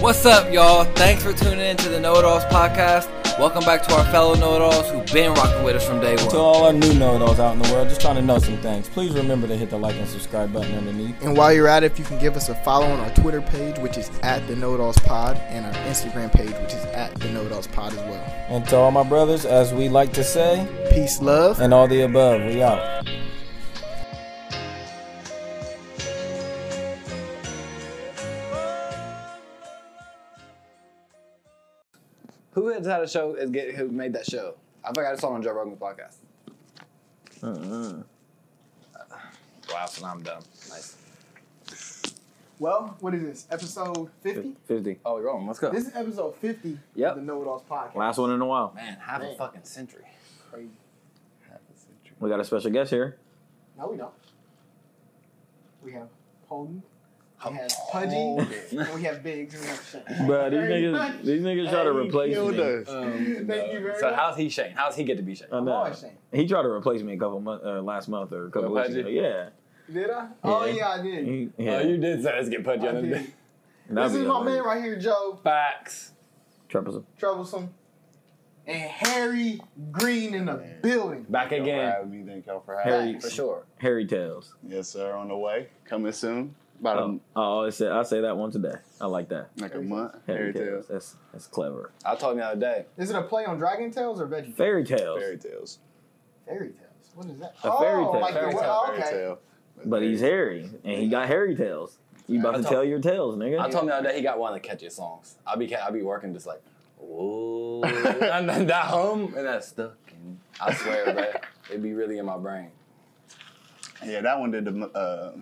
What's up, y'all? Thanks for tuning in to the Noahidols podcast. Welcome back to our fellow Know It Alls who've been rocking with us from day one. To all our new know-it-alls out in the world, just trying to know some things. Please remember to hit the like and subscribe button underneath. And while you're at it, if you can give us a follow on our Twitter page, which is at the Noahidols Pod, and our Instagram page, which is at the Noahidols Pod as well. And to all my brothers, as we like to say, Peace, love. and all the above, we out. Who has had a show? Is get who made that show? I think I just saw it on Joe Rogan's podcast. Uh-uh. Wow, so now I'm done. Nice. Well, what is this? Episode 50? 50. Oh, you're wrong. Let's go. This is episode 50 Yep. of the Noahidols Podcast. Last one in a while. Man, half a fucking century. Crazy. Half a century. We got a special guest here. No, we don't. We have Holden. We have Pudgy. and we have Biggs. And we have Shane. Bro, these Very niggas, much. these niggas try to Hey, replace killed me. us. Thank you very So much. how's he Shane? How's he get to be Shane? I I'm know. always Shane. He tried to replace me a couple months, uh, last month or a couple Well, weeks Pudgy? ago. Yeah. Did I? Oh, Yeah. yeah, I did. He, yeah. Oh, you did say let's get pudgy I on the did. That'd This be is my hilarious. man right here, Joe. facts. Troublesome. Troublesome. And Harry Green in the building. Back Thank y'all for again having me. Thank y'all for having Harry, me. for sure. Harry Tales. Yes, sir. On the way. Coming soon. About Oh, I always say I say that once a day. I like that. a, like a month. Harry Fairy Tales. tales. That's that's clever. I told him the other day. Is it a play on Dragon Tales or Veggie? Fairy Tales. Fairy tales. Fairy Tales. What is that? A fairy oh, tale. Like Fairy the, tale, oh, Fairy okay. tale. But he's hairy, and he got hairy tails. You about I to told- tell your tales, nigga? I told him the other day he got one of the catchiest songs. I'll be I'll be working just like, whoa, and then that hum and that stuck. in- I swear, bro, it'd be really in my brain. Yeah, that one did the uh,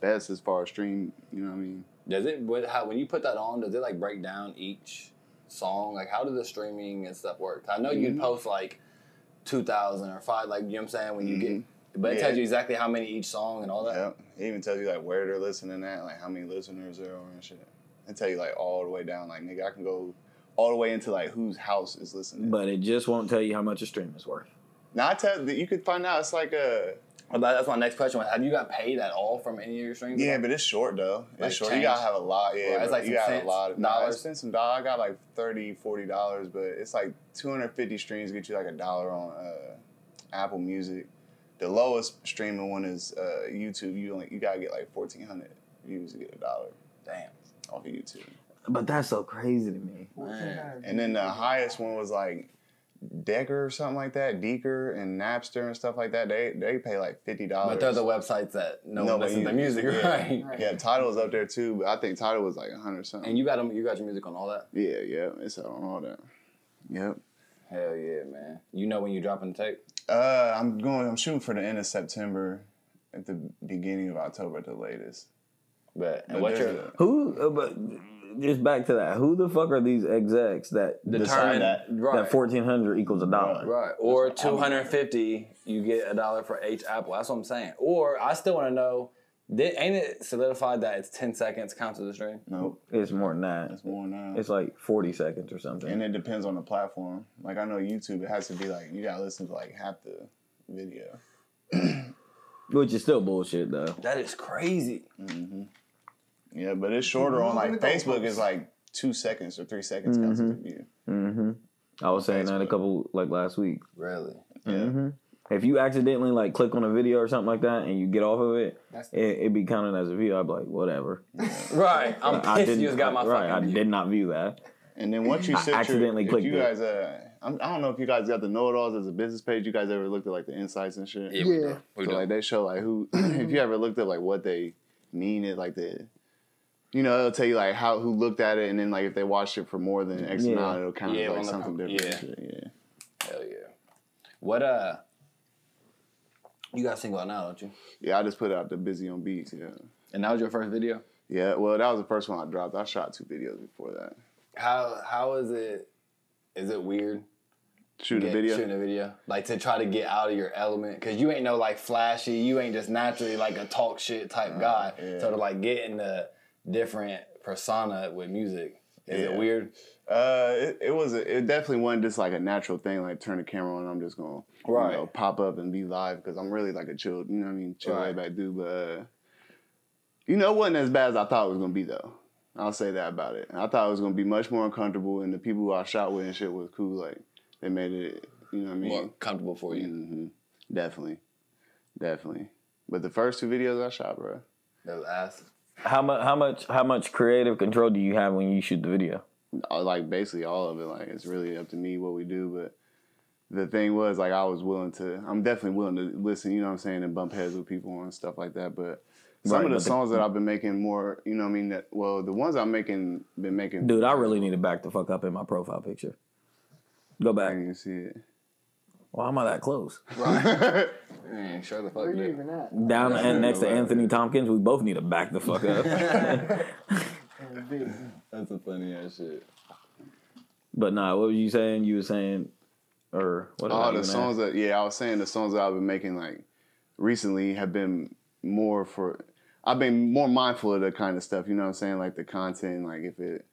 best as far as stream. You know what I mean? Does it? What, how, when you put that on, does it like break down each song? Like, how does the streaming and stuff work? I know you'd Mhm. post like two thousand or five, like you know what I'm saying when you get, Mhm. but it Yeah. tells you exactly how many each song and all that. Yep. It even tells you like where they're listening at, like how many listeners there are and shit. It tell you like all the way down. Like nigga, I can go all the way into like whose house is listening. But it just won't tell you how much a stream is worth. now I tell that you could find out. It's like a Well, that- that's my next question. Have you got paid at all from any of your streams? yeah, but it's short though. It's Like short. change? You gotta have a lot. Yeah, Right, it's like you some got cents, a lot of nah, dollars? It's been some dollars. I got like 30 40 dollars, but it's like two hundred fifty streams get you like a dollar on uh, Apple Music. The lowest streaming one is uh, YouTube. You only you gotta get like fourteen hundred views to get a dollar Damn. off of YouTube. But that's so crazy to me. Man. And then the highest one was like Decker or something like that, Deeker and Napster and stuff like that. They they pay like fifty dollars. But they're the websites that no, No, one but listens to music, yeah. right? Right. yeah, Tidal is up there too. But I think Tidal was like a hundred something. And you got them. You got your music on all that. yeah, yeah, it's on all that. Yep. Hell yeah, man. You know when you dropping the tape. Uh, I'm going. I'm shooting for the end of September, at the beginning of October at the latest. But and But what's there's your a- Who? Uh, but just back to that. Who the fuck are these execs that determine that- right? that fourteen hundred equals a dollar? Right. Or two hundred fifty, you get a dollar for each apple. That's what I'm saying. Or I still want to know, did, ain't it solidified that it's ten seconds counts as a stream? Nope, It's more than that. it's more than that. It's like forty seconds or something. and it depends on the platform. Like I know YouTube, it has to be like you gotta listen to like half the video. Which is still bullshit though. That is crazy. Mm-hmm. Yeah, but it's shorter on like Facebook. goalposts. is like two seconds or three seconds counts as a view. hmm I was saying that a couple like last week. Really. Yeah. hmm If you accidentally like click on a video or something like that and you get off of it, That's- it it be counted as a view. I'd be like, whatever. Right. I'm I pissed didn't. you just got my right. I view. did not view that. And then once you I accidentally your, clicked if you it. guys, uh, I'm, don't know if you guys got the know-it-alls as a business page. You guys ever looked at like the insights and shit? Yeah, we Yeah. do. We So do. like they show like who if you ever looked at like what they mean it like the you know it'll tell you like how who looked at it and then like if they watched it for more than X Yeah. amount it'll count Yeah, like on the something different. yeah. yeah. Hell yeah. What uh? You got a single out now, don't you? Yeah, I just put out the busy on beats. Yeah. And that was your first video. Yeah. Well, that was the first one I dropped. I shot two videos before that. How how is it? Is it weird Shoot a video. shooting a video, like to try to get out of your element, because you ain't no like flashy, you ain't just naturally like a talk shit type guy. yeah. So to like get in the different persona with music, is it weird? Uh, it, it was. A, it definitely wasn't just like a natural thing. Like turn the camera on, and I'm just gonna Right. you know, pop up and be live because I'm really like a chill. You know what I mean? Chill Right. back dude. But uh, you know, it wasn't as bad as I thought it was gonna be though. I'll say that about it. I thought it was gonna be much more uncomfortable, and the people who I shot with and shit was cool. Like they made it, you know what I mean? More comfortable for you. hmm Definitely, definitely. But the first two videos I shot, bro, That was ass. How much? How much? How much creative control do you have when you shoot the video? uh, like basically all of it. Like it's really up to me what we do. But the thing was, like I was willing to. I'm definitely willing to listen. You know what I'm saying, and bump heads with people and stuff like that. But some Right, of the but the- songs that I've been making more, you know, what I mean, that well, the ones I'm making, been making. Dude, I really need to back the fuck up in my profile picture. Go I back. didn't see it. Why am I that close? Man, sure the fuck Where you even at? Down and next to Anthony Tompkins, we both need to back the fuck up. That's a funny ass shit. but nah, what were you saying? You were saying, or what? Oh, All I the even songs ask? that yeah, I was saying the songs that I've been making like recently have been more for I've been more mindful of the kind of stuff, you know what I'm saying? Like the content, like if it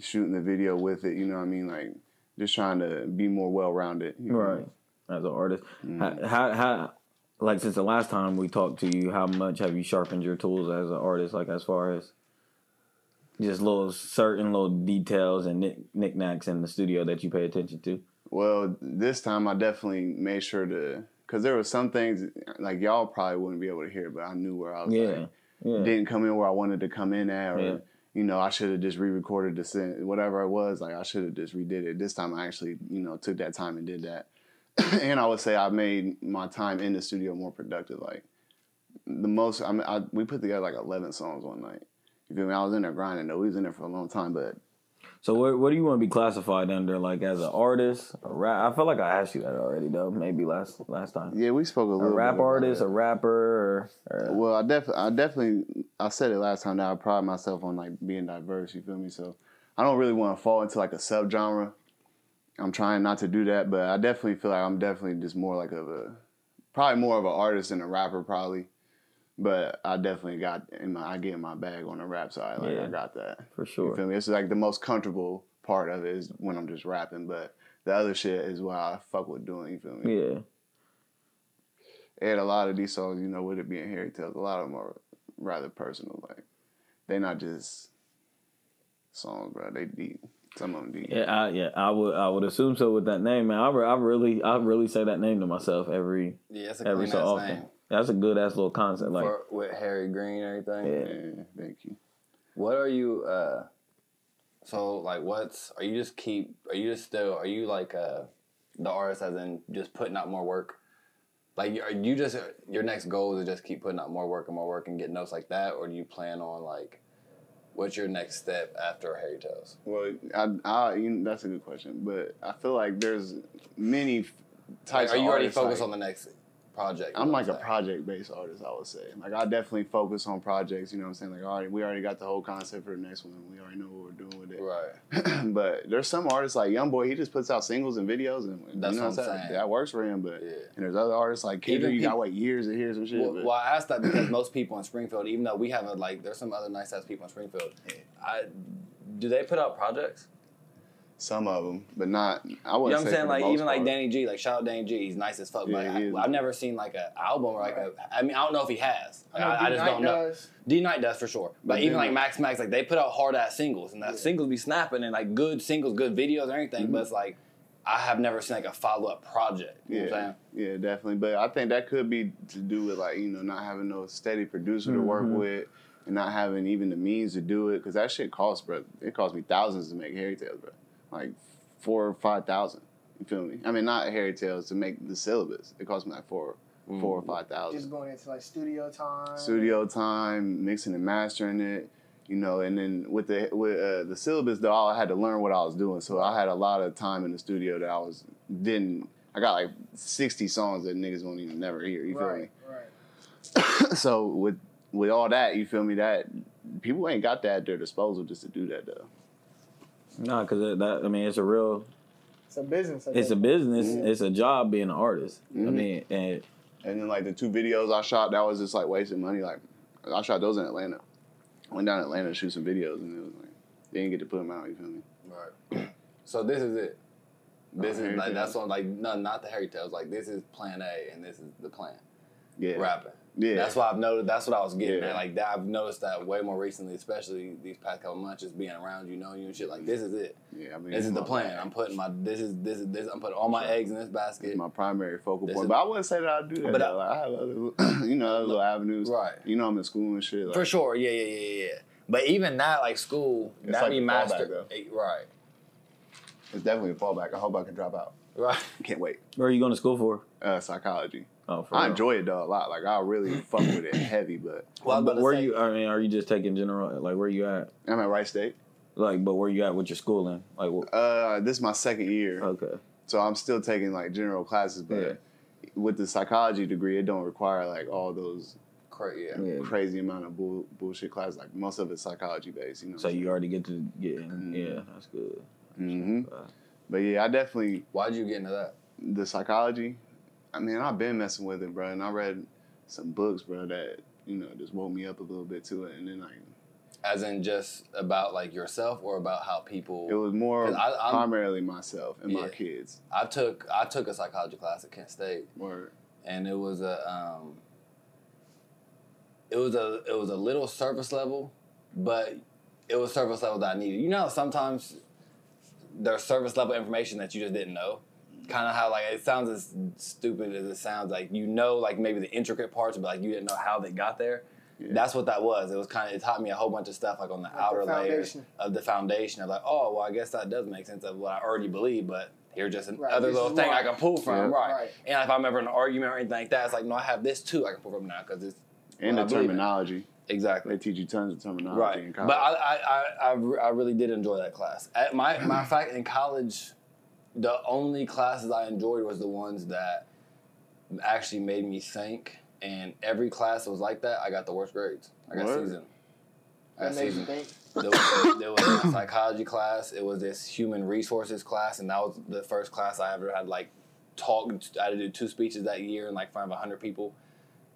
shooting the video with it, you know what I mean? Like just trying to be more well rounded. right as an artist. Mm. How, how, like since the last time we talked to you, how much have you sharpened your tools as an artist? Like as far as just little certain little details and knick, knickknacks in the studio that you pay attention to. Well, this time I definitely made sure to because there were some things like y'all probably wouldn't be able to hear, but I knew where I was Yeah, like, yeah. didn't come in where I wanted to come in at, or Yeah. you know, I should have just re-recorded the scene, whatever it was. Like I should have just redid it. This time I actually, you know, took that time and did that. and I would say I made my time in the studio more productive. Like the most, I mean, I, we put together like eleven songs one night. You feel me? I was in there grinding. though. we was in there for a long time, but So what what do you want to be classified under? Like as an artist, a rap? I feel like I asked you that already though. Maybe last last time. yeah, we spoke a little. A rap artist, it. a rapper, or, or Well, I definitely, I definitely, I said it last time that I pride myself on like being diverse. You feel me? So I don't really want to fall into like a subgenre. I'm trying not to do that, but I definitely feel like I'm definitely just more like of a, probably more of an artist than a rapper, probably. But I definitely got in my, I get in my bag on the rap side. Like Yeah. I got that. for You sure. feel me? It's like the most comfortable part of it is when I'm just rapping, but the other shit is what I fuck with doing. You feel me? Yeah. and a lot of these songs, you know, with it being Harry Tales, a lot of them are rather personal. Like they're not just songs, bro. They deep. Some of them deep. Yeah, I, yeah, I would, I would assume so with that name, man. I, re- I really, I really say that name to myself every, Yeah, it's a every so ass often. name. That's a good ass little concept. Like, For, with Harry Green and everything. yeah, Yeah, thank you. What are you? uh So like, what's? Are you just keep? Are you just still? Are you like uh the artist as in just putting out more work? Like, are you just your next goal is to just keep putting out more work and more work and get notes like that, or do you plan on like? What's your next step after Harry Tales? Well, I, I, you know, that's a good question, but I feel like there's many f- Like, types. are you already focused like- on the next project? I'm like a project. project-based artist, I would say. Like I definitely focus on projects. You know what I'm saying? Like, all right, we already got the whole concept for the next one. We already know what we're doing with it. Right. but there's some artists like Young Boy, He just puts out singles and videos, and That's you know what I'm saying. That works for him. But Yeah. and there's other artists like Kendrick. You got wait years to hear some shit. Well, well, I asked that because most people in Springfield, even though we have a like, there's some other nice ass people in Springfield. I do they put out projects? Some of them, but not. I You know wouldn't what I'm saying? Like most even like. Danny G, like shout out Danny G, he's nice as fuck. Yeah, but he. I, have never seen like an album or like a. I mean, I don't know if he has. Like, know I, I just D-Night don't know. D Night does for sure, but, But even like Max Max, like they put out hard ass singles, and that singles be snapping and like good singles, good videos, or anything. Mm-hmm. But it's like I have never seen like a follow up project. You know what I'm Yeah, saying? yeah, definitely. But I think that could be to do with like you know not having no steady producer to work Mm-hmm. with, and not having even the means to do it because that shit costs, bro. It cost me thousands to make Harry Tales, bro. Like four or five thousand. You feel me? I mean, not Harry Tales to make the syllabus. It cost me like four, four or five thousand. Just going into like studio time. studio time, mixing and mastering it, you know, and then with the with uh, the syllabus though, I had to learn what I was doing, so I had a lot of time in the studio that I was didn't. I got like sixty songs that niggas won't even never hear. You feel Right, right. me? so with with all that, you feel me? That people ain't got that at their disposal just to do that though. Nah, because that, I mean, it's a real, It's a business. I it's a business. Mm-hmm. It's a job being an artist. I mean, and And then like the two videos I shot, that was just like wasting money. Like I shot those in Atlanta. Went down to Atlanta to shoot some videos, and it was like they didn't get to put them out. You feel me? Right. So this is it. This Oh, is Harry like that's Tales. on like no, not the Harry Tales. Like this is Plan A, and this is the plan. Yeah. Rapping. Yeah. That's what I've noticed. That's what I was getting Yeah. at. Like that, I've noticed that way more recently, especially these past couple months, just being around you, knowing you and shit. Like this is it. Yeah, I mean, This is the my plan. bag. I'm putting my this is this is this. I'm putting all my eggs in this basket. It's my primary focal This point. is- but I wouldn't say that I do that. But. I- Like, I have other, you know, other little avenues. Right. You know, I'm in school and shit. Like, For sure. Yeah, yeah, yeah, yeah, yeah. But even that, like school, It's that like be the fallback, master. though. eh, Right. It's definitely a fallback. I hope I can drop out. Right. Can't wait. Where are you going to school for? Uh, psychology. Oh, for I real. enjoy it though a lot. Like I really fuck with it heavy, but Well, I was about But where say- you? I mean, are you just taking general? Like, where you at? I'm at Wright State. Like, but where you at with your schooling? Like, wh- Uh, this is my second year, okay, so I'm still taking like general classes, but with the psychology degree, it don't require like all those Cra- yeah. yeah. crazy amount of bull, bullshit classes. Like most of it's psychology based. You know. So you already get to get in. Mhm. Yeah, that's good. hmm Uh, But yeah, I definitely Why'd you get into that? the psychology. I mean, I've been messing with it, bro, and I read some books, bro, that you know just woke me up a little bit to it, and then like As in just about like yourself or about how people. it was more I- I'm- primarily myself and my kids. I took I took a psychology class at Kent State, Or and it was a um, it was a it was a little surface level, but it was surface level that I needed. You know, sometimes there's surface level information that you just didn't know. Kind of how like it sounds as stupid as it sounds. Like you know, like maybe the intricate parts, but like you didn't know how they got there. Yeah. That's what that was. It was kind of it taught me a whole bunch of stuff like on the the outer layers foundation. of the foundation of like, oh well, I guess that does make sense of what I already believe, but here's just Right, another this little thing why. I can pull from. Yeah. Right. Right. And if I'm ever in an argument or anything like that, it's like, no, I have this too. I can pull from now because it's and the I believe terminology. exactly They teach you tons of terminology right. in college. But I, I, I, I, re- I really did enjoy that class. At my matter of fact, in college, the only classes I enjoyed was the ones that actually made me think. And every class that was like that, I got the worst grades. I got Word. seasoned. I got makes you seasoned. there was, there was a psychology class. It was this human resources class, and that was the first class I ever had like talk. I had to do two speeches that year in like front of hundred people,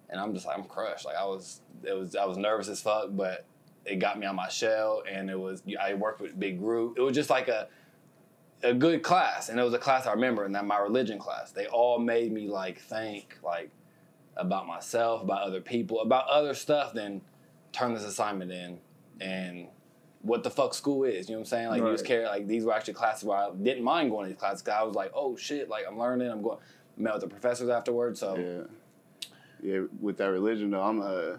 and I'm just like I'm crushed. Like I was, it was I was nervous as fuck, but it got me on my shell, and it was I worked with a big group. It was just like a a good class, and it was a class I remember, and that my religion class. They all made me like think like about myself, about other people, about other stuff than turn this assignment in and what the fuck school is. You know what I'm saying? Like you just care. Like these were actually classes where I didn't mind going to these classes. 'cause I was like, oh shit, like I'm learning. I'm going. Met with the professors afterwards. So yeah, yeah. With that religion though, I'm a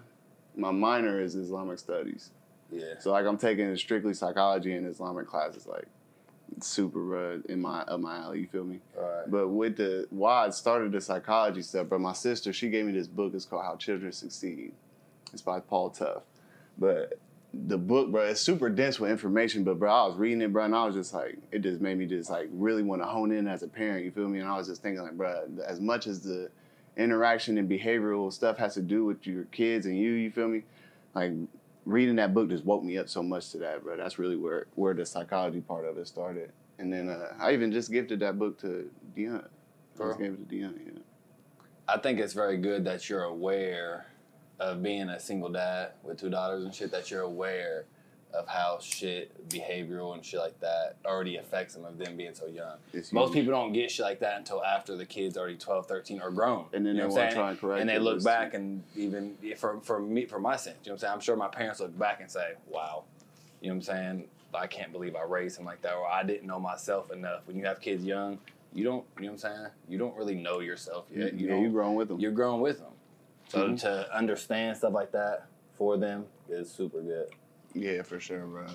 my minor is Islamic studies. yeah, So like I'm taking strictly psychology and Islamic classes, like super uh, in my up my alley. You feel me? But with the why I started the psychology stuff, but my sister she gave me this book. It's called How Children Succeed. It's by Paul Tough. But the book, bro, it's super dense with information. But bro, I was reading it, bro, and I was just like, it just made me just like really want to hone in as a parent. You feel me? And I was just thinking like, bro, as much as the interaction and behavioral stuff has to do with your kids and you, you feel me? Like reading that book just woke me up so much to that, bro. That's really where where the psychology part of it started. And then uh, I even just gifted that book to Dion. I just gave it to Dion. Yeah. I think it's very good that you're aware of being a single dad with two daughters and shit. That you're aware of how shit, behavioral and shit like that, already affects them of them being so young. It's Most huge. people don't get shit like that until after the kid's are already 12, 13 or grown. And then You know they wanna try and correct And they look back and even for for me for my sense, you know what I'm saying? I'm sure my parents look back and say, Wow, you know what I'm saying? I can't believe I raised him like that or I didn't know myself enough. When you have kids young, you don't you know what I'm saying? You don't really know yourself yet. You yeah, don't, you growing with them. you're growing with them. So Mhm. to understand stuff like that for them is super good. Yeah, for sure, bro.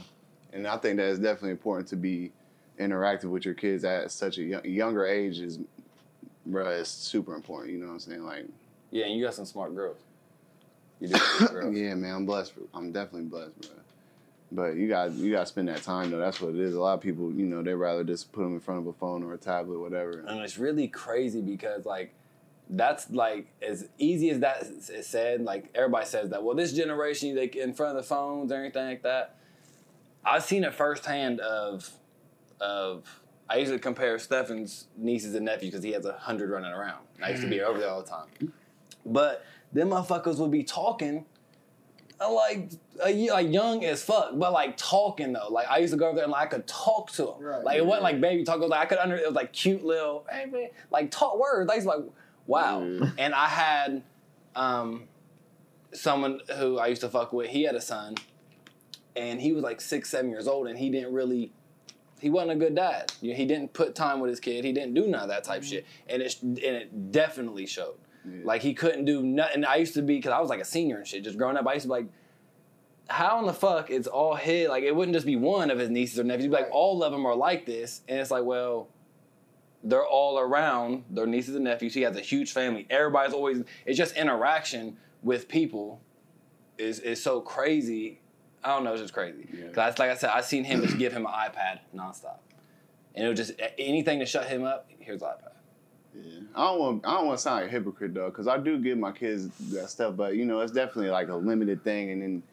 And I think that it's definitely important to be interactive with your kids at such a young, younger age. Is, bro, it's super important. You know what I'm saying? Like, Yeah, and you got some smart girls. You do girls. yeah, man, I'm blessed. I'm definitely blessed, bro. But you got you got to spend that time though. That's what it is. A lot of people, you know, they rather just put them in front of a phone or a tablet, whatever. and it's really crazy because like that's like as easy as that is said like everybody says that well this generation they in front of the phones or anything like that i've seen it firsthand of of i usually compare stefan's nieces and nephews because he has a hundred running around i used to be over there all the time but them motherfuckers would be talking uh, like uh, like young as fuck, but like talking though. Like I used to go over there and like I could talk to them. Right. Like it wasn't like baby talk. It was like I could under. It was like cute little hey man, like talk words. I used to like wow. Yeah. And I had, um, someone who I used to fuck with, he had a son, and he was like six, seven years old, and he didn't really, he wasn't a good dad. He didn't put time with his kid. He didn't do none of that type shit, and it and it definitely showed. Like he couldn't do nothing. I used to be because I was like a senior and shit. Just growing up, I used to be like, how in the fuck it's all his? Like it wouldn't just be one of his nieces or nephews. Like all of them are like this, and it's like, well, they're all around their nieces and nephews. He has a huge family. Everybody's always. It's just interaction with people is is so crazy. I don't know, it's just crazy. Yeah. Cause like I said, I seen him just give him an iPad nonstop, and it was just anything to shut him up. Here's the iPad. Yeah. I don't want I don't want to sound like a hypocrite though, because I do give my kids that stuff, but you know it's definitely like a limited thing, and then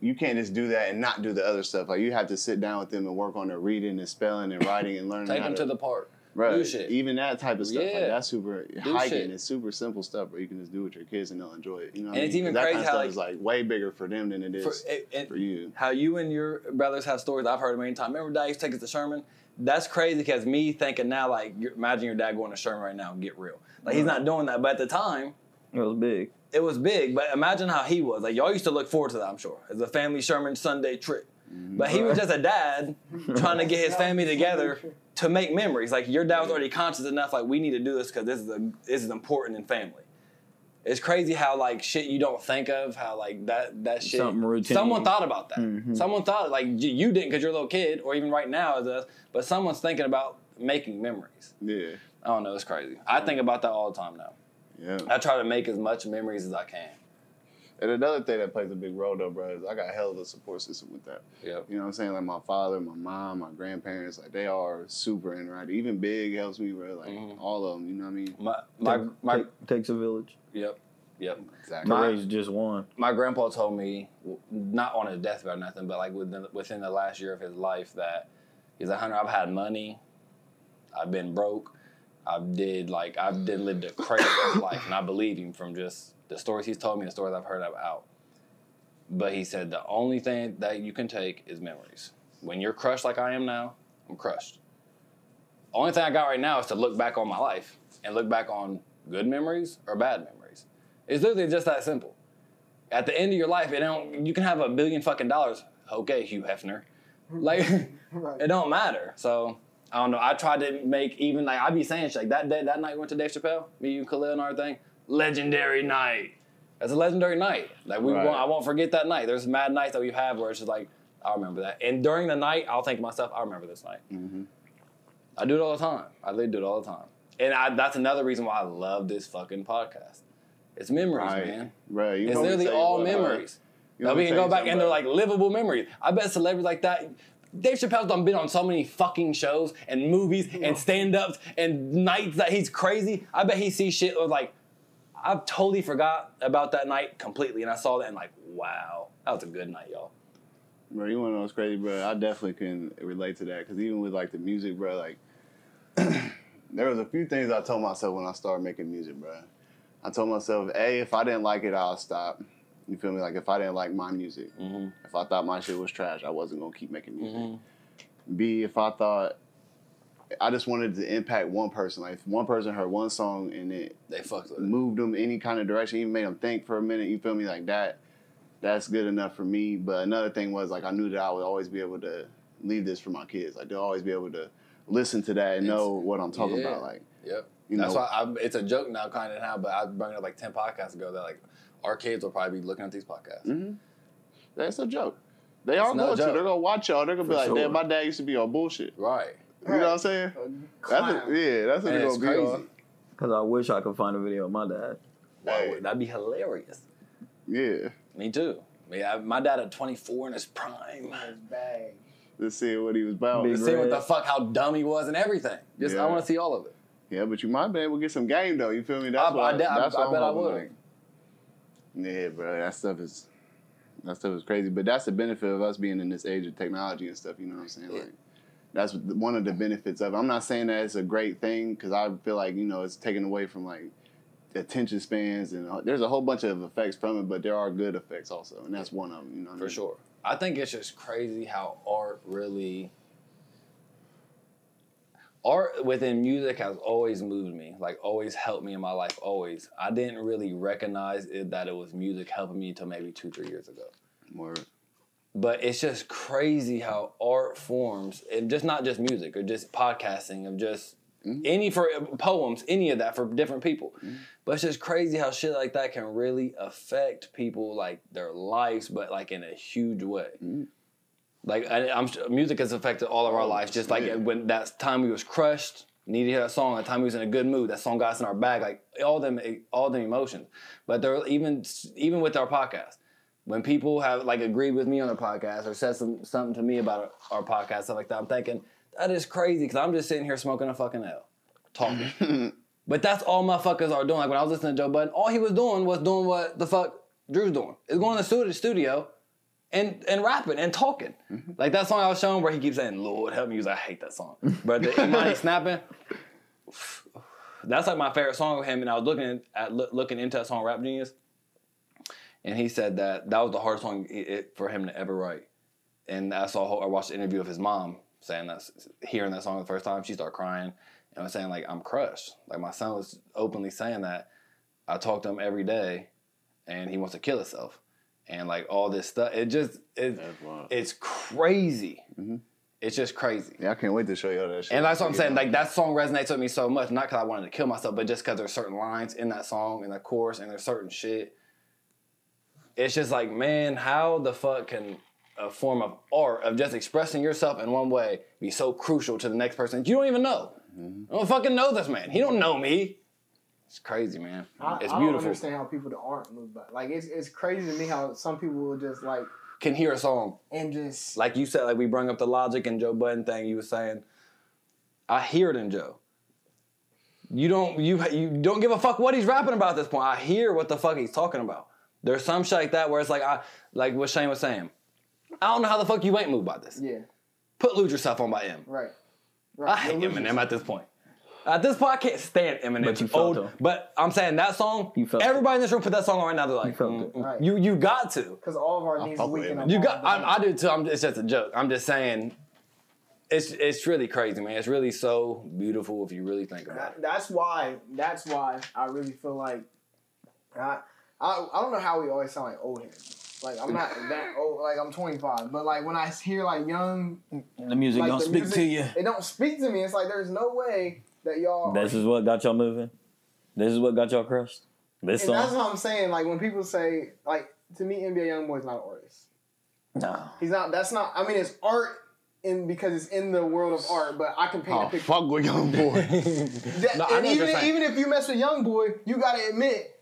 you can't just do that and not do the other stuff. Like you have to sit down with them and work on their reading and spelling and writing and learning. Take them him to the park. Right. Do shit. Even that type of stuff, like that's super Do hiking. shit. It's super simple stuff where you can just do with your kids and they'll enjoy it. You know, what And I it's mean? even 'Cause that crazy kind of how, stuff is like way bigger for them than it is For, for, and- and you. how you and your brothers have stories I've heard a million times. Remember, Dad used to take us to Sherman. That's crazy because me thinking now, like, imagine your dad going to Sherman right now get real. Like, he's not doing that, but at the time, It was big. it was big. But imagine how he was. Like, y'all used to look forward to that, I'm sure, as a family Sherman Sunday trip. But he was just a dad trying to get his family together to make memories. Like, your dad was already conscious enough, like, we need to do this because this is a, this is important in family. It's crazy how like shit you don't think of how like that that shit. Something routine. Someone thought about that. Mhm. Someone thought like you, you didn't because you're a little kid, or even right now as us. But someone's thinking about making memories. Yeah. I don't know. It's crazy. I think about that all the time now. Yeah. I try to make as much memories as I can. And another thing that plays a big role though, bro, is I got a hell of a support system with that. Yep. You know what I'm saying? Like my father, my mom, my grandparents, like they are super interactive. Even Big helps me, bro. Like Mhm. all of them. You know what I mean? My my Take- my. take- takes a village. Yep. Yep. Exactly. My- raise just one. my grandpa told me, not on his deathbed or nothing, but like within within the last year of his life, that he's like, Hunter, I've had money, I've been broke, I've did like I've did lived a crazy life, and I believe him from just the stories he's told me, the stories I've heard about. But he said the only thing that you can take is memories. When you're crushed like I am now, I'm crushed. Only thing I got right now is to look back on my life and look back on good memories or bad memories. It's literally just that simple. At the end of your life, it don't. You can have a billion fucking dollars. Okay, Hugh Hefner. Like, Right. it don't matter. So I don't know. I tried to make even like I'd be saying shit like that day that night we went to Dave Chappelle, me, you, Khalil, and everything. Legendary night. That's a legendary night. Like we, Right. won't, I won't forget that night. There's mad nights that we've where it's just like I remember that. And during the night, I'll think to myself, I remember this night. Mhm. I do it all the time. I literally do it all the time. And I, that's another reason why I love this fucking podcast. It's memories, Right. man. Right. You It's literally all What, uh, memories. you that we can go back and they're like livable memories. I bet celebrities like that. Dave Chappelle's done been on so many fucking shows and movies and stand ups and nights that he's crazy. I bet he sees shit with like, I totally forgot about that night completely. And I saw that and like, wow, that was a good night, y'all. Bro, you want to know what's crazy, bro? I definitely can relate to that because even with like the music, bro, like there was a few things I told myself when I started making music, bro. I told myself, a, if I didn't like it, I'll stop. You feel me? Like if I didn't like my music, Mm-hmm. if I thought my shit was trash, I wasn't gonna keep making music. Mm-hmm. B, if I thought I just wanted to impact one person, like if one person heard one song and it They fucked with it. moved them any kind of direction, even made them think for a minute. You feel me? Like that, that's good enough for me. But another thing was like I knew that I would always be able to leave this for my kids. Like they'll always be able to listen to that and It's- know what I'm talking yeah. about. Like Yep. You That's know- why I, it's a joke now, kind of now, but I brought it up like 10 podcasts ago that like our kids will probably be looking at these podcasts. mhm. that's a joke. They are not going to. They're gonna watch y'all. They're gonna be like, sure. "Damn, my dad used to be on bullshit." Right. You know what I'm saying? That's a, yeah. That's what And they're it's gonna be crazy. on. Because I wish I could find a video of my dad. Wow, that'd be hilarious. Yeah. Me too. Yeah, my dad at 24 in his prime. bag. Let's see what he was about. Big To see what the fuck, how dumb he was and everything. Just I want to see all of it. Yeah, but you might be able to get some game though. You feel me? That's I, what I, I, that's I, what I'm bet I would. on. Yeah, bro, that stuff is that stuff is crazy. But that's the benefit of us being in this age of technology and stuff. You know what I'm saying? Yeah. Like, that's one of the benefits of. it. I'm not saying that it's a great thing because I feel like you know it's taken away from like attention spans and uh, there's a whole bunch of effects from it, but there are good effects also, and that's one of them. You know, what I For mean? sure. I think it's just crazy how art really. art within music has always moved me, like always helped me in my life. Always, I didn't really recognize it, that it was music helping me until maybe two, three years ago. Word. But it's just crazy how art forms, and just not just music or just podcasting, of just mm-hmm. any for poems, any of that for different people. Mm-hmm. But it's just crazy how shit like that can really affect people, like their lives, but like in a huge way. Mm-hmm. Like I, I'm, music has affected all of our oh, lives. Just like yeah. when that time we was crushed, needed to hear that song. That time we was in a good mood, that song got us in our bag. Like all them, all them emotions. But there, even even with our podcast, when people have like agreed with me on the podcast or said some something to me about our podcast, stuff like that, I'm thinking that is crazy because I'm just sitting here smoking a fucking L, talking. but that's all motherfuckers are doing. Like when I was listening to Joe Budden, all he was doing was doing what the fuck Drew's doing. Is going to the studio and and rapping and talking. Mm-hmm. Like that song I was showing where he keeps saying, "Lord help me," 'cause I hate that song. But the Imani snapping. That's like my favorite song of him, and I was looking at loo- looking into that song, Rap Genius, and he said that that was the hardest song i- it, for him to ever write. And I saw I watched the interview of his mom saying that hearing that song the first time, she started crying and I was saying like I'm crushed. Like my son was openly saying that. I talk to him every day, and he wants to kill himself, and like all this stuff. It just it, That's wild. it's crazy. Mm-hmm. It's just crazy. Yeah, I can't wait to show y'all that shit. And that's what I'm saying. Like that song resonates with me so much, not because I wanted to kill myself, but just because there's certain lines in that song, in the chorus, and there's certain shit. It's just like, man, how the fuck can a form of art of just expressing yourself in one way be so crucial to the next person that you don't even know? Mm-hmm. I don't fucking know this man. He don't know me. It's crazy, man. I, it's beautiful. I don't understand how people that aren't moved by. Like it's it's crazy to me how some people will just like Can hear a song and just like you said, like we bring up the logic and Joe Budden thing. You were saying, I hear it in Joe. You don't you you don't give a fuck what he's rapping about at this point. I hear what the fuck he's talking about. There's some shit like that where it's like I like what Shane was saying. I don't know how the fuck you ain't moved by this. yeah, Put lose yourself on by M. right. right. I hate Eminem yourself. at this point. At this point, I can't stand Eminem. But you felt Old. But I'm saying that song. You felt everybody in this room put that song on right now. They're like, felt mm, it. Right. you you got to. Because all of our needs fuck are with weak You got. I, I do too. I'm, it's just a joke. I'm just saying. It's it's really crazy, man. It's really so beautiful if you really think about it. That's why. That's why I really feel like I, I I don't know how we always sound like old heads. Like I'm not that old. Like I'm 25, but like when I hear like young, The music like don't the speak music, to you. It don't speak to me. It's like there's no way that y'all. This is what got y'all moving. This is what got y'all crushed. This and that's what I'm saying. Like when people say like to me, NBA YoungBoy is not an artist. No. He's not. That's not. I mean, it's art. In, because it's in the world of art, but I can paint a Oh, picture. fuck with young boy. That- No, and even, even if you mess with young boy, you gotta admit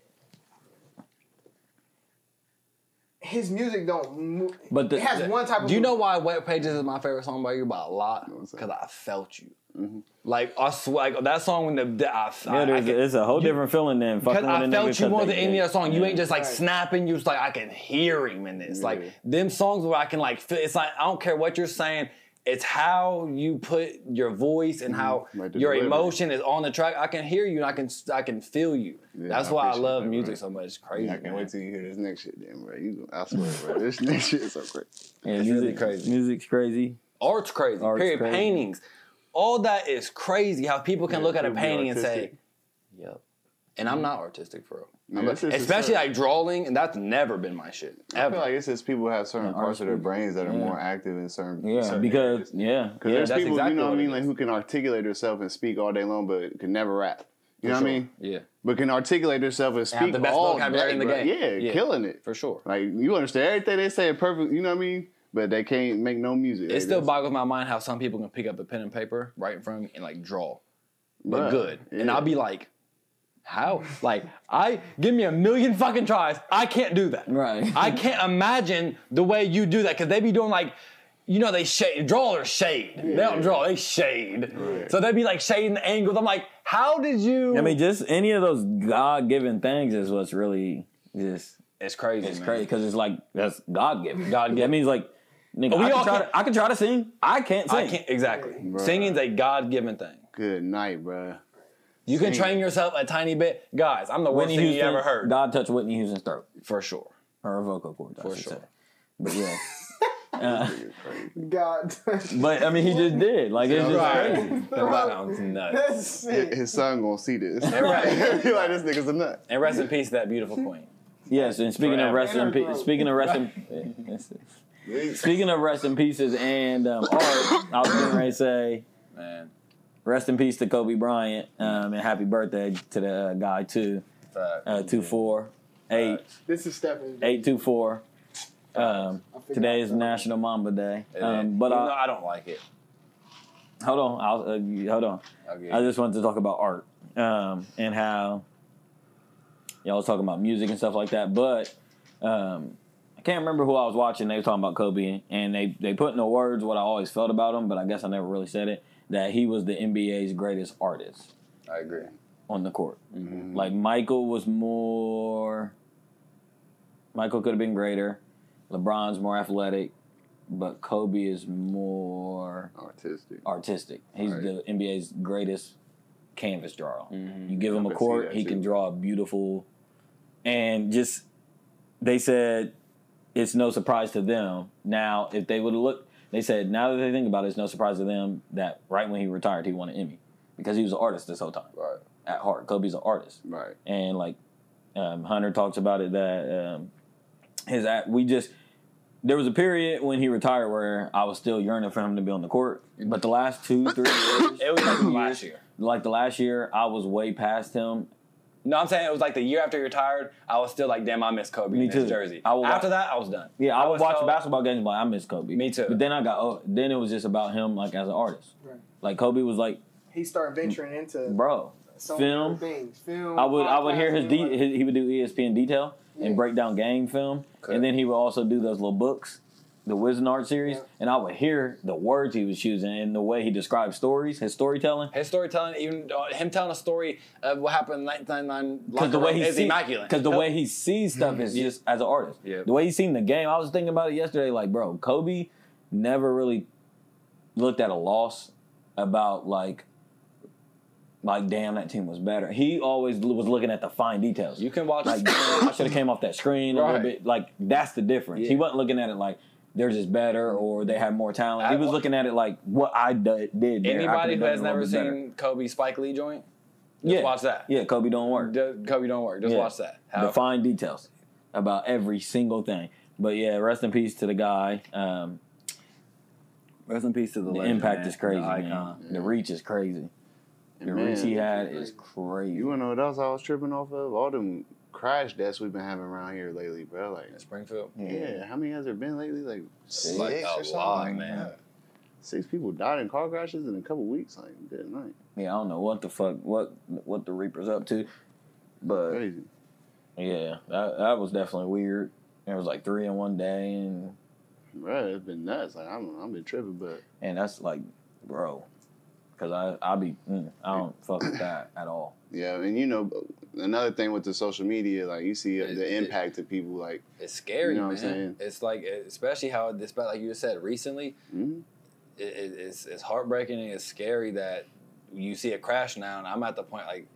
his music don't move. But the- it has one type of. Do you know why Wet Pages is my favorite song by you by a lot? Because I felt you. Mm-hmm. Like I swear, like, that song when the, the I, Yeah, I, I there's, can- it's a whole different feeling than Because fucking with I a nigga felt you more they- than any they- other song. You ain't just like Right. snapping. You just like I can hear him in this. Like them songs where I can like feel. It's like I don't care what you're saying. It's how you put your voice and how mm-hmm. Like your delivery. emotion is on the track. I can hear you and I can I can feel you. Yeah, That's I why I love that, music bro. so much. It's crazy. I can't man. wait till you hear this next shit, then, bro. You, I swear, bro. This next shit is so crazy. Yeah, It's music, really crazy. Music's crazy. Art's crazy. Art's period. crazy. Paintings. All that is crazy. How people can Yeah, look at a painting and say, "Yep." And I'm mm-hmm. not artistic, bro. Yeah, I'm it's a especially certain- like drawing, and that's never been my shit. I Ever. feel like it's just people have certain Yeah, parts of their brains that are yeah. more active in certain. Yeah, certain because areas. yeah, Because yeah, there's that's people, exactly you know what I mean, like who can articulate themselves and speak all day long, but can never rap. You know For what I mean? Yeah, But can articulate themselves and have speak the best all vocabulary day, in the bro. game. Yeah, Yeah. killing it. for sure. Like you understand everything they say perfect. You know what I mean? But they can't make no music. It They still just- boggles my mind how some people can pick up a pen and paper right in front of me and like draw, but Bruh, good. And yeah. I'll be like, how? Like, I give me a million fucking tries. I can't do that. Right. I can't imagine the way you do that because they be doing like, you know, they shade, draw or shade. They don't draw, they shade. Right. So they'd be like shading the angles. I'm like, how did you? I mean, just any of those God given things is what's really just it's crazy. it's man. crazy because it's like that's God given. God-given. That means like, nigga, we I, all can try can't- to, I can try to sing. I can't sing. I can't exactly. Singing's a God given thing. Good night, bro. You can train yourself a tiny bit, guys. I'm the worst Whitney thing Houston. you ever heard, God touched Whitney Houston's throat for sure. or a vocal cord. I For should sure. say. But yeah. Uh, God. but I mean, he just did. Like it's just Right. crazy. The rebound's nuts. That's His, sick. his son gonna see this. right. Be like this nigga's a nut. And rest in peace, that beautiful queen. Yes, and speaking of rest in peace, speaking of rest in speaking of rest in pieces and um, art, I was gonna say Man. Rest in peace to Kobe Bryant um, and happy birthday to the uh, guy too. Uh, two four eight This is Stephanie. eight two four. Um, today is National Mamba Day. Um, but I, I don't like it. hold on, I'll, uh, hold on. I just wanted to talk about art um, and how y'all was talking about music and stuff like that. But um, I can't remember who I was watching. They were talking about Kobe, and they they put in the words what I always felt about him, but I guess I never really said it. That he was the NBA's greatest artist I agree. on the court. Mm-hmm. Like Michael was more. Michael could have been greater. LeBron's more athletic, but Kobe is more Artistic. artistic. He's Right. the NBA's greatest canvas drawer. Mhm. You give him a court, he can draw a beautiful. And just they said it's no surprise to them. Now, if they would look, they said now that they think about it, it's no surprise to them that right when he retired, he won an Emmy because he was an artist this whole time Right. at heart. Kobe's an artist, Right. and like um, Hunter talks about it that um, his act, we just there was a period when he retired where I was still yearning for him to be on the court, but the last two three years, It was like last year. like the last year, I was way past him. No, I'm saying it was like the year after he retired. I was still like, damn, I miss Kobe Me in too. jersey. I will after watch- that, I was done. Yeah, I, would watch so- basketball games, but I miss Kobe. Me too. But then I got oh, then it was just about him like as an artist. Right. Like Kobe was like, He started venturing into bro, so film. things. Film. I would I would hear his, de- like- his he would do ESPN detail Yeah. and break down game film, Okay. and then he would also do those little books, the Wizenard series, Yeah. and I would hear the words he was choosing and the way he described stories, his storytelling. His storytelling, even uh, him telling a story of what happened in 1999 Because the way he is sees, immaculate. because the way he sees stuff is Yeah. just as an artist. Yeah. The way he's seen the game, I was thinking about it yesterday. Like, bro, Kobe never really looked at a loss about like, like, damn, that team was better. He always was looking at the fine details. you can watch. like, I should have came off that screen a little bit. Like, that's the difference. He wasn't looking at it like they're just better or they have more talent. He I- was looking at it like what I d- did. there, I Anybody could've who has never little bit better. seen Kobe Spike Lee joint, just yeah, watch that. Yeah, Kobe Doin' Work. Just- Kobe Doin' Work. Just Yeah. watch that. the How- fine details about every single thing. But yeah, rest in peace to the guy. Um, Rest in peace to the, the legend, impact man. is crazy, The man. icon. The reach is crazy. The And reach he had is crazy. You wanna know what else I was tripping off of? All them crash deaths we've been having around here lately, bro. Like, In Springfield. yeah, how many has there been lately? Like six, Like or a something? lot, Like, man. Six people died in car crashes in a couple weeks. Like, good night. yeah, I don't know what the fuck what what the Reaper's up to, but Crazy. yeah, that that was definitely weird. It was like three in one day, and Bro, it's been nuts. Like, I'm, I've been tripping, but and that's like, bro, because I I be mm, I don't fuck with that at all. yeah, and you know, another thing with the social media, like, you see It- the it- impact to people, like, It's scary, You know what. I'm saying? It's like, especially how this, like you said recently, mhm. it, it, it's, it's heartbreaking and it's scary that you see a crash now, and I'm at the point like,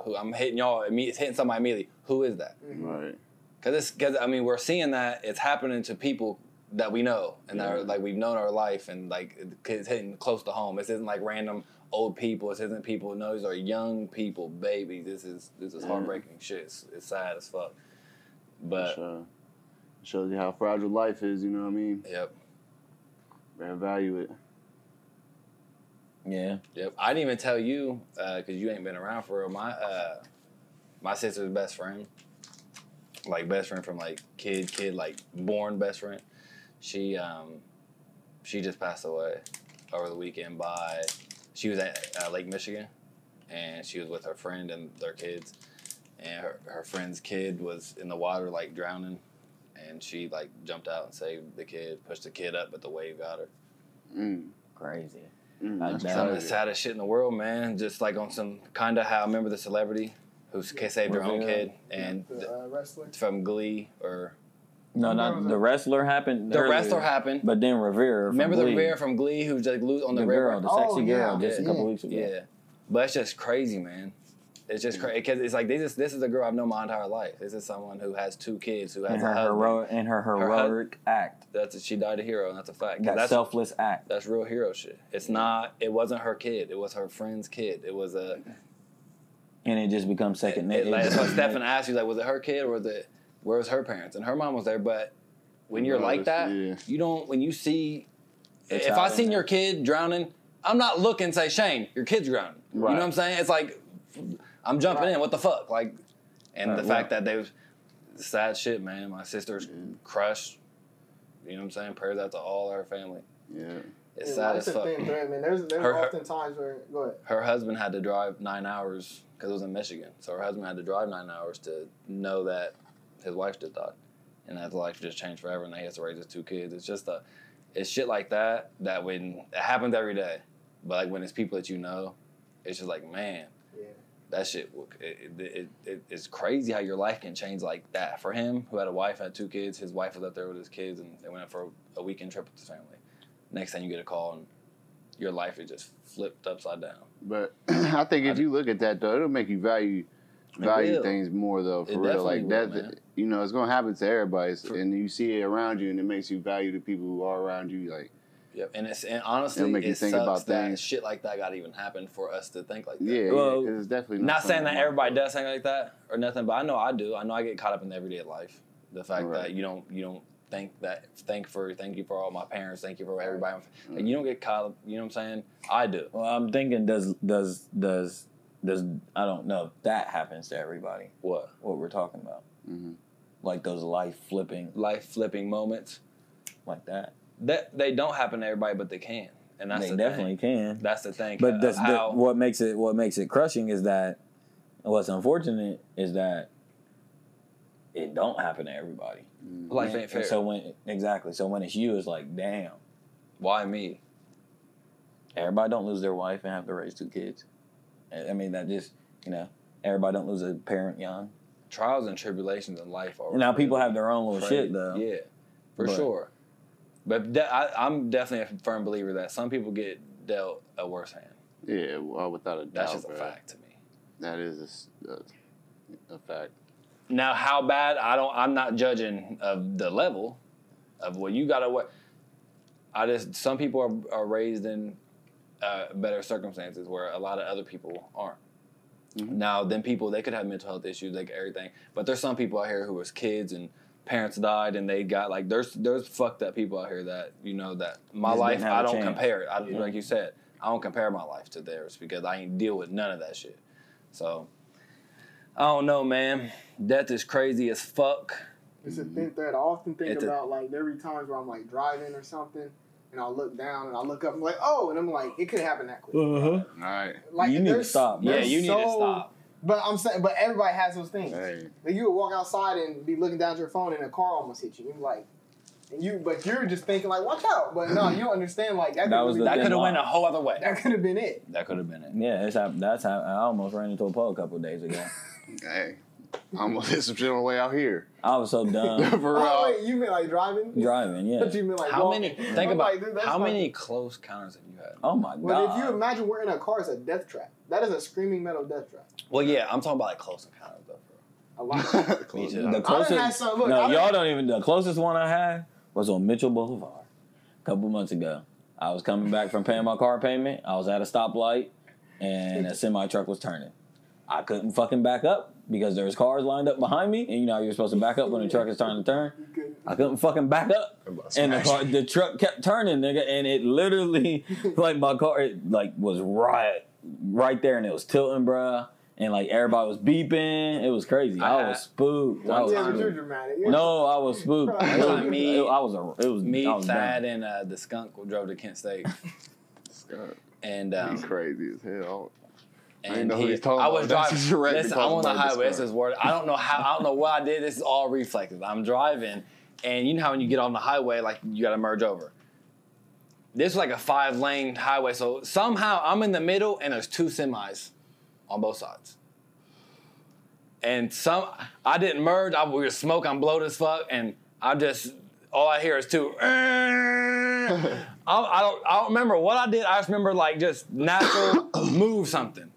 who I'm hitting y'all, imme- hitting somebody immediately. Who is that? right. Because it's because I mean we're seeing that it's happening to people that we know and that are, like we've known our life and like it's hitting close to home. This isn't like random old people. This isn't people. No, these are young people, babies. This is this is Yeah. heartbreaking shit. It's, it's sad as fuck. But sure. Shows you how fragile life is, you know what I mean? yep, Better value it. Yeah, yep. I didn't even tell you because you ain't been around for real. My uh, my sister's best friend, like best friend from like kid, kid, like born best friend. She um, she just passed away over the weekend by. She was at uh, Lake Michigan, and she was with her friend and their kids, and her, her friend's kid was in the water like drowning, and she like jumped out and saved the kid, pushed the kid up, but the wave got her. Mm. crazy. Mm, that's Some of the saddest shit in the world, man. Just like on some kind of how I remember the celebrity who s- saved her own kid, and the uh, wrestler. from Glee or No, not the wrestler happened. the earlier, wrestler happened. but then Rivera. from Remember the Glee. Rivera from Glee who just glued on the, the girl, the Oh, sexy yeah. girl, just a Yeah. couple weeks ago. Yeah, but it's just crazy, man. It's just crazy because it's like this is this is a girl I've known my entire life. This is someone who has two kids, who has And a her heroic and her heroic act. That's she died a hero, and that's a fact. That that's selfless act. that's real hero shit. It's not. It wasn't her kid. It was her friend's kid. It was a. And it just becomes second nature. like, that's why Stefan asked you like, was it her kid or was it where was her parents? And her mom was there, but when you're like that, Yeah. you don't. When you see, The if I seen there. your kid drowning, I'm not looking say Shane, your kid's drowning. You know what I'm saying? It's like I'm jumping Right. in. What the fuck? Like, and Right, the well- fact that they was sad shit, man. My sister's crushed. You know what I'm saying? Prayers out to all our family. Yeah. It's Yeah, sad as a fuck. thin thread, man. There's there's Her- her- often times where go ahead. her husband had to drive nine hours because it was in Michigan. So her husband had to drive nine hours to know that his wife just died, and that his life just changed forever, and he has to raise his two kids. It's just a, it's shit like that that when it happens every day, but like when it's people that you know, it's just like man, Yeah. that shit. will- It, it, it, it, it's crazy how your life can change like that. For him, who had a wife, had two kids, his wife was up there with his kids, and they went out for a weekend trip with his family. Next thing you get a call, and your life is just flipped upside down. But I think if you look at that though, it'll make you value value things more though for It real. Like that, man. You know, it's gonna happen to everybody, For- and you see it around you, and it makes you value the people who are around you. Like, Yep, and it's and honestly, It'll make you think sucks about that things. shit like that got to even happen for us to think like that. yeah, Well, yeah, 'cause it's definitely Not saying that everybody does think like that or nothing, but I know I do. I know I get caught up in the everyday life. The fact Right. that you don't you don't think that thank for thank you for all my parents, thank you for everybody. Like, you don't get caught up. You know what I'm saying? I do. Well, I'm thinking does does does does I don't know if that happens to everybody. What What we're talking about, Mhm. Like those life flipping life flipping moments like that. that they don't happen to everybody, but they can, and that's they the definitely thing. can. That's the thing. But of that's the, how what makes it what makes it crushing is that what's unfortunate is that it don't happen to everybody. Mm-hmm. life And- ain't fair. and so when exactly, so when it's you, it's like, damn, Why me? everybody don't lose their wife and have to raise two kids. I I mean, that just you know, everybody don't lose a parent young. Trials and tribulations in life are. Now people have their own little crazy. shit though. Yeah, for But- sure. But de- I, I'm definitely a firm believer that some people get dealt a worse hand. Yeah, well, without a doubt, That's just a fact to me. That is a fact. Now, how bad? I don't. I'm not judging of the level of what you got to what. I just some people are, are raised in uh, better circumstances where a lot of other people aren't. Mhm. Now, then people they could have mental health issues, like everything. But there's some people out here who was kids and parents died and they got like there's there's fucked up people out here that you know that my Just life didn't have I a don't chance. compare it. I, Yeah. Like you said, I don't compare my life to theirs because I ain't deal with none of that shit. So I don't know, man. Death is crazy as fuck. It's a thing that I often think It's a- about like there be times where I'm like driving or something, and I'll look down and I'll look up and I'm like, oh, and I'm like, it could happen that quick. Uh-huh. All right. Like You need to stop, man. Yeah, there's you need to stop. But I'm saying, but everybody has those things. Hey, Like you would walk outside and be looking down at your phone and a car almost hit you. You're like, and you, but you're just thinking like, watch out. But no, you don't understand like that. That could was really- That could have went a whole other way. That could have been it. That could have been it. Yeah, it's that's how I almost ran into a pole a couple of days ago. hey, I'm gonna hit some shit on the way out here. I was so dumb For oh, real. Oh wait, you mean like driving? driving. Yeah. But you mean like How walking. many? Think I'm about like, dude, how not- many close encounters have you had? Oh my Well, god. But if you imagine we're in a car, it's a death trap. That is a screaming metal death trap. Well, yeah, I'm talking about like close encounters though, bro. A lot. Close too. the I closest, had some- look, I no, done- y'all don't even. The closest one I had was on Mitchell Boulevard a couple months ago. I was coming back from paying my car payment. I was at a stoplight, and a semi truck was turning. I couldn't fucking back up because there was cars lined up behind me, and you know how you're supposed to back up when the truck is starting to turn. I couldn't fucking back up, and the car, the truck kept turning, nigga, and it literally, like my car, it like was right, right there, and it was tilting, bruh, and like everybody was beeping. It was crazy. I, I- was spooked. I was Yeah, but time- you're dramatic. You're- No, I was spooked. One It was, time me- it- I was a, it was Me, I was Thad, done. and uh, the skunk drove to Kent State, Scott, and He's um, crazy as hell. I know who he's talking I was about. Driving. Listen, I'm on the highway. This is word. I don't know how. I don't know what I did. This is all reflexes. I'm driving, and you know how when you get on the highway, like you got to merge over. This was like a five lane highway, so somehow I'm in the middle, and there's two semis on both sides. And some, I didn't merge. I we were smoke. I'm blowed as fuck, and I just all I hear is two. I, I don't. I don't remember what I did. I just remember like just natural move something.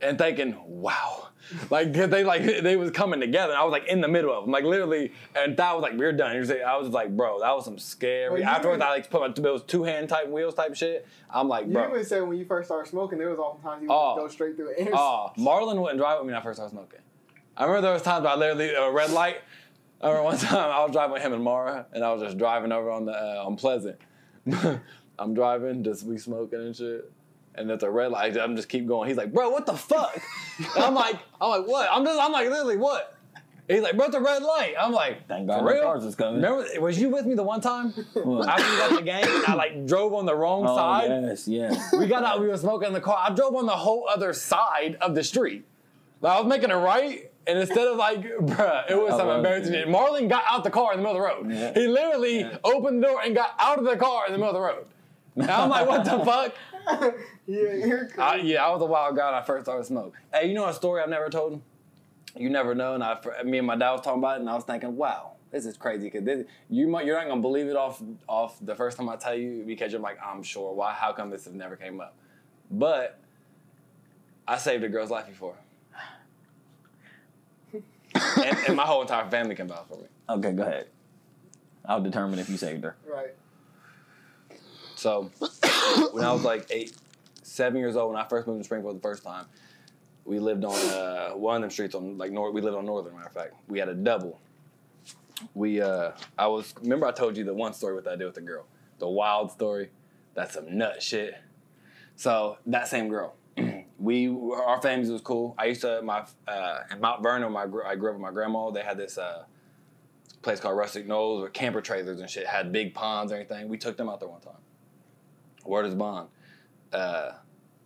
And thinking, wow. Like they like they was coming together. I was like in the middle of them, like literally, and that was like we're done. You're saying- I was like, bro, that was some scary. Well, Afterwards, I like put my those two hand type wheels type shit. I'm like, You bro, even said when you first started smoking, there was oftentimes you would Oh. go straight through intersection. Oh, Marlon wouldn't drive with me when I first started smoking. I remember there was times where I literally a red light. I remember one time I was driving with him and Mara, and I was just driving over on the uh, on Pleasant. I'm driving, just we smoking and shit, and there's a red light. I'm just keep going. He's like, "Bro, what the fuck?" And I'm like, "I'm like, what?" I'm just, I'm like, literally, what? He's like, "Bro, the red light." I'm like, Thank God "For no real?" cars was coming. Remember, was you with me the one time after we got the game? I like drove on the wrong Oh, side. yes, yes. We got out, we were smoking in the car. I drove on the whole other side of the street. Like, I was making a right, and instead of like, bruh, it was I some embarrassing it. shit. Marlon got out the car in the middle of the road. Yeah. He literally opened the door and got out of the car in the middle of the road. And I'm like, what the fuck? Yeah, you're crazy. I, yeah, I was a wild guy when I first started smoking. Hey, you know a story I've never told? You never know. And I, me and my dad was talking about it, and I was thinking, wow, this is crazy because you might, you're not gonna believe it off off the first time I tell you because you're like, I'm sure. Why? How come this has never came up? But I saved a girl's life before, and, and my whole entire family can vouch for me. Okay, go ahead. I'll determine if you saved her. right. So when I was like eight, seven years old, when I first moved to Springfield the first time, we lived on uh, one of them streets on like North. We lived on Northern. Matter of fact, we had a double. We uh, I was remember I told you the one story with I did with the girl, the wild story. That's some nut shit. So that same girl, we our families was cool. I used to my uh, in Mount Vernon. My I grew up with my grandma. They had this. Uh, place called Rustic Knolls or camper trailers and shit. Had big ponds and everything. We took them out there one time. Word is bond. Uh,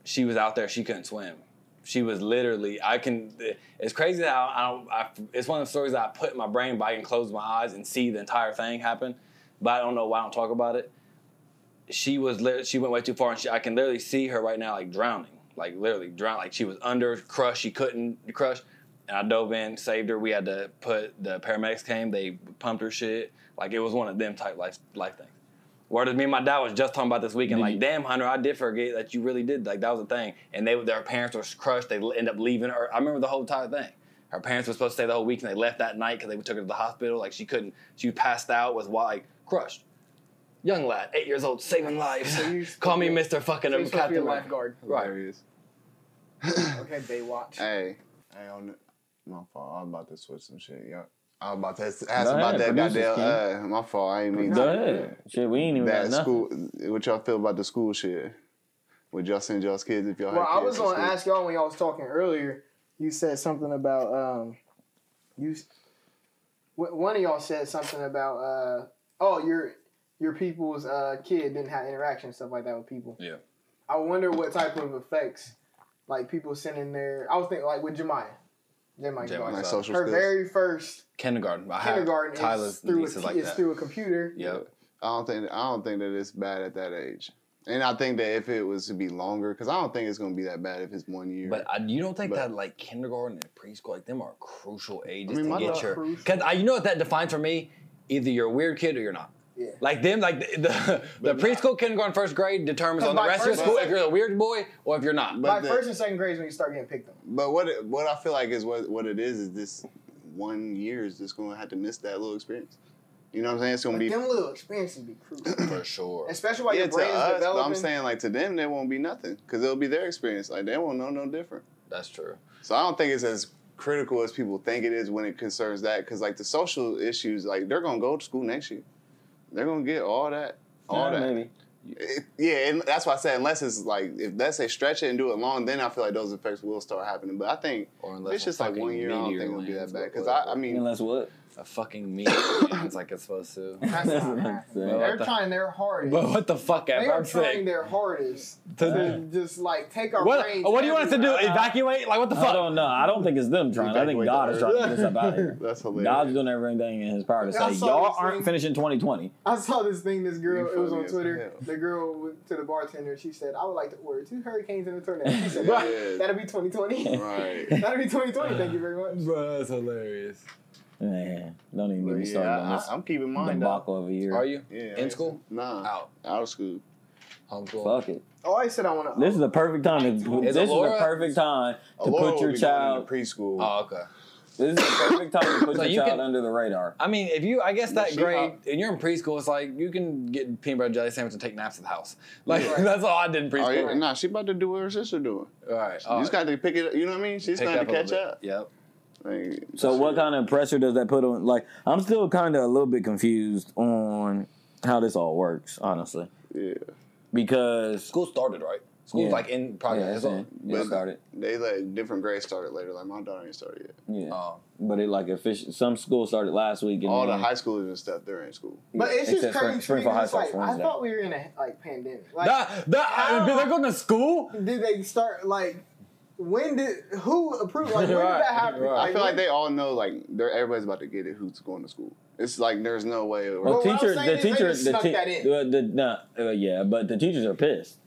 she was out there. She couldn't swim. She was literally. I can. It's crazy how I don't. I, it's one of the stories that I put in my brain, but I can close my eyes and see the entire thing happen. But I don't know why I don't talk about it. She was. She went way too far, and she, I can literally see her right now, like drowning, like literally drown. Like she was under, crushed. She couldn't crush. And I dove in, saved her. We had to put the paramedics came. They pumped her shit. Like it was one of them type life life things. Word is me and my dad was just talking about this weekend. Did Like, you- damn, Hunter, I did forget that you really did. Like that was a thing. And they their parents were crushed. They end up leaving her. I remember the whole entire thing. Her parents were supposed to stay the whole week, and they left that night because they took her to the hospital. Like she couldn't. She passed out. Was like crushed. Young lad, eight years old, saving lives. So Call me Mister Fucking So you're supposed to be Captain a lifeguard. Right. Hilarious. Okay, Baywatch. Hey, hey, on the, my fault. I was about to switch some shit. Yeah, I was about to ask, ask Go about ahead, that producers, goddamn. Uh, my fault. I ain't mean Go to. ahead. Shit, we ain't even got That nothing. school. What y'all feel about the school shit? Would y'all send y'all's kids if y'all had to? Well, had I was gonna ask y'all when y'all was talking earlier. You said something about um, you. One of y'all said something about uh, oh your your people's uh kid didn't have interaction and stuff like that with people. Yeah. I wonder what type of effects, like people sending their. I was thinking like with Jemiah. Jemiah. Jemiah. like social Her skills. very first Kindergarten. I kindergarten Tyler's is through nieces a, like is that. through a computer. Yep. I don't think I don't think that it's bad at that age. And I think that if it was to be longer, because I don't think it's gonna be that bad if it's one year. But I, you don't think But- that like kindergarten and preschool, like them are crucial ages I mean, my to get your. Because I, uh, you know what that defines for me? Either you're a weird kid or you're not. Yeah. Like them, like the the, the But preschool, kindergarten, first grade determines on the by rest of your school if you're a weird boy or if you're not. But By the- first and second grade is when you start getting picked on. But what it, what I feel like is what what it is is this one year is just gonna have to miss that little experience. You know what I'm saying? It's gonna But be them little experiences be crucial, for sure. especially while yeah your to brain is us. But developing. I'm saying like to them, there won't be nothing because it'll be their experience. Like they won't know no different. That's true. So I don't think it's as critical as people think it is when it concerns that. Because like the social issues, like they're gonna go to school next year. They're gonna get all that, all Yeah, that. maybe. It- yeah, and that's why I said unless it's like if let's say stretch it and do it long, then I feel like those effects will start happening. But I think Or unless it's just like one year. I don't think it'll be that bad. Because I, I mean, Unless what? A fucking meat lands like it's supposed to. That's not happening. They're the- trying their hardest. But what the fuck they ever? are I'm trying saying. their hardest To to just like take our What, brains. what do you want us to do? everywhere. Evacuate? Like what the fuck? I fuck? don't know. I don't think it's them trying. I think God is trying to get us up out of here. that's hilarious. God's doing everything in His power to I say saw y'all this aren't thing. finishing 2020. I saw this thing. This girl. You It was funny on as Twitter. hell. The girl went to the bartender. She said, "I would like to order two hurricanes and a tornado." She said, Yeah. "That'll be 2020. right. That'll be 2020. Thank you very much." Bro, that's hilarious. Man, don't even get me started yeah, on this I'm keeping mine though. debacle of a year. Are you? Yeah, In school? Nah, Out. out of school. Homeschool. Fuck it. Oh, I said I want to. This is the perfect time to. Is This is the perfect time to Alora put will your be going child. preschool. Oh, okay. This is the perfect time to put So your you child can- under the radar. I mean, if you, I guess that grade, hot. and you're in preschool, it's like you can get peanut butter jelly sandwich and take naps at the house. Like Right. that's all I did in Oh, preschool. yeah, nah, she about to do what her sister doing. All right. You just got to pick it. up. You know what I mean? She's pick trying to catch up. Yep. Like, So what shit. kind of pressure does that put on? Like, I'm still kind of a little bit confused on how this all works, honestly, Yeah, because School started right. School's Yeah. like in yeah, progress. it's It's all- in- it But- started. they like different grades started later. Like my daughter ain't started yet. Yeah, Oh. but it like official. Some school started last week, and All the then- high schoolers and stuff, they're in school. But it's just crazy. Spring- Springfield High School like, I thought we were in a like pandemic. Like, That, that, how- they're going to school? did they start like? When did who approved? Like when Right, did that happen? right. I feel like they all know like they're everybody's about to get it. Who's going to school? It's like there's no way. Well, Well, what I'm teachers, saying the is they teachers, just the, snuck te- that in. the, the uh, yeah, but the teachers are pissed.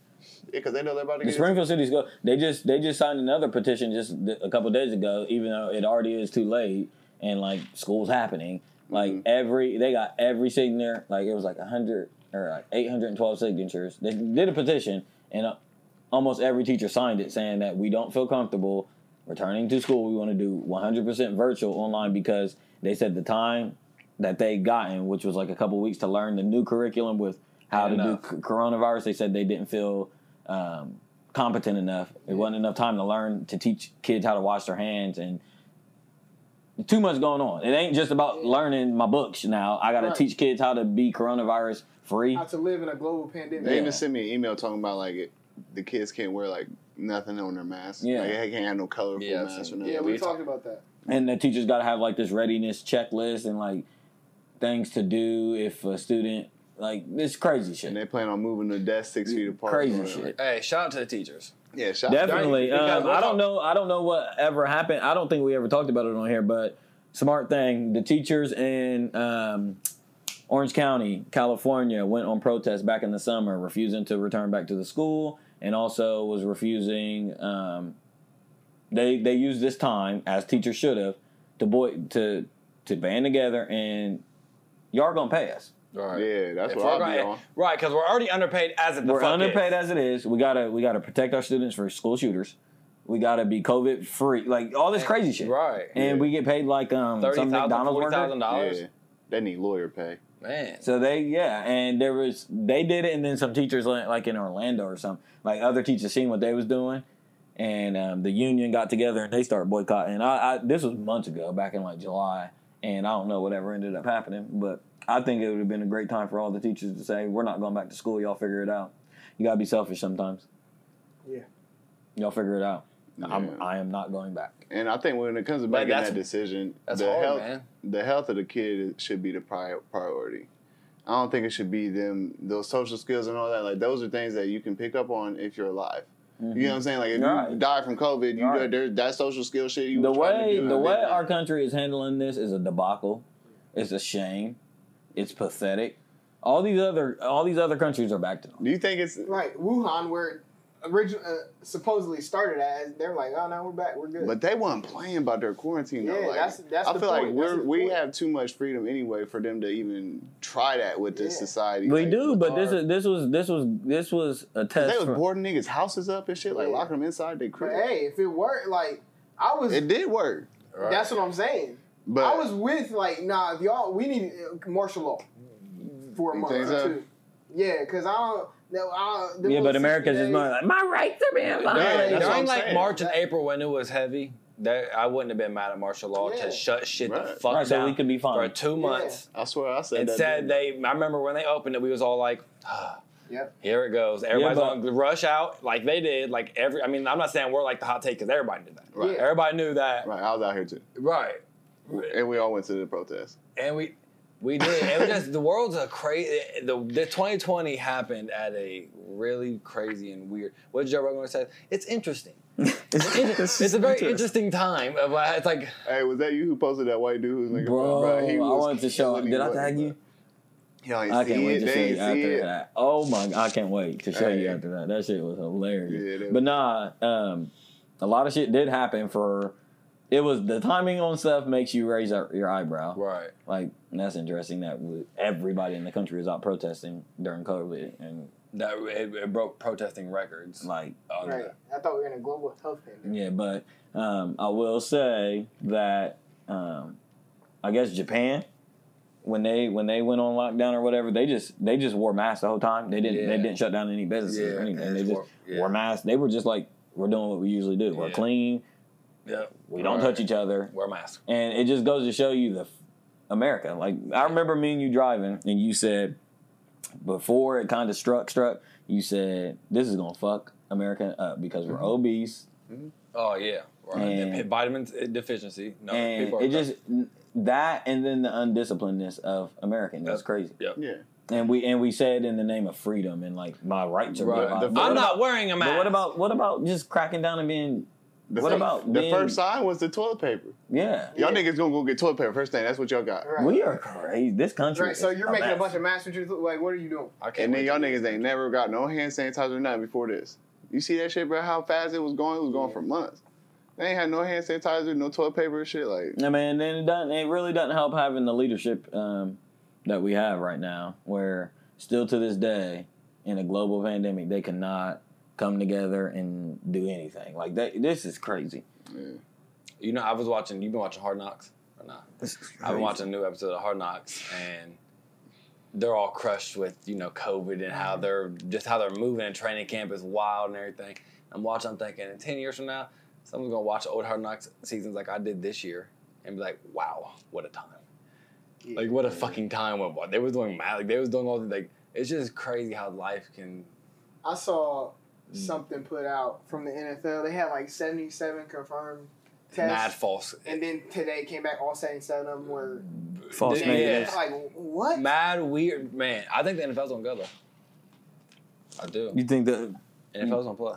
because they know they're about to The get. Springfield City School, they just they just signed another petition just th- a couple days ago, even though it already is too late and like school's happening. Like Mhm. every they got every signature, like it was like hundred or like eight hundred and twelve signatures. They did a petition, and uh, almost every teacher signed it, saying that we don't feel comfortable returning to school. We want to do one hundred percent virtual online because they said the time that they gotten, which was like a couple weeks to learn the new curriculum with how to Enough. do c- coronavirus. They said they didn't feel um, competent enough. It wasn't enough time to learn to teach kids how to wash their hands and too much going on. It ain't just about learning my books now. I got to Right. teach kids how to be coronavirus free. how to live in a global pandemic. They Yeah. even sent me an email talking about like it, the kids can't wear like nothing on their mask. Yeah. like, they can't have no colorful Yeah, I've masks or nothing. Yeah, we we talk- talked about that. And the teachers got to have like this readiness checklist and like things to do if a student like this crazy shit. and they plan on moving the desk six feet apart. Crazy shit. Hey, shout out to the teachers. Yeah, shout Definitely. Because Um, I don't know. I don't know what ever happened. I don't think we ever talked about it on here, but smart thing. The teachers in um, Orange County, California, went on protest back in the summer, refusing to return back to the school, and also was refusing. Um, they they used this time as teachers should have to boy to to band together and y'all are gonna pay us. Right. Yeah, that's If what I'll gonna- be on. Right, because we're already underpaid as it the We're fuck underpaid is. as it is. We gotta we gotta protect our students for school shooters. We gotta be COVID free, like all this crazy shit. Right. And Yeah. we get paid like um Thirty some McDonald's forty thousand worker. dollars. Yeah, they need lawyer pay. Man. So they yeah, and there was they did it, and then some teachers like like in Orlando or something, like other teachers seen what they was doing, and um, the union got together and they started boycotting. I, I this was months ago, back in like July, and I don't know whatever ended up happening, but I think it would have been a great time for all the teachers to say, "We're not going back to school. Y'all figure it out. You gotta be selfish sometimes. Yeah. y'all figure it out. I'm I am not going back. And I think when it comes to But making that decision, the hard, health, man. the health of the kid should be the pri- priority. I don't think it should be them those social skills and all that. Like those are things that you can pick up on if you're alive. You know mm-hmm. what I'm saying? Like if you die from COVID, you Right. there that social skill shit. You the was to way do, the way then- our country is handling this is a debacle. It's a shame. It's pathetic. All these other all these other countries are back to normal. Do you think it's? Like Wuhan, where original uh, supposedly started as, they're like, oh no, we're back, we're good. But they weren't playing about their quarantine. though. Yeah, Like, that's- that's I feel point. like we're we point. have too much freedom anyway for them to even try that with this Yeah. society. We like, do, with but this is this was this was this was a test. They was for- boarding niggas' houses up and shit, like Yeah. locking them inside their but crib. hey, if it worked, like I was, It did work, Right. that's what I'm saying. but I was with like, nah, if y'all, we need uh, martial law for a month think or so? two. Yeah, because I don't. No, I, them yeah, but America's just days- like my rights are being violated. that's what During like saying. March and April when it was heavy, that I wouldn't have been mad at martial law Yeah. to shut shit the fuck Right, so we could be fine for two months. I swear I said And that. said didn't they. I remember when they opened it, we was all like, ah, Yep. "Here it goes." Everybody's but- on the rush out like they did. Like every. I mean, I'm not saying we're like the hot take because everybody did that. Right. Yeah. Everybody knew that. Right, I was out here too, Right. and we all went to the protest. And we we did. It was just the world's a crazy. The, the 2020 happened at a really crazy and weird. What did Joe Rogan say? It's interesting. It's, it's a very interesting time. Of, uh, it's like Hey, was that you who posted that white dude who's nigga? Bro, bro, he I wanted to show. killing Did I tag bro. you? Y'all I can't wait it. to show you see after it. that. Oh my! God, I can't wait to show you after that. That shit was hilarious. Yeah, but nah, um, a lot of shit did happen for. It was the timing on stuff makes you raise your your eyebrow. right. Like that's interesting that everybody in the country is out protesting during COVID, and That it, it broke protesting records. Like, on Right. I thought we were in a global health pandemic. yeah, but um, I will say that um, I guess Japan. When they when they went on lockdown or whatever, they just they just wore masks the whole time. They didn't they didn't shut down any businesses Yeah, or anything. and They just wore- yeah. wore masks. They were just like we're doing what we usually do. We're Yeah. clean. The, yep. We don't touch each other. Wear a mask. and it just goes to show you the America. Like I remember me and you driving, and you said before it kind of struck struck, you said this is gonna fuck America up because we're mm-hmm. obese, mm-hmm. Oh yeah. Right. And- The vitamins eh, deficiency. No, and people are it just that and then the undisciplinedness of American. That's Yep. crazy. Yep. Yeah. And we and we said in the name of freedom and like my right to Right. live. The- But what I'm not wearing a mask. But what about what about just cracking down and being? The What fir- about the being- first sign was the toilet paper? Yeah, Y'all Yeah. niggas gonna go get toilet paper first thing. That's what y'all got. Right. we are crazy. This country. Right. So you're making a bunch of mass pictures. Like, what are you doing? I can't And then y'all niggas ain't never got no hand sanitizer or nothing before this. You see that shit, bro? How fast it was going? It was going for months. They ain't had no hand sanitizer, no toilet paper shit. Like, I mean, then it doesn't. It really doesn't help having the leadership um, that we have right now, where still to this day, in a global pandemic, they cannot come together and do anything. Like that. This is crazy. You know, I was watching. You've been watching Hard Knocks or not? I've been watching a new episode of Hard Knocks, and they're all crushed with you know COVID and how mm-hmm. they're just how they're moving and training camp is wild and everything. I'm watching. I'm thinking, in ten years from now, someone's gonna watch old Hard Knocks seasons like I did this year and be like, "Wow, what a time! Yeah. Like what a fucking time went by." They was doing mad. Like they was doing all the like. It's just crazy how life can. I saw Mm. something put out from the NFL. They had like 77 confirmed tests. Mad false. And then today came back, all 77 of them were. False Yeah. negatives. Like, what? Mad weird man. I think the NFL's gonna go though. I do. You think that? NFL's gonna play.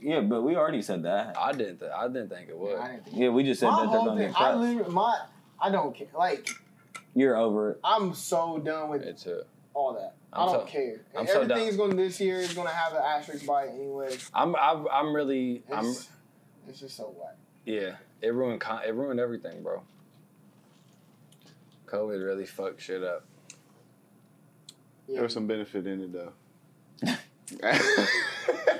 Yeah, but we already said that. I didn't. Th- I didn't think it would. I didn't think Yeah, we just said my that they're whole going to thing, get I literally, my, I don't care. Like, You're over it. I'm so done with Me too. all that. I'm I don't so- care. I'm so. Everything's going this year is going to have an asterisk by it anyway. I'm. I'm, I'm really. I'm. It's, it's just so whack. Yeah. It ruined. Con- it ruined everything, bro. COVID really fucked shit up. there was some benefit in it though.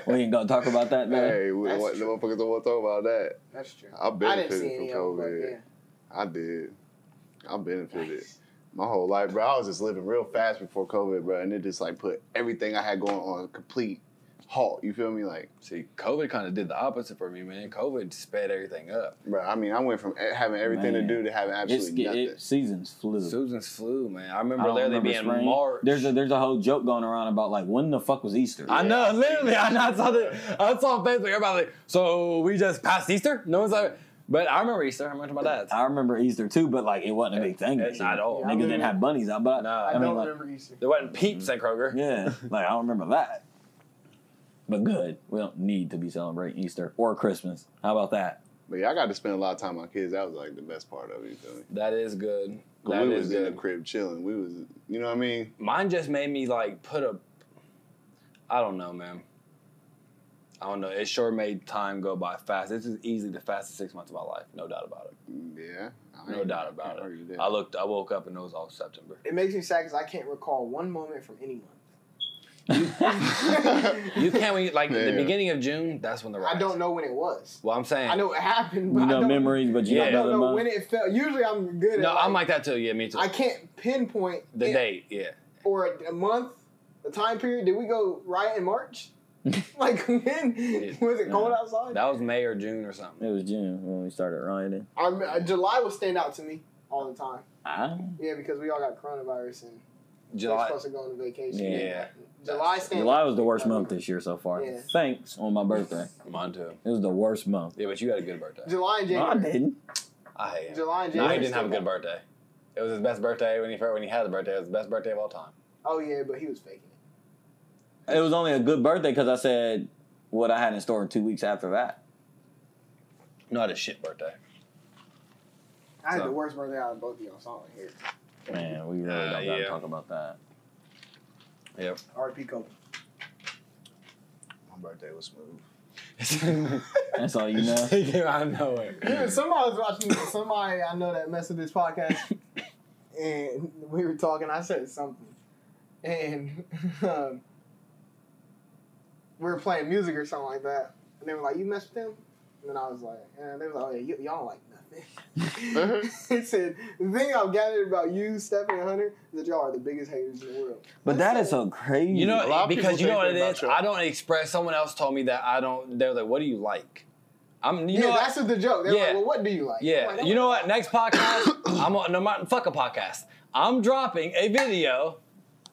We ain't gonna talk about that now. hey, we, That's what, the true. motherfuckers don't want to talk about that. That's true. I I didn't benefited see from any of them, COVID. yeah. I did. I benefited. My whole life, bro. I was just living real fast before COVID, bro, and it just like put everything I had going on a complete halt. You feel me? Like, See, COVID kind of did the opposite for me, man. COVID sped everything up. bro. I mean, I went from having everything Man. to do to having It's absolutely nothing. it, seasons flew. Seasons flew, man. I I remember don't literally remember being spring. March. There's a there's a whole joke going around about like when the fuck was Easter? I know, literally. I, know, I saw that. I saw on Facebook. Everybody like, so we just passed Easter. No one's like, but I remember Easter. I remember my dad's. I remember Easter too, but like it wasn't a big thing. It's not year. all. Yeah, Niggas didn't have bunnies out, but No. I, I mean, don't like- remember Easter. There wasn't peeps at Kroger. yeah, like I don't remember that. But good, we don't need to be celebrating Easter or Christmas. How about that? But yeah, I got to spend a lot of time with kids. That was like the best part of it. You feel? That is good. That we is was in the crib chilling. We was, you know what I mean? Mine just made me like put a. I don't know, man. I don't know. It sure made time go by fast. This is easily the fastest six months of my life, no doubt about it. Yeah. I No doubt about it. I looked. I woke up and it was all September. It makes me sad because I can't recall one moment from any month. You can't when you, like the beginning of June. That's when the rise. I don't know when it was. Well, I'm saying. I know it happened, but You know memories, but you Yeah. Don't don't know know the when it felt. Usually, I'm good. No, at, I'm like that too. Yeah, me too. I can't pinpoint the it date. Yeah. or a, a month, the time period. Did we go riot in March? like when was it cold outside? That was May or June or something. It was June when we started rioting. I, uh, July will stand out to me all the time. Ah, Yeah, because we all got coronavirus and we're supposed to go on vacation. Yeah. July. July was the worst month this year so far. Yeah. Thanks on my birthday. Mine too. It was the worst month. Yeah, but you had a good birthday. July and No, I didn't. I hate. July and No, January. he didn't have a good birthday. It was his best birthday when he when he had the birthday. It was the best birthday of all time. Oh yeah, but he was faking it. It was only a good birthday because I said what I had in store two weeks after that. Not a shit birthday. I had So- the worst birthday out of both of y'all. So I don't. Man, we really Uh, don't gotta yeah. talk about that. Yep. R.P. Kobe. My birthday was smooth. That's all you know. He came out of nowhere. Dude, somebody was watching. Somebody I know that messed with this podcast, and we were talking. I said something, and um, we were playing music or something like that, and they were like, "You mess with them?" And then I was like, and they were like, "Oh yeah, y- y'all don't like nothing." Uh-huh. he said, "The thing I've gathered about you, Stephen and Hunter, is that y'all are the biggest haters in the world." But that is so crazy. You A lot know, of because you know what think it that is. about you. I don't express. Someone else told me that I don't. They're like, "What do you like?" I'm. You yeah, know, that's what the joke. They're Yeah. like, "Well, what do you like?" Yeah, like, you know what? Next podcast, I'm on, no matter fuck a podcast. I'm dropping a video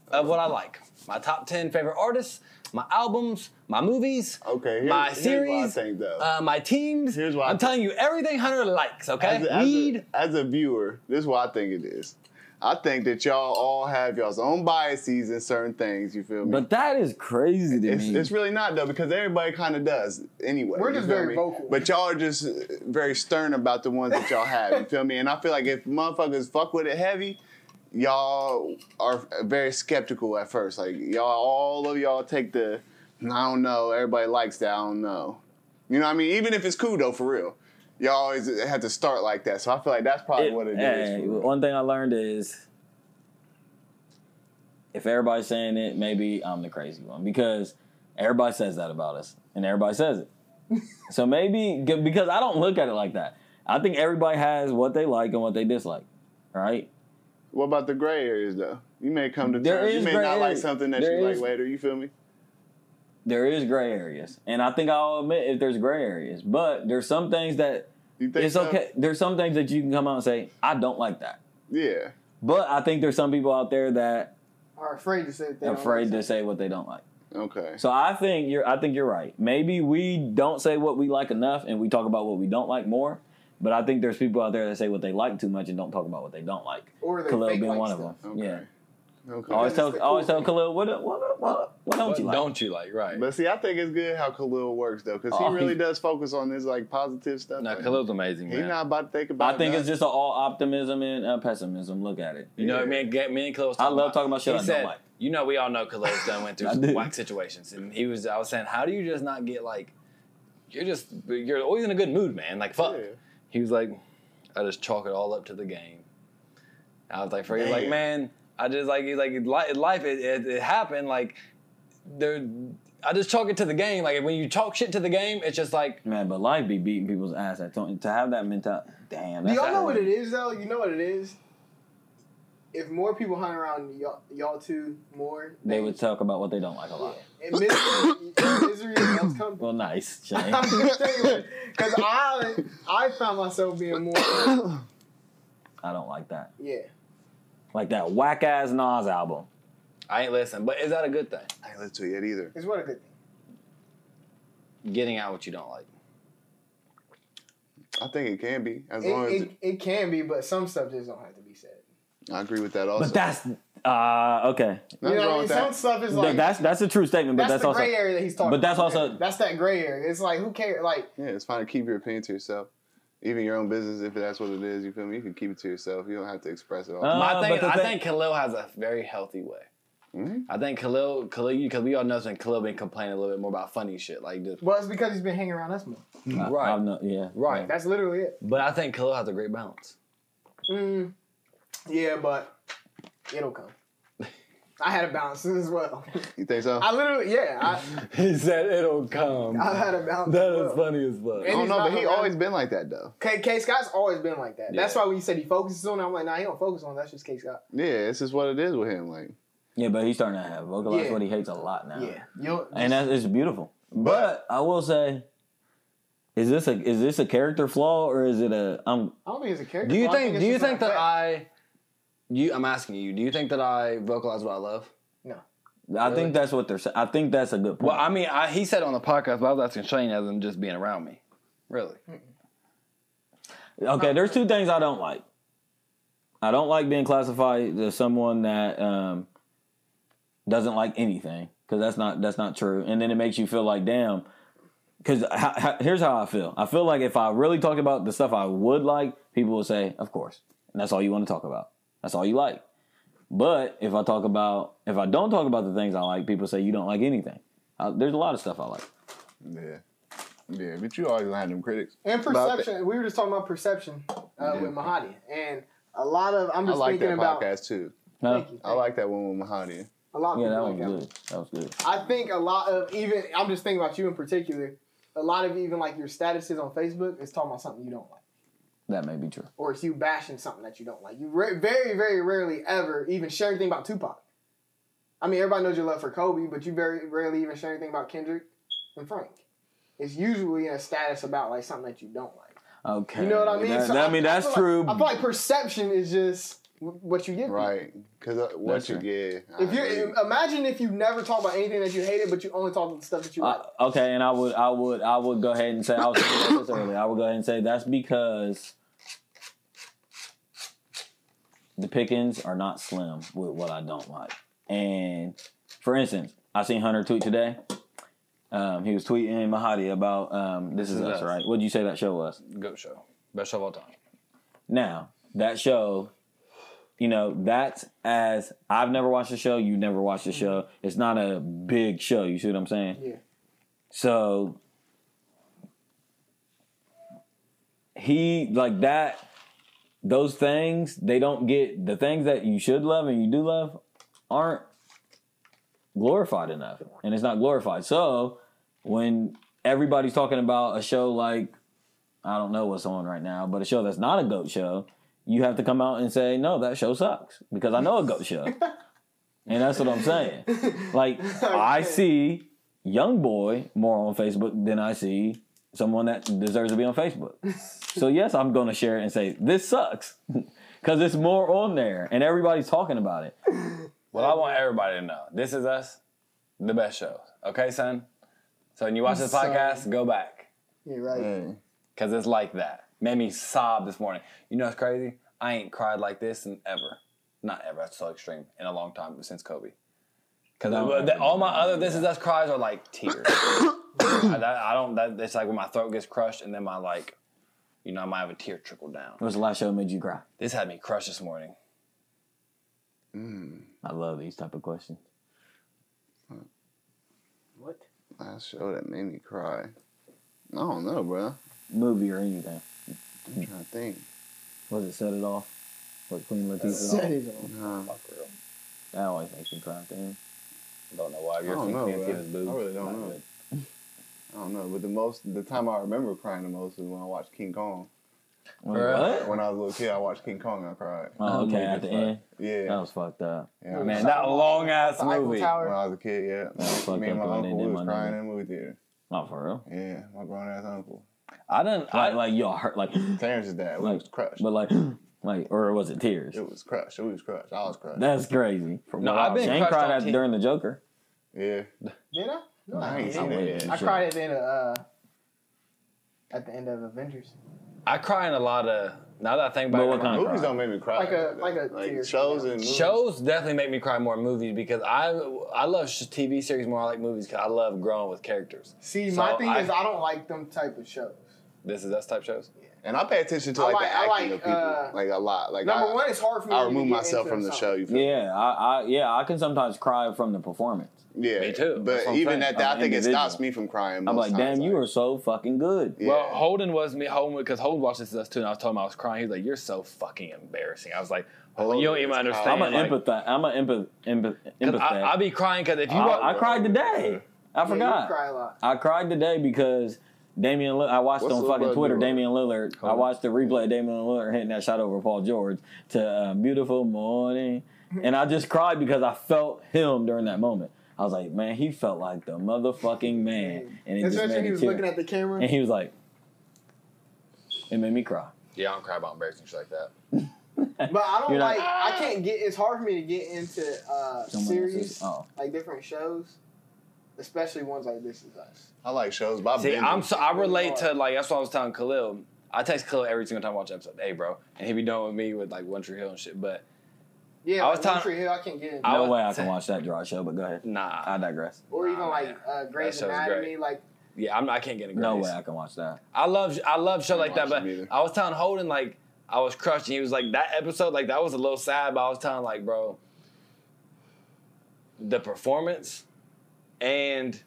of what I like. My top ten favorite artists, my albums, my movies, Okay, here's, my here's series, what I think though. uh, my teams. Here's what I I'm think. telling you everything Hunter likes. Okay, as, a, as, a, as a viewer, this is what I think it is. I think that y'all all have y'all's own biases in certain things. You feel me? But that is crazy to it's, me. it's really not though because everybody kind of does anyway. We're just very me? vocal. But y'all are just uh, very stern about the ones that y'all have. You feel me? And I feel like if motherfuckers fuck with it heavy, y'all are very skeptical at first. Like y'all, all of y'all take the I don't know. Everybody likes that. I don't know. You know what I mean? Even if it's cool though, for real. Y'all always have to start like that. So I feel like that's probably It- what it is. hey, for one thing I learned is if everybody's saying it, maybe I'm the crazy one because everybody says that about us and everybody says it. so maybe because I don't look at it like that. I think everybody has what they like and what they dislike, right? What about the gray areas though? You may come to There terms. You may gray not like something that There you is- like later. You feel me? There is gray areas, and I think I'll admit if there's gray areas, but there's some things that You think it's so? okay. There's some things that you can come out and say I don't like that, Yeah. but I think there's some people out there that are afraid to say that they are don't afraid like to say what they don't like. Okay. So I think you're. I think you're right. Maybe we don't say what we like enough, and we talk about what we don't like more. But I think there's people out there that say what they like too much and don't talk about what they don't like. Or they Khalil fake being like one stuff. of them. Okay. Yeah. Okay. I always Because tell. it's the I always cool tell Khalil what what what what don't What you like? don't you like? Right. But see, I think it's good how Khalil works though, because Oh, he really he- does focus on this like positive stuff. no, Like, Khalil's amazing, He's man. not about to think about. I think it's just all optimism and uh, pessimism. Look at it. You know, Yeah. me and, me and Khalil I talking love talking about shit he I don't said, like. You know, we all know Khalil's done went through I some do. whack situations, and he was. I was saying, how do you just not get like? You're just you're always in a good mood, man. Like fuck. Yeah. He was like, I just chalk it all up to the game. I was like, for he's like, Man. man, I just like he's like life. It, it, it happened like there. I just chalk it to the game. Like when you chalk shit to the game, it's just like Man, but life be beating people's ass. At to to have that mentality. Damn. Do That's y'all know what it is though? You know what it is? If more people hung around y'all, y'all two more, They would talk about what they don't like a lot. And misery, misery else come. Well, nice, Shane. I'm just saying, because I I found myself being more I don't like that. yeah. Like that whack ass Nas album. I ain't listen, But is that a good thing? I ain't listen to it yet either. It's what a good thing. Getting out what you don't like. I think it can be as It, long as it, it can be, but some stuff just don't have to be said. I agree with that. Also, But that's uh okay. You know, what I mean? some that. stuff is like that's that's a true statement, but that's, that's, the also gray area that he's talking. but that's about. also- that's that gray area. It's like who cares? Like Yeah, it's fine to keep your opinion to yourself. Even your own business, if that's what it is, you feel me? You can keep it to yourself. You don't have to express it all. Uh, My thing, but I thing- think Khalil has a very healthy way. Mhm. I think Khalil, Khalil, because we all know that Khalil been complaining a little bit more about funny shit, like just well, it's because he's been hanging around us more. I- right. I'm not- yeah. right. That's literally it. But I think Khalil has a great balance. Mm, yeah, but it'll come. I had a bounce as well. You think so? I literally, yeah, he said it'll come. I, I had a bounce. as well. funny as fuck. I And don't he's know, but he around- always been like that though. K, K Scott's always been like that. That's why when you said he focuses on it, I'm like, nah, he don't focus on it. That's just K Scott. Yeah, this is what it is with him. Like, Yeah, but he's starting to have vocalize Yeah. what he hates a lot now. Yeah, you'll, And that's it's beautiful. But I will say is this a is this a character flaw or is it a um I don't think it's a character. Do you flaw. Think? Do you think that. I? You, I'm asking you. Do you think that I vocalize what I love? No. I Really? think that's what they're saying. I think that's a good point. Well, I mean, I, he said on the podcast, but I was asking Shane as in just being around me. Really? Okay, there's two things I don't like. I don't like being classified as someone that um, doesn't like anything because that's not that's not true. And then it makes you feel like damn. Because here's how I feel. I feel like if I really talked about the stuff I would like, people would say, "Of course," and that's all you want to talk about. That's all you like. But if I talk about if I don't talk about the things I like, people say you don't like anything. Uh, there's a lot of stuff I like. yeah, yeah, but you always gonna have them critics. And But I thi- perception. We were just talking about perception uh, Yeah. with Mahadi, and a lot of I'm I just like thinking that about. podcast too. Huh? Thank you. I like that one with Mahadi. A lot of Yeah, that people was like that. good. That was good. I think a lot of even I'm just thinking about you in particular. A lot of even like your statuses on Facebook is talking about something you don't like, That may be true. or it's you bashing something that you don't like. You re- very very rarely ever even share anything about Tupac. I mean, everybody knows your love for Kobe, but you very rarely even share anything about Kendrick and Frank. It's usually in a status about like something that you don't like. Okay. You know what I mean? That, So that- I mean, that's feel true. Like, I feel like perception is just what you get. Right. Because uh, what That's you true. get. If you imagine if you never talk about anything that you hated, but you only talk about the stuff that you like. Uh, okay, and I would, I would, I would go ahead and say I was thinking this earlier. I would go ahead and say that's because the pickings are not slim with what I don't like. And for instance, I seen Hunter tweet today. Um, he was tweeting Mahadi about um, this, is, us, right? What'd you say that show was? Goat show. Best show of all time. Now that show, you know, that's as I've never watched the show. You never watched the show. It's not a big show. You see what I'm saying? Yeah. So he like that. Those things they don't get the things that you should love and you do love aren't glorified enough, and it's not glorified. So when everybody's talking about a show like I don't know what's on right now, but a show that's not a goat show, you have to come out and say no, that show sucks because I know a goat show, and that's what I'm saying. Like I see young boy more on Facebook than I see someone that deserves to be on Facebook. so yes, I'm going to share it and say this sucks because it's more on there and everybody's talking about it. Well, I want everybody to know this is us, the best show. Okay, son. So when you watch this Son. podcast, go back You're right. Hey. because it's like that. Made me sob this morning. You know what's crazy? I ain't cried like this in ever. Not ever. That's so extreme. In a long time since Kobe. Because No, all my other this is us cries are like tears. I, that, I don't. That, it's like when my throat gets crushed and then my like, you know, I might have a tear trickle down. What's the last show that made you cry? This had me crushed this morning. Mm, I love these type of questions. What? last show that made me cry. I don't know, bro. Movie or anything. I'm trying to think. Was it Set It Off? With Queen Latifah? Set on? it on. Nah, Fuck real. That always makes me cry. Damn. Don't know why. I You're don't know, thinking bro. I really don't Not know. good. I don't know. But the most, the time I remember crying the most is when I watched King Kong. Wait, real? what? When I was a little kid, I watched King Kong and I cried. Oh, oh okay, at the end. Yeah. That was fucked up. yeah. Man, that long ass movie. When I was a kid, yeah. was fucked Me and my up when they uncle was my crying name. in the movie theater. Not for real. Yeah, my grown ass uncle. I didn't. I, Like, like y'all hurt, like, Terrence's dad. We Like, was crushed. but like, like, or was it tears? It was crushed. It was crushed. I was crushed. That's crazy. From No, I I've been Shane crushed cried on at, during the Joker. Yeah. Did I? No, I ain't didn't. seen it yet. I cried at the end of uh, at the end of Avengers. I cry in a lot of. Now that I think about But it, what kind of Movies cry? don't make me cry. Like a- like a tear. shows and movies. Shows definitely make me cry more than movies because I I love TV series more. I like movies because I love growing with characters. See, So my thing I- is I don't like them type of shows. This is us type shows. Yeah. And I pay attention to like, like- the acting like, of people, uh, like a lot. Like Number I, one, it's hard for me. I to remove get myself into from the something. show. You feel me? Yeah, I, I, yeah, I can sometimes cry from the performance. Yeah, Me too. But even at that, I'm I think it stops me from crying. I'm most like, damn, you like- are so fucking good. Yeah. Well, Holden was me. Holden because Holden watched this with us too, and I was telling him I was crying. He's like, "You're so fucking embarrassing." I was like, "Holden, you don't even understand." I'm an like, empath. I'm an empath. empath, 'cause empath. I, I be crying because if you I, I cried today. I Yeah, you forgot. cry a lot. I cried today because Damian. Lillard, I watched What's on fucking Twitter. doing? Damian Lillard. I watched the replay of Damian Lillard hitting that shot over Paul George to uh, "Beautiful Morning," and I just cried because I felt him during that moment. I was like, man, he felt like the motherfucking man, and it just made he me was tear. looking at the camera. And he was like, it made me cry. yeah, I don't cry about embarrassing shit like that. But I don't You're not- like. I can't get. It's hard for me to get into uh, Someone series, oh. like different shows, especially ones like This Is Us. I like shows, but I've See, I'm so I relate to like that's what I was telling Khalil. I text Khalil every single time I watch an episode. Hey, bro, and he be doing with me with like One Tree Hill and shit. But Yeah, I was like telling- One Tree Hill. I can't get into. I No was way I can watch that dry show, but go ahead. nah, I digress. or even Nah, like man. uh, Grey's That Anatomy. great. Like yeah, I'm, I can't get into No Grace. way I can watch that. I love I love show like that, but. I was telling Holden like I was crushed, and he was like that episode like that was a little sad, but I was telling like bro, the performance and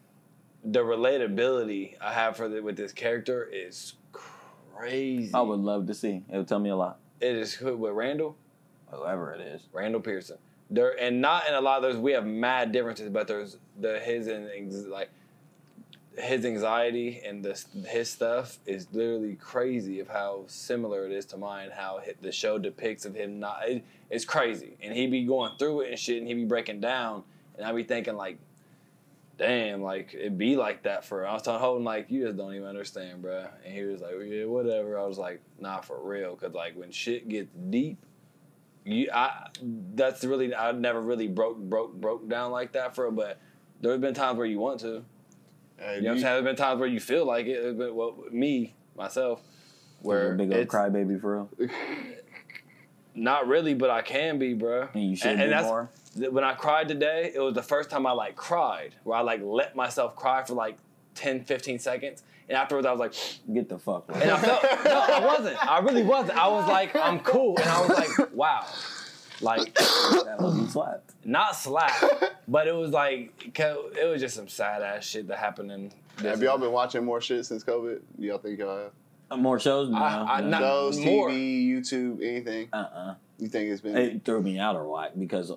the relatability I have for the, with this character is crazy. I would love to see. It would tell me a lot. It is who with Randall, Whoever it is. Randall Pearson. there and not in a lot of those we have mad differences, but there's the his and like his anxiety and the his stuff is literally crazy of how similar it is to mine. How the show depicts of him not it, it's crazy, and he be going through it and shit, and he be breaking down, and I be thinking like. Damn, like it be like that for. I was telling Holden like you just don't even understand, bruh. And he was like, yeah, whatever. I was like, nah, for real, cause like when shit gets deep, you I that's really I never really broke broke broke down like that for but there have been times where you want to. Uh, You know what I'm saying? There's been times where you feel like it. There's well, me myself, Where where big old crybaby for real. not really, but I can be, bro. And you should be that's- more. When I cried today, it was the first time I like cried, where I like let myself cry for like 10, 15 seconds, and afterwards I was like, Get the fuck. Right. and I felt no, I wasn't. I really wasn't. I was like, I'm cool, and I was like, wow, like that was slapped. not slap, but it was like 'cause it was just some sad ass shit that happened in. This Have y'all been watching more shit since COVID? Do y'all think y'all have? Uh, More shows? No. I- I- no. not- Shows, more. TV, YouTube, anything? uh-uh. You think it's been? It threw me out of whack because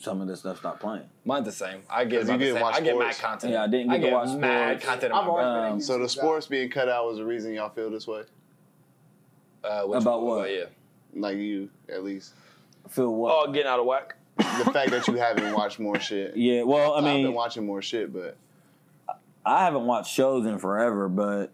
some of this stuff stopped playing. Mine's the same. I get 'Cause you didn't watch I get mad sports? content. Yeah, I didn't get I to get watch mad sports. content. I've always been Um, so the sports being cut out was the reason y'all feel this way? Uh, which About one? what? Yeah. Like you, at least. Feel what? Oh, getting out of whack. The fact that you haven't watched more shit. yeah, well, I mean I've mean, been watching more shit, but I haven't watched shows in forever, but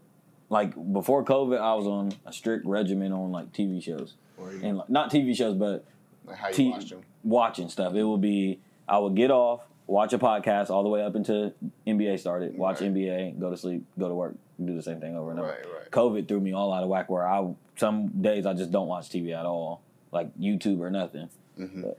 like before COVID, I was on a strict regimen on like TV shows and like, not TV shows, but like how you T- watched them. Watching stuff. It would be I would get off, watch a podcast all the way up until NBA started, watch Right. NBA, go to sleep, go to work, do the same thing over and over. Right, right. COVID threw me all out of whack. Where I some days I just don't watch TV at all, like YouTube or nothing. Mm-hmm. But-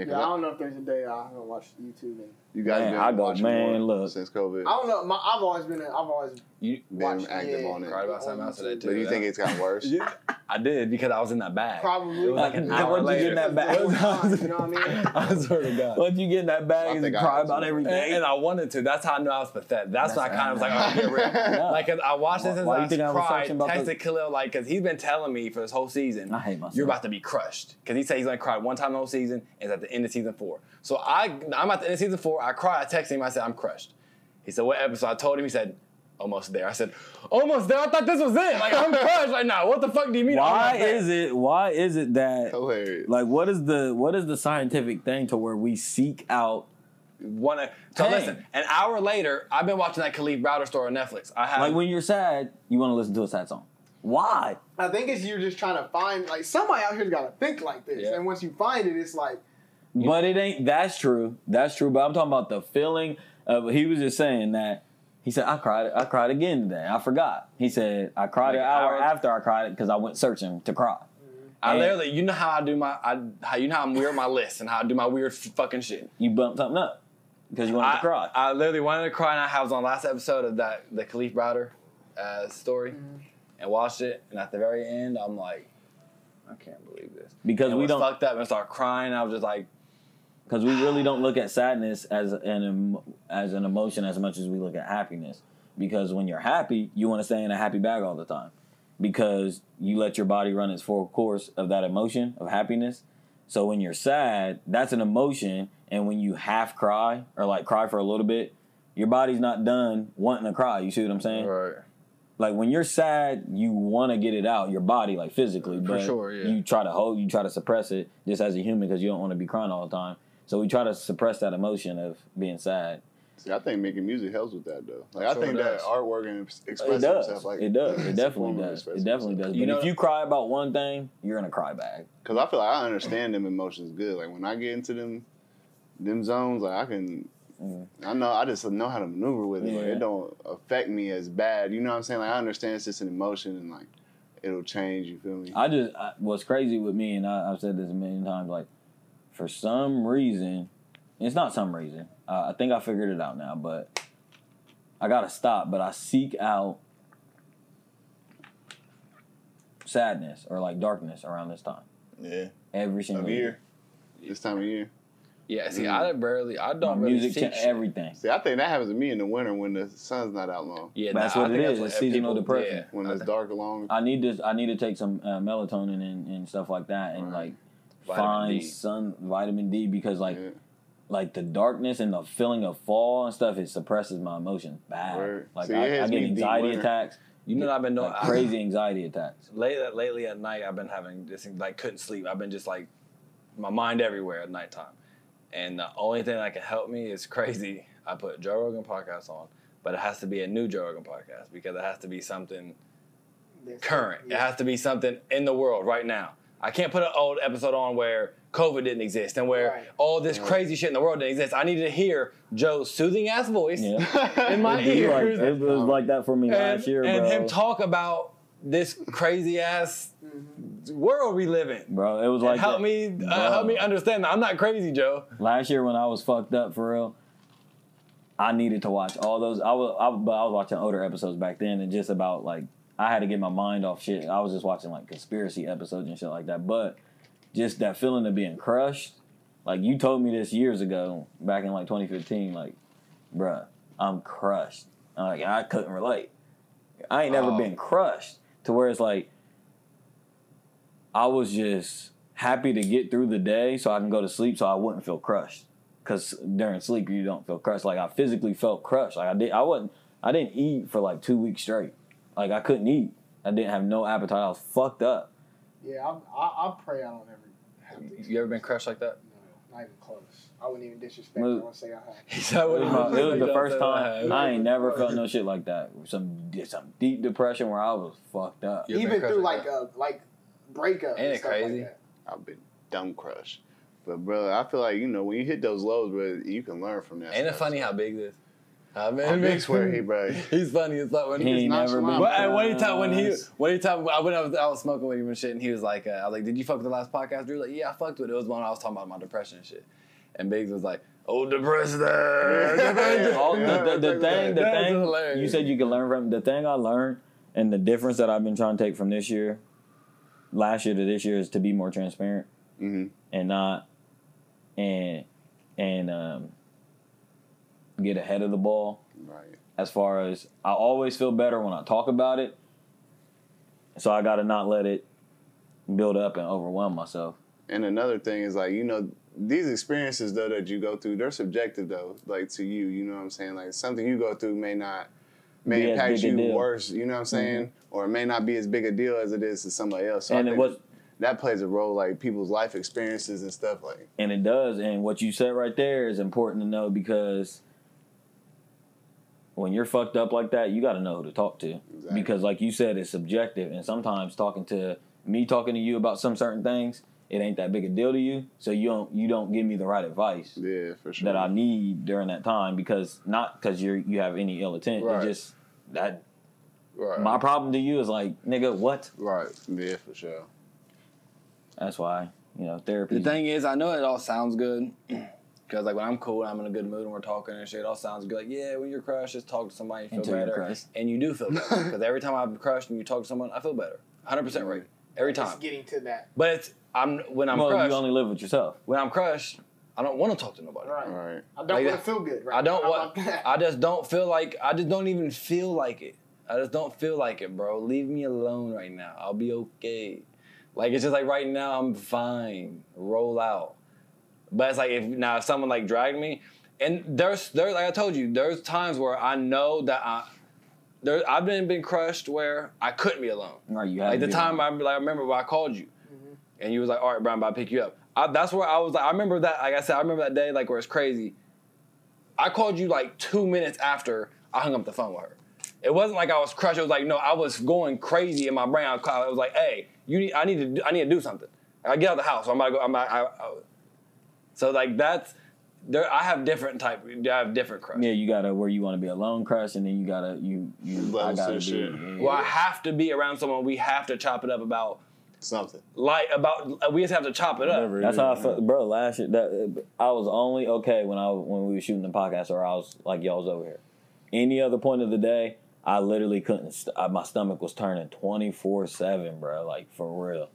Yeah, 'cause Yeah, I I- don't know if there's a day I haven't watched YouTube. And you guys Man, been I go, watching man, more look. since COVID. I don't know. My, I've always been. A, I've always You Been active yeah, on it. cried about something else today YouTube. too. But do you yeah. think it's gotten worse? Yeah, I did because I was in that bag. Probably. It was like an Like, hour once you get in that bag- Four you know what I mean? I swear to God. Once you get in that bag and think I cry about everything, And, and I wanted to. That's how I knew I was pathetic. That's, why I kind of was like, oh, get real. Yeah. Like, 'cause I watched this Why- and why I you think I was cried. about texted the- Khalil like, because he's been telling me for this whole season, I hate myself. you're about to be crushed. Because he said he's gonna cry one time the whole season, and at the end of season four. So I, I'm at the end of season four. I cried. I texted him. I said, I'm crushed. He said, what episode? I told him. He said, almost there. I said, almost there. I thought this was it. Like I'm crushed. right now. What the fuck do you mean? why is it? Why is it that? Hilarious. Like, what is the what is the scientific thing to where we seek out? Wanna, so Dang. listen. An hour later, I've been watching that Kalief Browder story on Netflix. I have. Like when you're sad, you want to listen to a sad song. Why? I think it's you're just trying to find like somebody out here's got to think like this, Yeah. and once you find it, it's like But it ain't. That's true. That's true. But I'm talking about the feeling of. He was just saying that. He said, "I cried. I cried again today. I forgot." He said, "I cried Like an hour after I cried it because I went searching to cry." I And literally, you know how I do my, I, how you know how I'm weird my list and how I do my weird fucking shit. You bumped something up because you wanted I, to cry. I literally wanted to cry, and I was on last episode of that the Kalief Browder uh, story, and watched it. And at the very end, I'm like, I can't believe this. because And we don't. fucked up and started crying. I was just like, because we really don't look at sadness as an as an emotion as much as we look at happiness. Because when you're happy, you want to stay in a happy bag all the time, because you let your body run its full course of that emotion of happiness. So when you're sad, that's an emotion, and when you half cry or like cry for a little bit, your body's not done wanting to cry. You see what I'm saying? right. Like when you're sad, you want to get it out, your body, like physically, For but sure, yeah. you try to hold, you try to suppress it just as a human because you don't want to be crying all the time. So we try to suppress that emotion of being sad. See, I think making music helps with that though. Like I'm I think that artwork and ex- It expressing does. yourself, like it does. It definitely does. It definitely yourself. does. You But know- if you cry about one thing, you're in a cry bag. Cause I feel like I understand them emotions good. Like when I get into them, them zones, like I can, Mm. I know I just know how to maneuver with it. Like it don't affect me as bad. You know what I'm saying? Like I understand it's just an emotion and like it'll change. You feel me? I just I, what's crazy with me, and I, I've said this a million times. Like for some reason, it's not some reason. Uh, I think I figured it out now, but I gotta stop. But I seek out sadness or like darkness around this time yeah. every single Of year, this time of year. Yeah, see, Mm. I barely, I don't really music, seek cha- shit. everything. See, I think that happens to me in the winter when the sun's not out long. Yeah, That's nah, what I it think is, what it's seasonal people- depression. yeah, When I it's think- dark long. I need to I need to take some uh, melatonin and, and stuff like that, and Right. like find D. sun vitamin D because like Yeah. like the darkness and the feeling of fall and stuff it suppresses my emotions bad. Word. Like See, I, I get anxiety attacks, You know I've been doing? like crazy anxiety attacks. lately, lately at night, I've been having this like couldn't sleep. I've been just like my mind everywhere at nighttime, and the only thing that can help me is crazy. I put Joe Rogan podcast on, but it has to be a new Joe Rogan podcast because it has to be something That's- current. It yeah. has to be something in the world right now. I can't put an old episode on where COVID didn't exist and where Right. all this crazy shit in the world didn't exist. I needed to hear Joe's soothing ass voice Yeah. in my It'd like- ears it was like that for me and, last year, bro. and bro. him talk about this crazy ass world we live in. bro, it was like help that- me, uh, help me understand that I'm not crazy, Joe. last year when I was fucked up for real, I needed to watch all those. I was, I, but I was watching older episodes back then, and just about like I had to get my mind off shit. I was just watching like conspiracy episodes and shit like that. But just that feeling of being crushed, like you told me this years ago, back in like 2015, like, bruh, I'm crushed. I'm like I couldn't relate. I ain't never Oh. been crushed to where it's like I was just happy to get through the day so I can go to sleep so I wouldn't feel crushed. Cause during sleep you don't feel crushed. Like I physically felt crushed. Like I did I wasn't I didn't eat for like two weeks straight. Like I couldn't eat. I didn't have no appetite. I was fucked up. Yeah, I, I, I pray I don't ever have to. You ever been crushed like that? No, not even close. I wouldn't even disrespect. Well- I want to say I have. He said, It was, my- it was the first time say I ain't never felt no shit like that. Some some deep depression where I was fucked up. You even through like like a like breakup. Ain't and it stuff crazy? Like that. I've been dumb crushed. But brother, I feel like you know when you hit those lows, bro, you can learn from that. Ain't it stuff. funny how big this? I mean, How big swear he, bro? He's funny as fuck when He he's ain't never been. nonchalant. Well, and when he time when he crushed. when he time I when I was I was smoking with him and shit, and he was like, uh, I was like, "Did you fuck with the last podcast?" Drew like, "Yeah, I fucked with it." It was one I was talking about my depression and shit, and Biggs was like, "Oh, depressed there." All, the, the, the thing, the thing you said you can learn from. The thing I learned and the difference that I've been trying to take from this year, last year to this year, is to be more transparent hmm and not and and um, get ahead of the ball. Right. As far as I always feel better when I talk about it, so I got to not let it build up and overwhelm myself. And another thing is like you know these experiences though that you go through, they're subjective though, like to you. You know what I'm saying? Like something you go through may not may Be as impact you deal. Mm-hmm. worse. You know what I'm saying? Or it may not be as big a deal as it is to somebody else. So I and it was that plays a role, like people's life experiences and stuff. Like And it does. And what you said right there is important to know because when you're fucked up like that, you got to know who to talk to. Exactly. Because, like you said, it's subjective. And sometimes talking to me, talking to you about some certain things, it ain't that big a deal to you. So you don't you don't give me the right advice yeah, for sure. that I need during that time because not because you're you have any ill intent. Right. It's just that right. my problem to you is like nigga, what? right. yeah, for sure. That's why you know therapy. The thing is, I know it all sounds good. Cause like when I'm cool and I'm in a good mood and we're talking and shit, it all sounds good. Like yeah, when you're crushed, just talk to somebody and feel Until you're better, and you do feel better. Because every time I'm crushed and you talk to someone, I feel better. 100 percent right every time. Just getting to that. But it's I'm when I'm well, crushed. you only live with yourself. when I'm crushed, I don't want to talk to nobody. Right. All right. I don't Like want to feel good. Right. I don't want. I just don't feel like. I just don't even feel like it. I just don't feel like it, bro. Leave me alone right now. I'll be okay. Like it's just like right now I'm fine. Roll out. But it's like if now if someone like dragged me, and there's there like I told you, there's times where I know that I there I've been been crushed where I couldn't be alone. Right, you have Like the be time I like I remember when I called you, mm-hmm. and you was like, "All right, Brian, I'm about pick you up." I, that's where I was like, I remember that. Like I said, I remember that day, like where it's crazy. I called you like two minutes after I hung up the phone with her. It wasn't like I was crushed. It was like no, I was going crazy in my brain. I called- I was like, "Hey, you need. I need to. Do, I need to do something. I get out of the house. I'm about to go. I'm about, I, I, so like that's there. I have different type. I have different crush. Yeah, you gotta where you want to be alone, crush, and then you gotta you you. I gotta be. shit. yeah. Well, I have to be around someone. We have to chop it up about Something. like about. We just have to chop it up. Whatever. That's how I felt, bro. Last year, that I was only okay when I when we were shooting the podcast, or I was like y'all was over here. Any other point of the day, I literally couldn't. St- I, my stomach was turning twenty four seven, bro. Like for real.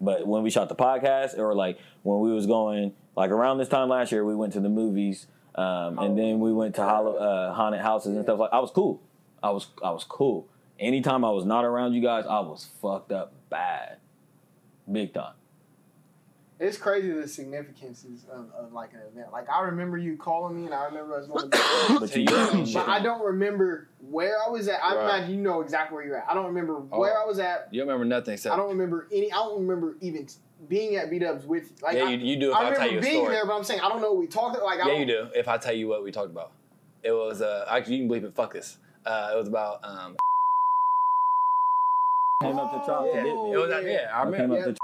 But when we shot the podcast, or like when we was going, like around this time last year, we went to the movies, um, and then we went to hollow, uh, haunted houses and stuff. Like I was cool. I was I was cool. Anytime I was not around you guys, I was fucked up bad, big time. It's crazy the significances of, of like an event. Like I remember you calling me, and I remember us going. To But you, you- you but I don't remember where I was at. I Right. imagine you know exactly where you're at. I don't remember Oh. where I was at. You don't remember nothing except I don't remember any. I don't remember even being at beat ups with. Like yeah, I, you, you do if I I, tell remember you a being story. there, but I'm saying I don't know what we talked. Like I Yeah, don't, you do. If I tell you what we talked about, it was uh actually you can believe it. Fuck this. Uh, it was about um. came up to Trop. Yeah, didn't it was uh, yeah. I you? came remember. up to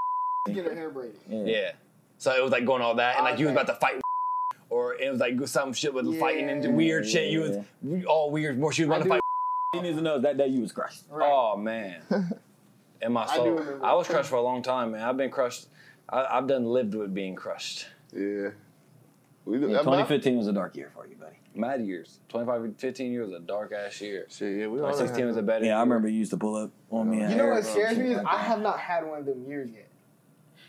get her hair braided. yeah. Yeah. So it was like going all that, and like you was about to fight, or it was like some shit with fighting and Yeah. weird shit. You was all weird. More she was about to fight. He needs to know that day you was crushed. Right. Oh man. In my soul, remember I, was crushed for a long time, man. I've been crushed. I, I've done lived with being crushed. Yeah. We, Yeah, I mean, 2015 was a dark year for you, buddy. Mad years. 25, 15 years was a dark ass year. Shit, yeah, we all 16 was a that. better Yeah, I remember you used to pull up on me. You know what scares me is I have not had one of them years yet.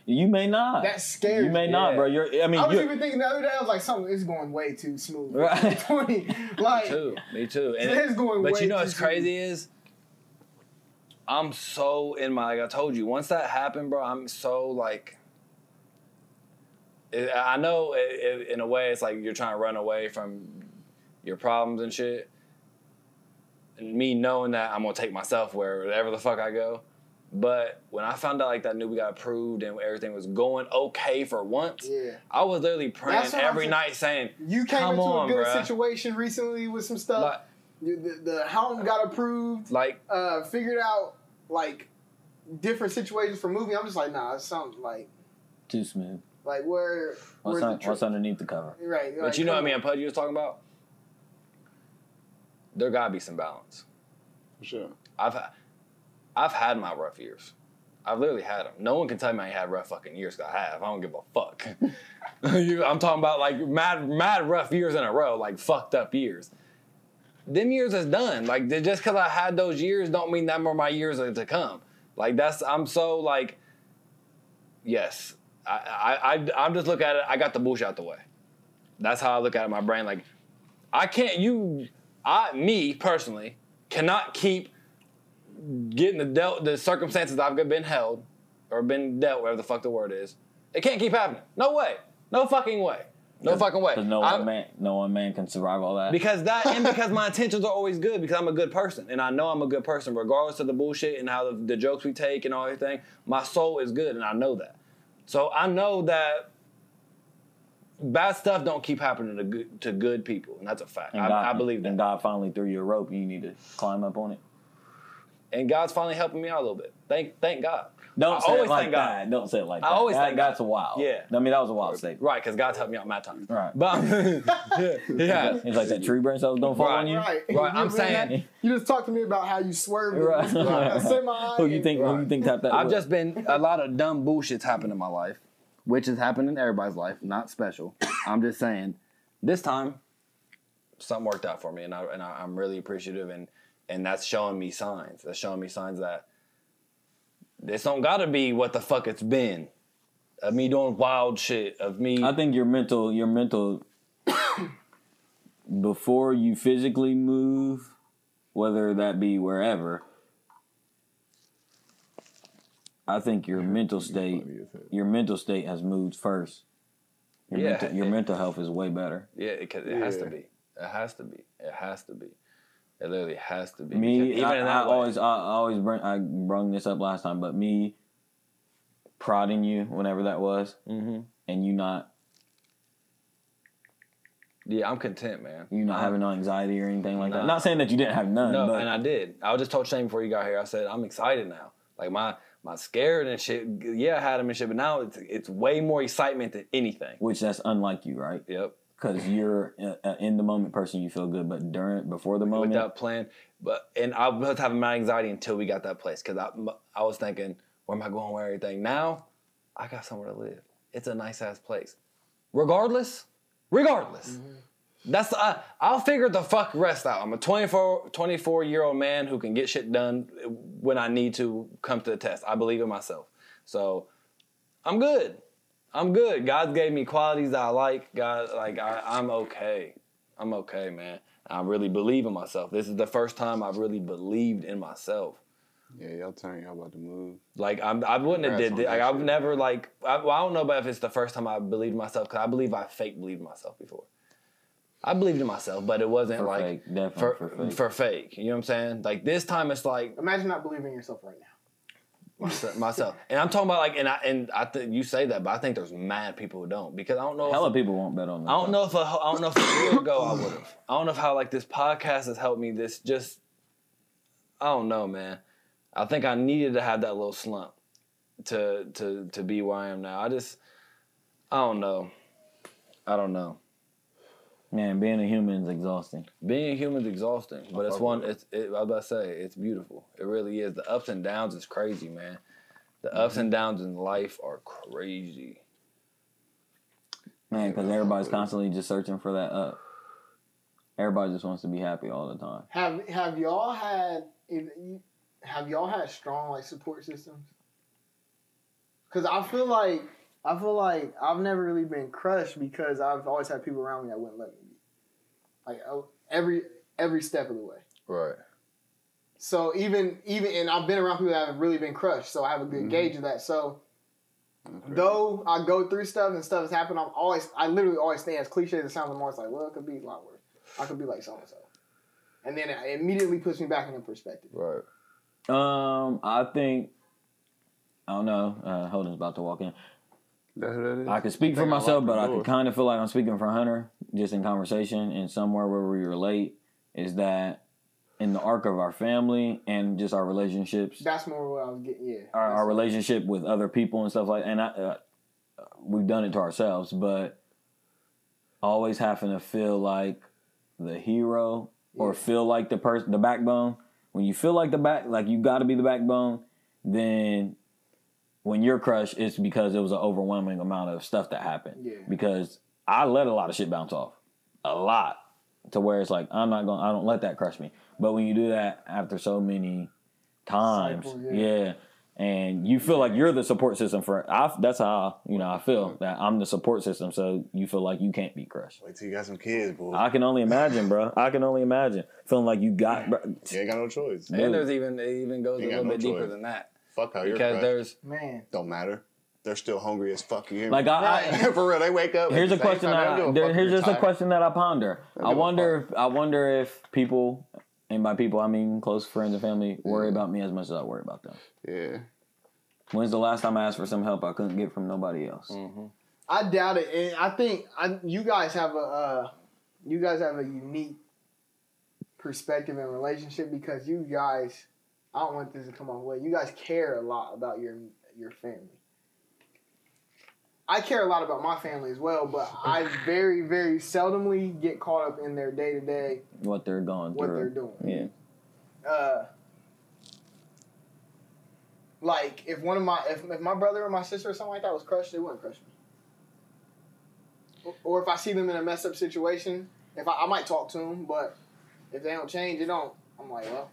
You may not. That scares you may me. not, bro. You're. I mean, I was even thinking the other day, I was like, something is going way too smooth. Right. 20. Like, Me too. Me too. And It is going but you know what's crazy is I'm so in my like I told you once that happened, bro. I'm so like. It, I know it, it, in a way it's like you're trying to run away from your problems and shit. And me knowing that I'm gonna take myself wherever the fuck I go. But when I found out like that new we got approved and everything was going okay for once, yeah. I was literally praying That's what I'm every saying. night saying, You came Come into on, a good bruh. situation recently with some stuff. like, the, the helm got approved. like Uh, figured out like different situations for moving. I'm just like, nah, it's something like too smooth. like where What's, where's un- the what's underneath the cover? Right. But like, you know what come me on. and Pudgy was talking about? There gotta be some balance. For sure. I've had, I've had my rough years. I've literally had them. No one can tell me I had rough fucking years because I have. I don't give a fuck. You- I'm talking about like mad, mad rough years in a row, like fucked up years. Them years is done. Like just because I had those years, don't mean that more my years are to come. Like that's I'm so like, yes. I I, I I'm just look at it. I got the bullshit out the way. That's how I look at it my brain. Like I can't you I me personally cannot keep getting the dealt the circumstances I've been held or been dealt, whatever the fuck the word is. It can't keep happening. No way. No fucking way. No fucking way. Because no I'm- one man, no one man can survive all that. because that and because my intentions are always good because I'm a good person and I know I'm a good person regardless of the bullshit and how the, the jokes we take and all everything. My soul is good and I know that. So I know that bad stuff don't keep happening to good to good people and that's a fact. I, God, I believe that. And God finally threw you a rope, and you need to climb up on it. And God's finally helping me out a little bit. Thank thank God. Don't I say always it like thank God. that. Don't say it like I that. always that, thank God. That's a wild. Yeah. I mean, that was a wild statement. Right, because God's helped me out my times. Right. But yeah, yeah. It's like that tree branch that don't fall Right. on you. Right. Right, You I'm saying- that? you just talked to me about how you swerved Right. a semi. Who you think? Who you think tapped that? I've wood? just been a lot of dumb bullshit's happened in my life, which has happened in everybody's life, not special. I'm just saying, this time, something worked out for me, and I and I, I'm really appreciative, and and that's showing me signs. That's showing me signs that this don't gotta be what the fuck it's been, of me doing wild shit, of me. I think your mental, your mental, before you physically move, whether that be wherever, I think your mental state, your mental state has moved first. Your, Yeah. mental, your mental health is way better. yeah, it, it has to be. It has to be. It has to be. It literally has to be. Me, Because I, in I way- always, I, I always bring, I brung this up last time, but me prodding you whenever that was, Mhm. and you not, Yeah, I'm content, man. you not I'm- having no anxiety or anything like Nah. that. Not saying that you didn't have none, No, but and I did. I was just told Shane before you got here. I said I'm excited now. Like my my scared and shit. Yeah, I had him and shit, but now it's it's way more excitement than anything. which that's unlike you, right? Yep. Because you're an in the moment person. You feel good, but during before the moment, With that plan, but and I was having my anxiety until we got that place because I I was thinking where am I going, where everything. Now I got somewhere to live. It's a nice ass place. Regardless, regardless. Mm-hmm. That's I, I'll figure the fuck rest out. I'm a 24, 24 year old man who can get shit done uh, when I need to come to the test. I believe in myself. So I'm good. I'm good. God gave me qualities that I like. God, like I, I'm okay. I'm okay, man. I really believe in myself. This is the first time I've really believed in myself. Yeah, y'all turn y'all about to move. Like I'm, I wouldn't have did this. Like I've shit. never like. I, well, I don't know about if it's the first time I believed in myself because I believe I fake believed in myself before. I believed in myself, but it wasn't For like fake, for, for fake. for fake. You know what I'm saying? Like this time, it's like Imagine not believing in yourself right now. Myself, myself. and I'm talking about like, and I and I think you say that, but I think there's mad people who don't because I don't know. Hella if, people won't bet on that. I don't know if a, I don't know if a year ago I would have. I don't know if how like this podcast has helped me. This just I don't know, man. I think I needed to have that little slump to to to be where I am now. I just I don't know. I don't know. Man, being a human is exhausting. Being a human is exhausting, but it's one. It's it, I was about to say it's beautiful. It really is. The ups and downs is crazy, man. The ups mm-hmm. and downs in life are crazy. Man, because everybody's constantly just searching for that up. Everybody just wants to be happy all the time. Have Have y'all had Have y'all had strong like support systems? Because I feel like I feel like I've never really been crushed because I've always had people around me that wouldn't let me be. Like every every step of the way. Right. So even even and I've been around people that have really been crushed, so I have a good gauge of that. So though I go through stuff and stuff has happened, I'm always I literally always stay as cliche as it sounds. I'm always like, well, it could be a lot worse. I could be like so and so, and then it immediately puts me back into perspective. Right. Um, I think I don't know. Uh, Holden's about to walk in. That's what that is. I could speak for myself, but I door. could kind of feel like I'm speaking for Hunter, just in conversation and somewhere where we relate. Is that in the arc of our family and just our relationships, That's more what I was getting. Yeah, our, our relationship with other people and stuff like. And I, uh, we've done it to ourselves, but always having to feel like the hero or feel like the person, the backbone. When you feel like the back, like you got to be the backbone, then when you're crushed, it's because it was an overwhelming amount of stuff that happened. Yeah. Because I let a lot of shit bounce off, a lot, to where it's like I'm not going. to I don't let that crush me. But when you do that after so many times, Cycles, yeah. yeah. and you feel like you're the support system for. I, that's how you know I feel that I'm the support system. So you feel like you can't be crushed. Wait till you got some kids, boy. I can only imagine, bro. I can only imagine feeling like you got. Bro, you ain't got no choice. Dude. And there's even it even goes a little no bit deeper than that Fuck how you're because there's man. Don't matter. They're still hungry as fuck. You hear me? Like I, I for real, they wake up. here's a at the same question that I, there, here's you're just a question that I ponder. I wonder if I wonder if people, and by people I mean close friends and family, worry about me as much as I worry about them. Yeah. When's the last time I asked for some help I couldn't get from nobody else? I doubt it, and I think I, you guys have a uh, you guys have a unique perspective and relationship because you guys. I don't want this to come off way. You guys care a lot about your your family. I care a lot about my family as well, but I very very seldomly get caught up in their day to day What they're going what through. What they're doing. Yeah. uh like if one of my if, if my brother or my sister or something like that was crushed, they wouldn't crush me. Or- Or if I see them in a messed up situation, if I, I might talk to them, but if they don't change, it don't. I'm like, well.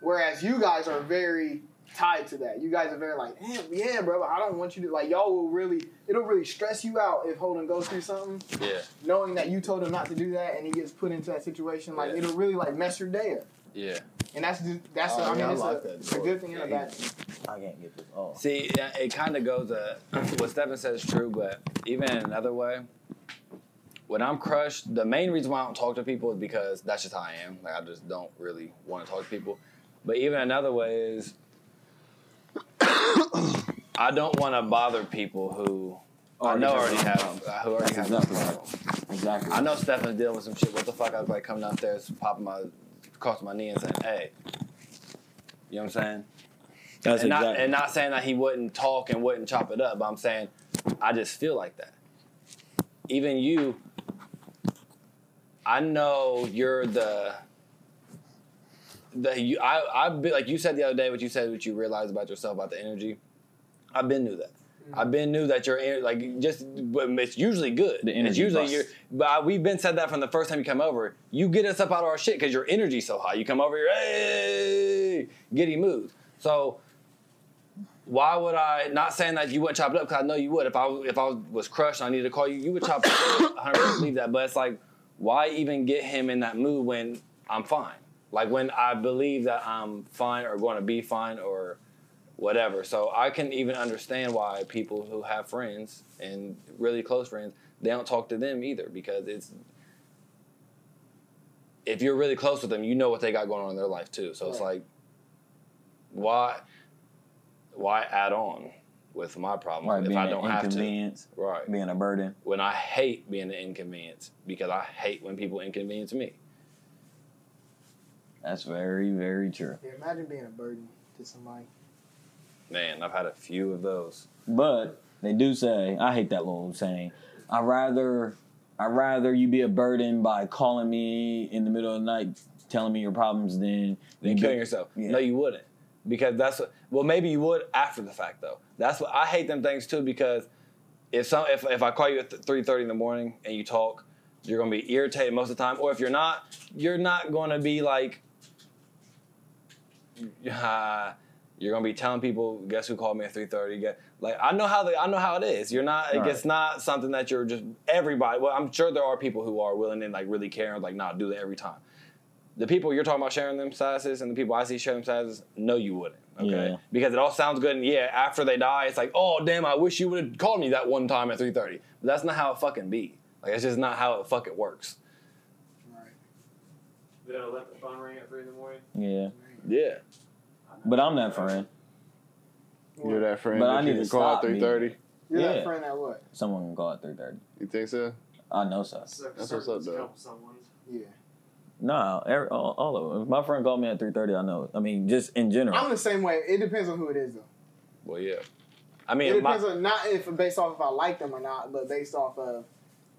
Whereas you guys are very tied to that. You guys are very like, damn, yeah, bro. I don't want you to like. Y'all will really. It'll really stress you out if Holden goes through something, yeah knowing that you told him not to do that, and he gets put into that situation. Like Yeah. it'll really like mess your day up. yeah. And that's just, that's Oh, I mean I it's, like a, that, a good thing and a bad thing. I can't get this off. See, it kind of goes. Uh, what Stephen says is true, but even in another way, when I'm crushed, the main reason why I don't talk to people is because that's just how I am. Like I just don't really want to talk to people. But even another way is, I don't want to bother people who I know already have who already have Exactly. problems. Exactly. I know Stephen's dealing with some shit. What the fuck? I was like coming downstairs, popping my, crossing my knee and saying, "Hey," you know what I'm saying? That's and, not, exactly. and not saying that he wouldn't talk and wouldn't chop it up, but I'm saying I just feel like that. Even you, I know you're the the you. I I've been like you said the other day. What you said, what you realized about yourself about the energy. I've been knew that. Mm-hmm. I've been knew that you're en- like just. But it's usually good. The energy It's usually bus. you're. But I, we've been said that from the first time you come over. You get us up out of our shit because your energy's so high. You come over here, hey, giddy mood. So why would I? Not saying that you wouldn't chop it up because I know you would. If I if I was crushed, and I needed to call you. You would chop it up. 100 believe that. But it's like, why even get him in that mood when I'm fine? Like when I believe that I'm fine or going to be fine or whatever. So I can even understand why people who have friends and really close friends, they don't talk to them either because it's if you're really close with them, you know what they got going on in their life too. So it's like why why add on with my problem Right, if being I an don't have to? Right. being a burden. When I hate being an inconvenience because I hate when people inconvenience me. That's very, very true. Yeah, imagine being a burden to somebody. Man, I've had a few of those. But they do say, I hate that little saying. I rather, I rather you be a burden by calling me in the middle of the night, telling me your problems, than Then you killing be- yourself. Yeah. No, you wouldn't. Because that's what, well, maybe you would after the fact though. That's what I hate them things too because if some if, if I call you at three thirty in the morning and you talk, you're gonna be irritated most of the time. Or if you're not, you're not gonna be like, you're gonna be telling people, guess who called me at three thirty? Like I know how the, I know how it is. You're not. Right. It's not something that you're just everybody. Well, I'm sure there are people who are willing and like really care and like not do that every time. The people you're talking about sharing them sizes and the people I see sharing them statuses, no, you wouldn't. Okay, Yeah. because it all sounds good and yeah, after they die, it's like, oh damn, I wish you would have called me that one time at three thirty. But that's not how it fucking be. Like it's just not how it fucking works. Right. They don't let the phone ring at three in the morning. Yeah, Yeah. but I'm that friend. You're that friend But that I need can to call at stop being- three thirty. You're Yeah. that friend that what? Someone can call at three thirty. You think so? I know so. So That's what's up, though. Yeah. No, every, all, all of them. If my friend called me at three thirty, I know. I mean, just in general. I'm the same way. It depends on who it is though. Well, yeah. I It mean, my, depends on not if based off if I like them or not, but based off of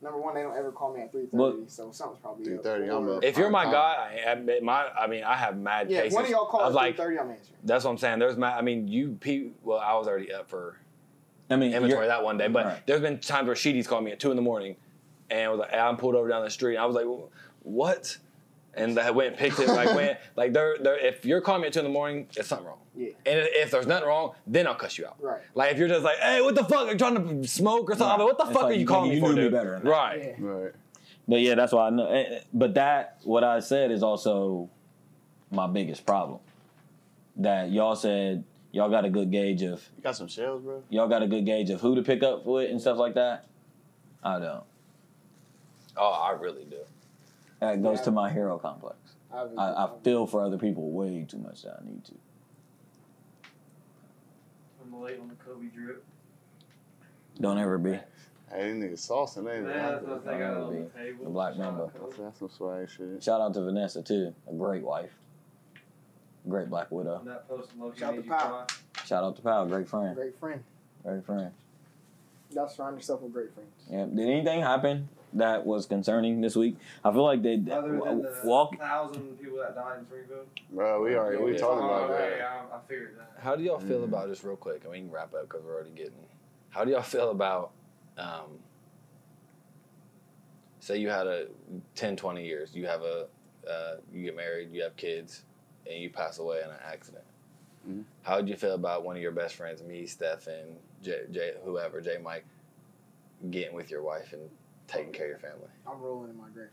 number one, they don't ever call me at three thirty, so something's probably 3:30. I'm up. if you're my I'm- guy, I, I- my, I mean, I have mad yeah, if cases. one of y'all call of at like, three thirty, I'm answering. that's what I'm saying. There's mad. I mean, you, pe- well, I was already up for I mean, inventory that one day. But Right. there's been times where Sheedy's called me at two in the morning, and was like, I'm pulled over down the street. And I was like, what? And I went and picked it. Like went like they're, they're if you're calling me at two in the morning, it's something wrong. Yeah. And if there's nothing wrong, then I'll cuss you out. Right. Like if you're just like, hey, what the fuck? Are you trying to smoke or something? Right. What the It's fuck like, are you you calling think me for? you for? knew me better than that. Right. Yeah. Right. But yeah, that's why I know. eh, eh, But that what I said is also my biggest problem. That y'all said y'all got a good gauge of You got some shells, bro? y'all got a good gauge of who to pick up with and stuff like that. I don't. Oh, I really do. That goes Yeah. to my hero complex. I, I, I feel for other people way too much that I need to. I'm late on the Kobe drip. Don't ever be. Hey, these niggas saucing, ain't they? Yeah, that's what they got on the The. Black Shout out Mamba. Kobe. That's, that's some swag shit. Shout out to Vanessa too, a great wife, great Black Widow. That post low Shout made to you Pau. cry. Shout out to Pau, great friend, great friend. great friend. Y'all surround yourself with great friends. Yeah. Did anything happen that was concerning this week? I feel like they Other than the walk. thousand people that died in Springfield. Bro, we already we Yeah. talked about okay, that. I, I figured that. How do y'all feel Mm. about this real quick? I mean, we can wrap up because we're already getting. How do y'all feel about, um, say you had a 10, 20 years, you have a, uh, you get married, you have kids, and you pass away in an accident. Mhm. How would you feel about one of your best friends, me, Steph, and Jay, Jay, whoever, Jay, Mike, getting with your wife and taking care of your family? I'm rolling in my grave.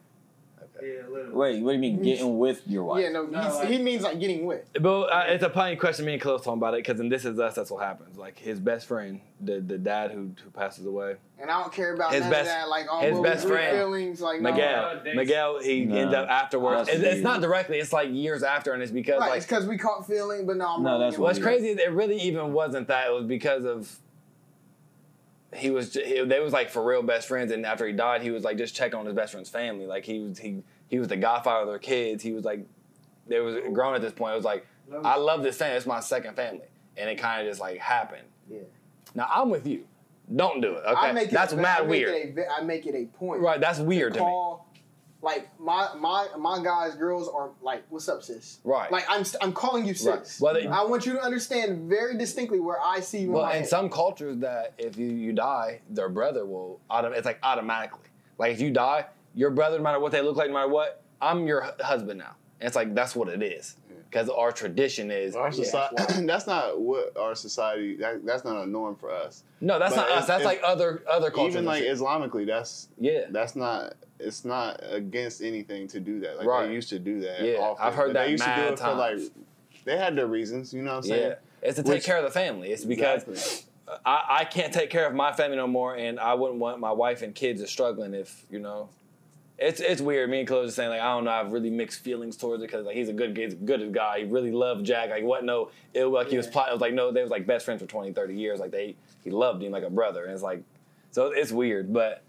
Okay. Yeah, literally. Wait, what do you mean getting with your wife? Yeah, no, No, he's, like- he means like getting with. But uh, it's a funny question. Me and Khalil talking about it because in This Is Us, that's what happens. Like his best friend, the the dad who who passes away, And I don't care about His best- of that. Like all his those best friend, feelings. Like no. Miguel. no. Miguel, he No. ends up afterwards. It's, it's not directly. It's like years after, and it's because Right, like it's because we caught feeling, but no, I'm No, that's what's my weird. crazy. It really even wasn't that. It was because of he was. He, they was like for real best friends, and after he died, he was like just checking on his best friend's family. Like he was he he was the godfather of their kids. He was like they was grown at this point. It was like I love this family. It's my second family, and it kind of just like happened. Yeah. Now I'm with you. Don't do it. Okay, I it, that's I mad make weird. It a, I make it a point. right, that's weird to me. Like my my my guys, girls are like, "What's up, sis?" Right. Like I'm I'm calling you sis. Right. Well, they- I want you to understand very distinctly where I see you. Well, in, my in some cultures, that if you, you die, their brother will autom- It's like automatically. Like if you die, your brother, no matter what they look like, no matter what, I'm your hu- husband now. And it's like that's what it is. Because our tradition is. Our yeah, society, that's that's not what our society. That, that's not a norm for us. no, that's but not us. That's like other other cultures. Even like. Islamically, that's yeah, that's not. It's not against anything to do that. Like Right. they used to do that. Yeah, often. I've heard But that They used to do mad it for like. They had their reasons. You know what I'm saying? yeah. It's to take Which- care of the family. It's because Exactly. I, I can't take care of my family no more, and I wouldn't want my wife and kids are struggling if you know. It's it's weird. Me and Chloe just saying like I don't know. I have really mixed feelings towards it because like he's a good he's a good guy. He really loved Jack. Like what? No, it was like he was Yeah. plot. It was like no, they was like best friends for 20, 30 years. Like they he loved him like a brother. And it's like so it's weird, but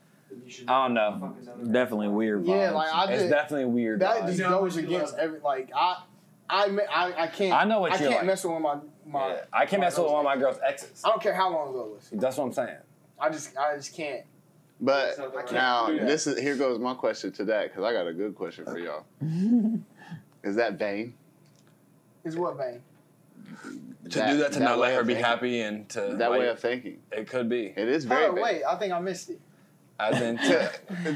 I don't know. fucking know that. Definitely weird. Yeah, like I it's just definitely weird. that vibes. just You know how goes against love- every like I. I, me- I I can't. I know what I you're can't like. mess with one of my my. Yeah. I can't mess with one of my girl's exes. I don't care how long ago it was. That's what I'm saying. I just I just can't. But like now this is here goes my question to that because I got a good question for y'all. is that vain? Is what vein? To do that to not let her be thinking. happy and to That like, way of thinking. it could be. It is very Oh vain. wait, I think I missed it. As in to,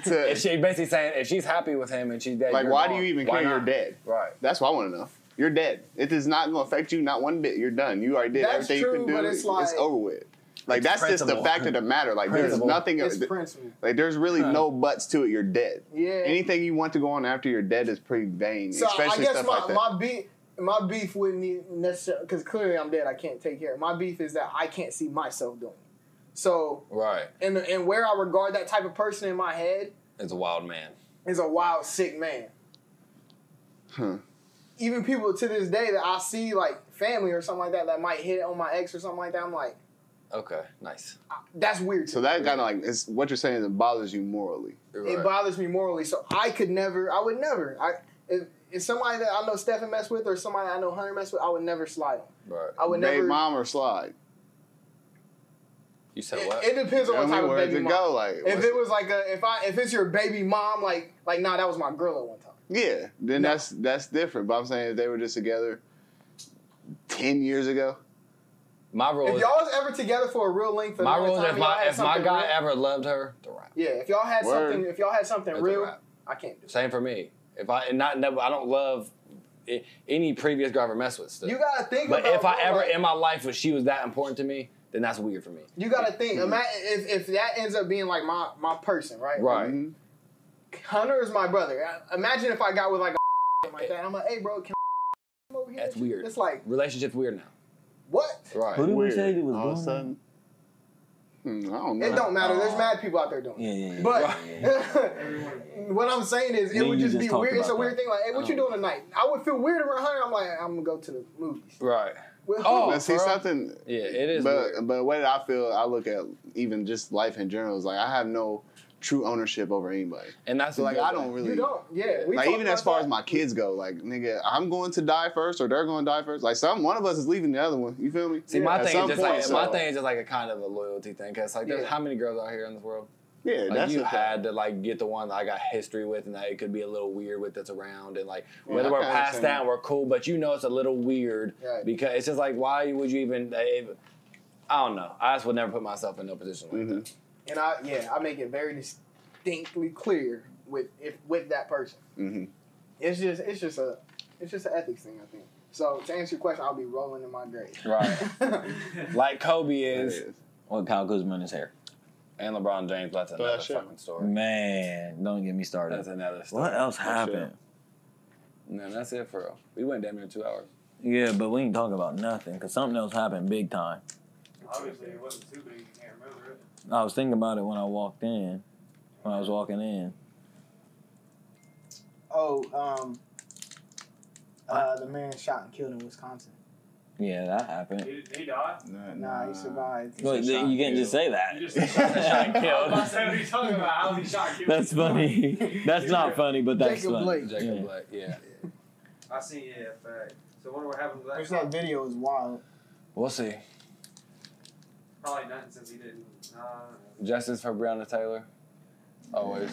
to, if she basically saying if she's happy with him and she's dead, like, you're why do you even Why care you're dead? Right. That's what I want to know. You're dead. It is not going to affect you not one bit. You're done. You already did That's everything true, you can do. but it's like- over with. Like It's that's just the fact of the matter. Like Principle. there's nothing. It's principle. like there's really no buts to it. You're dead. Yeah. Anything you want to go on after you're dead is pretty vain. So especially I guess stuff my, like that. my beef my beef wouldn't e- necessarily because clearly I'm dead. I can't take care. My beef is that I can't see myself doing. it. So Right. and and where I regard that type of person in my head It's a wild man. is a wild sick man. Huh. Even people to this day that I see like family or something like that that might hit on my ex or something like that. I'm like, Okay. Nice. that's weird. to So me. that kind of like is what you're saying. is It bothers you morally. Right. it bothers me morally. So I could never, I would never. I if, if somebody that I know Stephen mess with or somebody I know Hunter mess with, I would never slide on. right. I would Babe, never. mom or slide. You said it, what? it depends on what Tell type me of where baby to mom. go. Like If it was like a, if I, if it's your baby mom, like, like, nah, that was my girl at one time. yeah, then No. that's that's different. But I'm saying if they were just together ten years ago, my rule If is y'all was ever together for a real length of my rule of is time, if my had if my guy real- ever loved her, the rap. yeah, if y'all had Word. something, if y'all had something It's real. I can't do. it. Same for me. If I and not never, I don't love i- any previous girl I ever messed with. Still. You gotta think. but about if I ever like, in my life was she was that important to me, then that's weird for me. you gotta think. Ima- if if that ends up being like my my person, right? Right. Mhm. Hunter is my brother. Imagine if I got with like a like that. I'm like, hey, bro, can I come over here? That's weird. It's like Relationship's weird now. What? Right. Who did we weird. say that was all of a doing sudden. Hmm, I don't know. It don't matter. There's mad people out there doing. it. Yeah, yeah, yeah. But what I'm saying is, Me it and would you just just be talked weird. It's a about weird that. thing. Like, hey, what you doing tonight? I would feel weird around Hunter. I'm like, I'm gonna go to the movies. Right. With who? Oh, But see for real? something. Yeah, it is But weird. but the way that I feel, I look at even just life in general is like I have no true ownership over anybody. And that's So like I don't really you don't. Yeah. We like even as far that. as my kids go, like nigga, I'm going to die first or they're going to die first. Like some one of us is leaving the other one. You feel me? See, my At thing some is just point, like so- my thing is just like a kind of a loyalty thing. Cause like, there's Yeah. how many girls out here in this world? Yeah, Like that's you the thing. had to like get the one that I got history with, and that it could be a little weird with that's around, and like Yeah, whether I we're kinda past that, that. we're cool, but you know it's a little weird Right. because it's just like why would you even? If, I don't know. I just would never put myself in no position like Mhm. that. And I yeah, I make it very distinctly clear with if with that person. Mhm. It's just it's just a it's just an ethics thing, I think. So to answer your question, I'll be rolling in my grave. Right. like Kobe That is, is. What Kyle Kuzma in his hair? and LeBron James. That's another that fucking story. Man, don't get me started. That's another story. what else That happened? No, that's it for real. We went damn near two hours. Yeah, but we ain't talking about nothing because something else happened big time. Obviously, it wasn't too big. You can't remember it. I was thinking about it when I walked in. When I was walking in. oh, um, uh, the man shot and killed in Wisconsin. Yeah, that happened. He, he died. Nah, Nah, he survived. Look, shot you can't just say that. You just shot, shot and killed. I said, what are you talking about? How he shot and killed? That's funny. That's not funny, but that's Jacob funny. Blake. Jacob Yeah. Black, yeah. I seen yeah, fact. So wonder what happened to that? Which that video is wild. We'll see. Probably nothing since he didn't. Nah, Justice for Breonna Taylor. Always.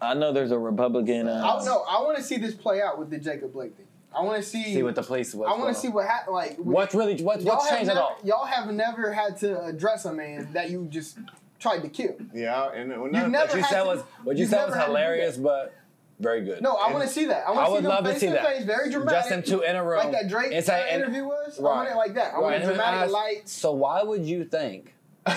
I know there's a Republican. Uh, I no, I want to see this play out with the Jacob Blake thing. I want to see. See what the police. What's I want to see what happened. Like What's really what's y'all what's have changed at all? y'all have never had to address a man that you just tried to kill. Yeah, and when You never What you said to- was what you said was had to do hilarious, but very good. No, I want to see that. I I want to would see them love to see that. face, very dramatic. Just them two in a row. like that Drake And say- uh, and- interview was. I want it like that. I want Right, it dramatic ask- lights. So why would you think?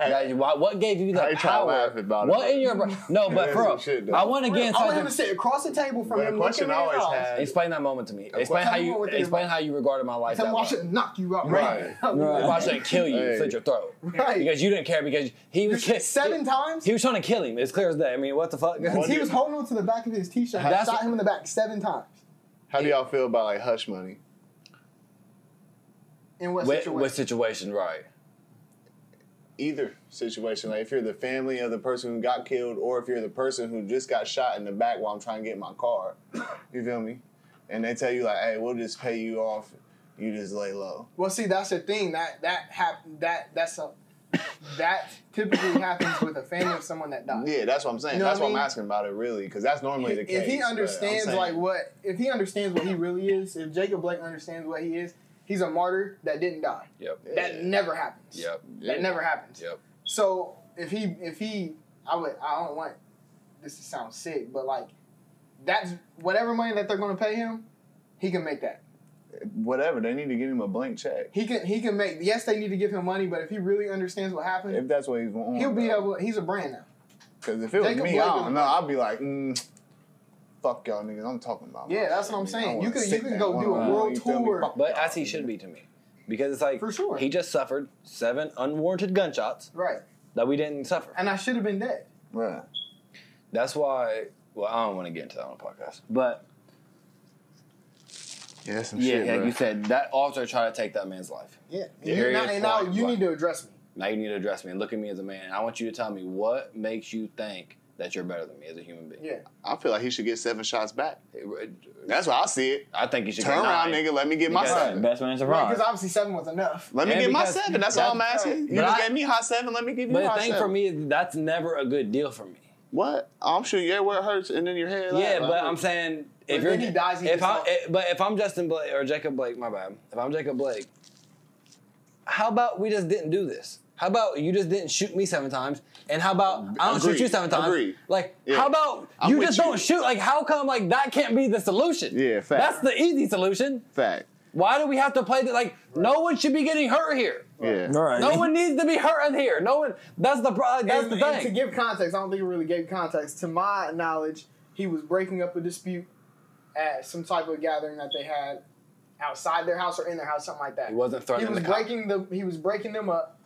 that, why, what gave you the I ain't power? laugh about it, what but- in your no? But That's for some real, shit. I want to get I want inside. him your- to sit across the table from But a him, question I always eyes. had- Explain that moment to me. Explain how you what explain how you regarded my life. Tell him that I should knock you out Right. right. Right. If I should kill you, Hey. slit your throat, Right. because you didn't care because he was ki- Seven times. He was trying to kill him. It's clear as day. I mean, what the fuck? he was holding on to the back of his t-shirt. I shot him in the back seven times. How do y'all feel about like hush money? In what What, situation? what situation? Right. Either situation, like if you're the family of the person who got killed, or if you're the person who just got shot in the back while I'm trying to get my car, you feel me? And they tell you like, "Hey, we'll just pay you off. You just lay low." Well, see, that's the thing that that hap- that that's a that typically happens with a family of someone that died. Yeah, that's what I'm saying. You know that's what what I I'm asking about it, really, because that's normally the case. if he understands like what if he understands what he really is, if Jacob Blake understands what he is, he's a martyr that didn't die. Yep. That Yeah. never happens. Yep. That Yeah. never happens. Yep. So if he if he I would I don't want this to sound sick, but like that's whatever money that they're gonna pay him, he can make that. whatever, they need to give him a blank check He can he can make yes they need to give him money, but if he really understands what happened, if that's what he's on. he'll be able he's a brand now. Because if it was Jacob me, Blake I is- don't know. I'd be like, mm, fuck y'all niggas. I'm talking about. Yeah, that's shit, what I'm saying. You can- you sit can go do a world you feel me? tour. But as he should be to me, because it's like For sure. he just suffered seven unwarranted gunshots Right. that we didn't suffer. And I should have been dead. Right. That's why. Well, I don't want to get into that on the podcast, but Yeah, that's some yeah, shit, like bro. you said, that officer tried to take that man's life. Yeah. Yeah. You- now, and now you blank. need to address me. Now you need to address me and look at me as a man. I want you to tell me what makes you think that you're better than me as a human being. Yeah. I feel like he should get seven shots back. That's why I see it. I think you should Turn get around, nigga. Let me get my Because- seven. Best man Right, survive. because obviously seven was enough. Let me And get my seven. That's all I'm that's- asking. You but just I- gave me hot seven. Let me give you But the hot thing seven. for me is that's never a good deal for me. what? I'm sure yeah, where it hurts, and then your head. Yeah, like, but I'm saying if But you're then he dies, he if I off. eh, but if I'm Justin Blake or Jacob Blake, my bad. If I'm Jacob Blake, how about we just didn't do this? How about you just didn't shoot me seven times? And how about I don't Agreed. shoot you seven times? Agreed. Like Yeah. how about I'm you just you. don't shoot? Like how come like that can't be the solution? Yeah, fact. That's the easy solution. fact. Why do we have to play that? Like no one should be getting hurt here. Yeah. right. No one needs to be hurt in here. No one. That's the pro- that's and, the and to give context, I don't think he really gave context. To my knowledge, he was breaking up a dispute at some type of gathering that they had outside their house or in their house, something like that. He wasn't throwing. He was the cop. breaking the he was breaking them up.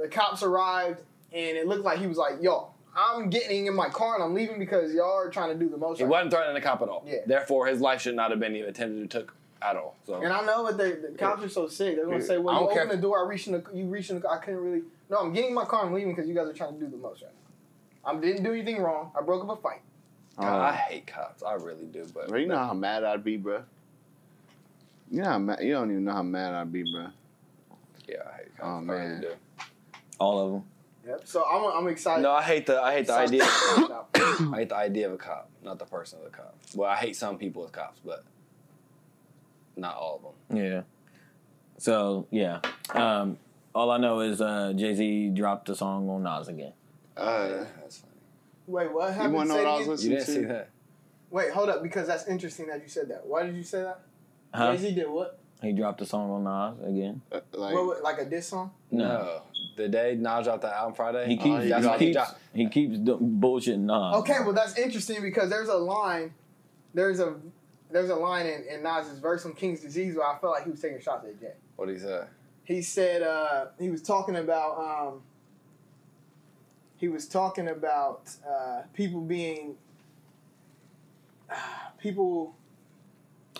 The cops arrived, and it looked like he was like, "Yo, I'm getting in my car and I'm leaving because y'all are trying to do the most." He right wasn't threatening the cop at all. Yeah. Therefore, his life should not have been even attempted to took at all. So And I know what they, the cops are so sick. They're gonna Yeah. say, "Well, I you don't care the door. I reached in the you reached in the I couldn't really. No, I'm getting in my car. I'm leaving because you guys are trying to do the most right now. I didn't do anything wrong. I broke up a fight. God, I uh, hate cops. I really do. But Bro, you know how mad I'd be, bro. You know how mad, you don't even know how mad I'd be, bro. yeah, I hate cops. Oh, I really man. do. All of them. Yep. So I'm, I'm excited. No, I hate the I hate the So- idea. I hate the idea of a cop, not the person of the cop. Well, I hate some people as cops, but not all of them. Yeah. So yeah. Um, all I know is uh, Jay Z dropped a song on Nas again. Uh, That's funny. Wait, what you happened? want to know Say what I was again? You didn't to? see that? Wait, hold up, because that's interesting that you said that. Why did you say that? Huh? Jay Z did what? He dropped a song on Nas again. Uh, like, what? what, Like a diss song? No. The day Nas dropped the album Friday. He keeps, he that's he why he keeps, dropped. he keeps bullshitting Nas. Okay, well that's interesting because there's a line, there's a there's a line in, in Nas's verse on King's Disease where I felt like he was taking shots at Jay. What did he say? He said uh, he was talking about um, he was talking about uh, people being people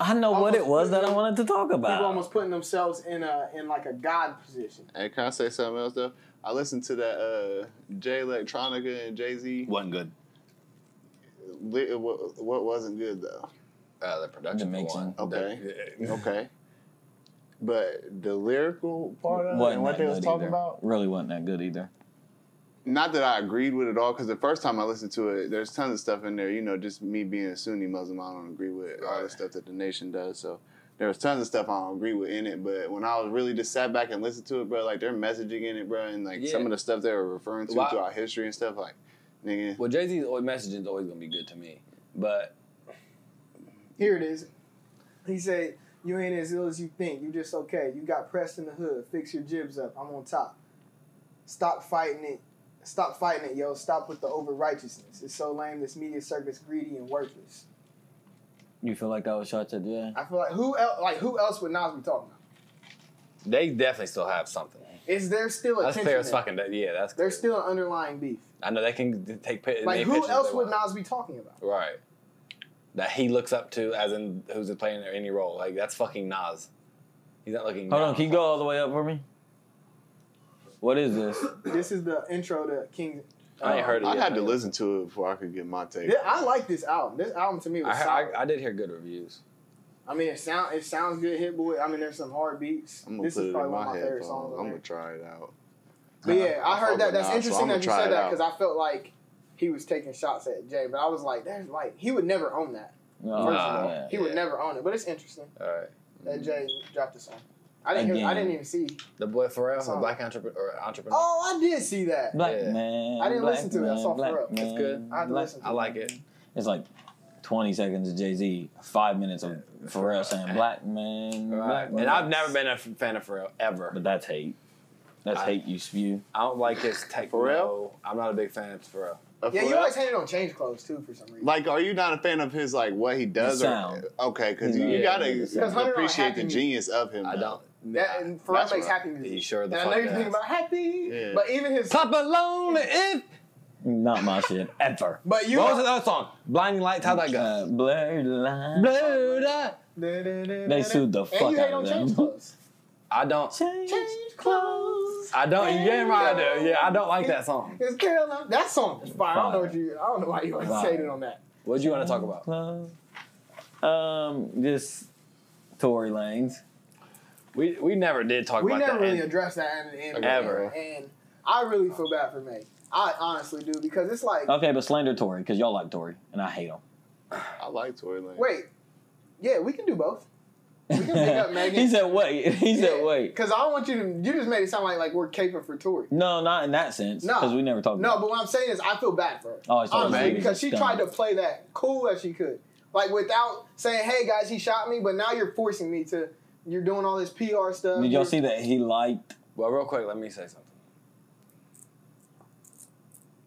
I know what it was that I wanted to talk about. people almost putting themselves in a in like a god position. Hey, can I say something else though? I listened to that uh, Jay Electronica and Jay Z. Wasn't good. What, what wasn't good though? Uh, the production The for one. Okay. The- Okay. But the lyrical part of it wasn't and what they was talking either. about, Really wasn't that good either. Not that I agreed with it all, because the first time I listened to it, there's tons of stuff in there. You know, just me being a Sunni Muslim, I don't agree with all the stuff that the nation does. So there was tons of stuff I don't agree with in it. But when I was really just sat back and listened to it, bro, like they're messaging in it, bro, and like Yeah. some of the stuff they were referring to Why- through our history and stuff, like nigga, Well, Jay Z's messaging is always gonna be good to me. But Here it is. He said, "You ain't as ill as you think. You just okay. You got pressed in the hood. Fix your jibs up. I'm on top. Stop fighting it. Stop fighting it, yo. Stop with the over righteousness. It's so lame. This media circus greedy and worthless. You feel like that was shots at Jay? I feel like who else? Like who else would Nas be talking about? they definitely still have something. Is there still a That's tension fair as there? fucking. Yeah, that's. There's still an underlying beef. I know they can take pi- Like any who pictures else they would want. Nas be talking about? Right. That he looks up to, as in who's playing any role. Like that's fucking Nas. He's not looking. Hold on, down. can you go all the way up for me? What is this? This is the intro to King. I ain't heard it uh, I yet. had to listen to it before I could get my take. Yeah, I like this album. This album to me was I, solid. I, I did hear good reviews. I mean, it sound it sounds good, Hit Boy. I mean, there's some hard beats. I'm gonna This put is it probably in one my of my favorite headphones. songs. I'm on gonna try it out. But yeah, I I heard that. That's Nas, interesting I'ma that you said that because I felt like he was taking shots at Jay, but I was like, there's like he would never own that. No, First Nah, of all, yeah. he would never own it. But it's interesting All right. that mm. Jay dropped the song. I didn't. Hear, I didn't even see. The boy Pharrell, the Song. black entrepreneur. Entrepreneur. Oh, I did see that. Black Yeah. man. I didn't black listen to it. I man, saw black Pharrell. man, It's good. I had to black- listen to I like it. It's like 20 seconds of Jay Z, five minutes of Pharrell saying black man. Right. Black. And I've never been a fan of Pharrell ever. But that's hate. That's I- hate you spew. I don't like his techno. Pharrell? I'm not a big fan of Pharrell. Uh, Yeah, for you real? always hated on change clothes too for some reason. Like, are you not a fan of his like what he does? The or- okay, because you, Yeah. you gotta Because Hunter appreciate the genius of him. I though. don't. That and Pharrell That's makes happy music. He sure the and I fuck know you're thinking about happy, Yeah. but even his. Papa lonely if. Not my shit. Ever. But you. What was the other song? Blinding Lights. How'd that go? Uh, blurred line. Blurred Eye. They sued the And fuck you out on of them. clothes. I don't. Change clothes. I don't. You damn right I do. Yeah, I don't like that song. It's Carolina. That song is fire. I don't know what you. I don't know why you always Fire. hated on that. What do you want to talk about? Um, just Tory Lanez. We we never did talk We about that. We never really and- addressed that in, in Ever. and I really feel bad for May. I honestly do because it's like, Okay, but slander Tory because y'all like Tory and I hate him. I like Tory Lanez. wait, yeah, we can do both. We can pick up Megan. he said wait. He said wait. Because I don't want you to. You just made it sound like like we're caping for Tory. No, not in that sense. No. Because we never talked No, about but what I'm saying is, I feel bad for her. Oh, I thought honestly, maybe because she scum. tried to play that cool as she could, like without saying, "Hey guys, he shot me," but now you're forcing me to. You're doing all this PR stuff. Did y'all see that he liked? Well, real quick, let me say something.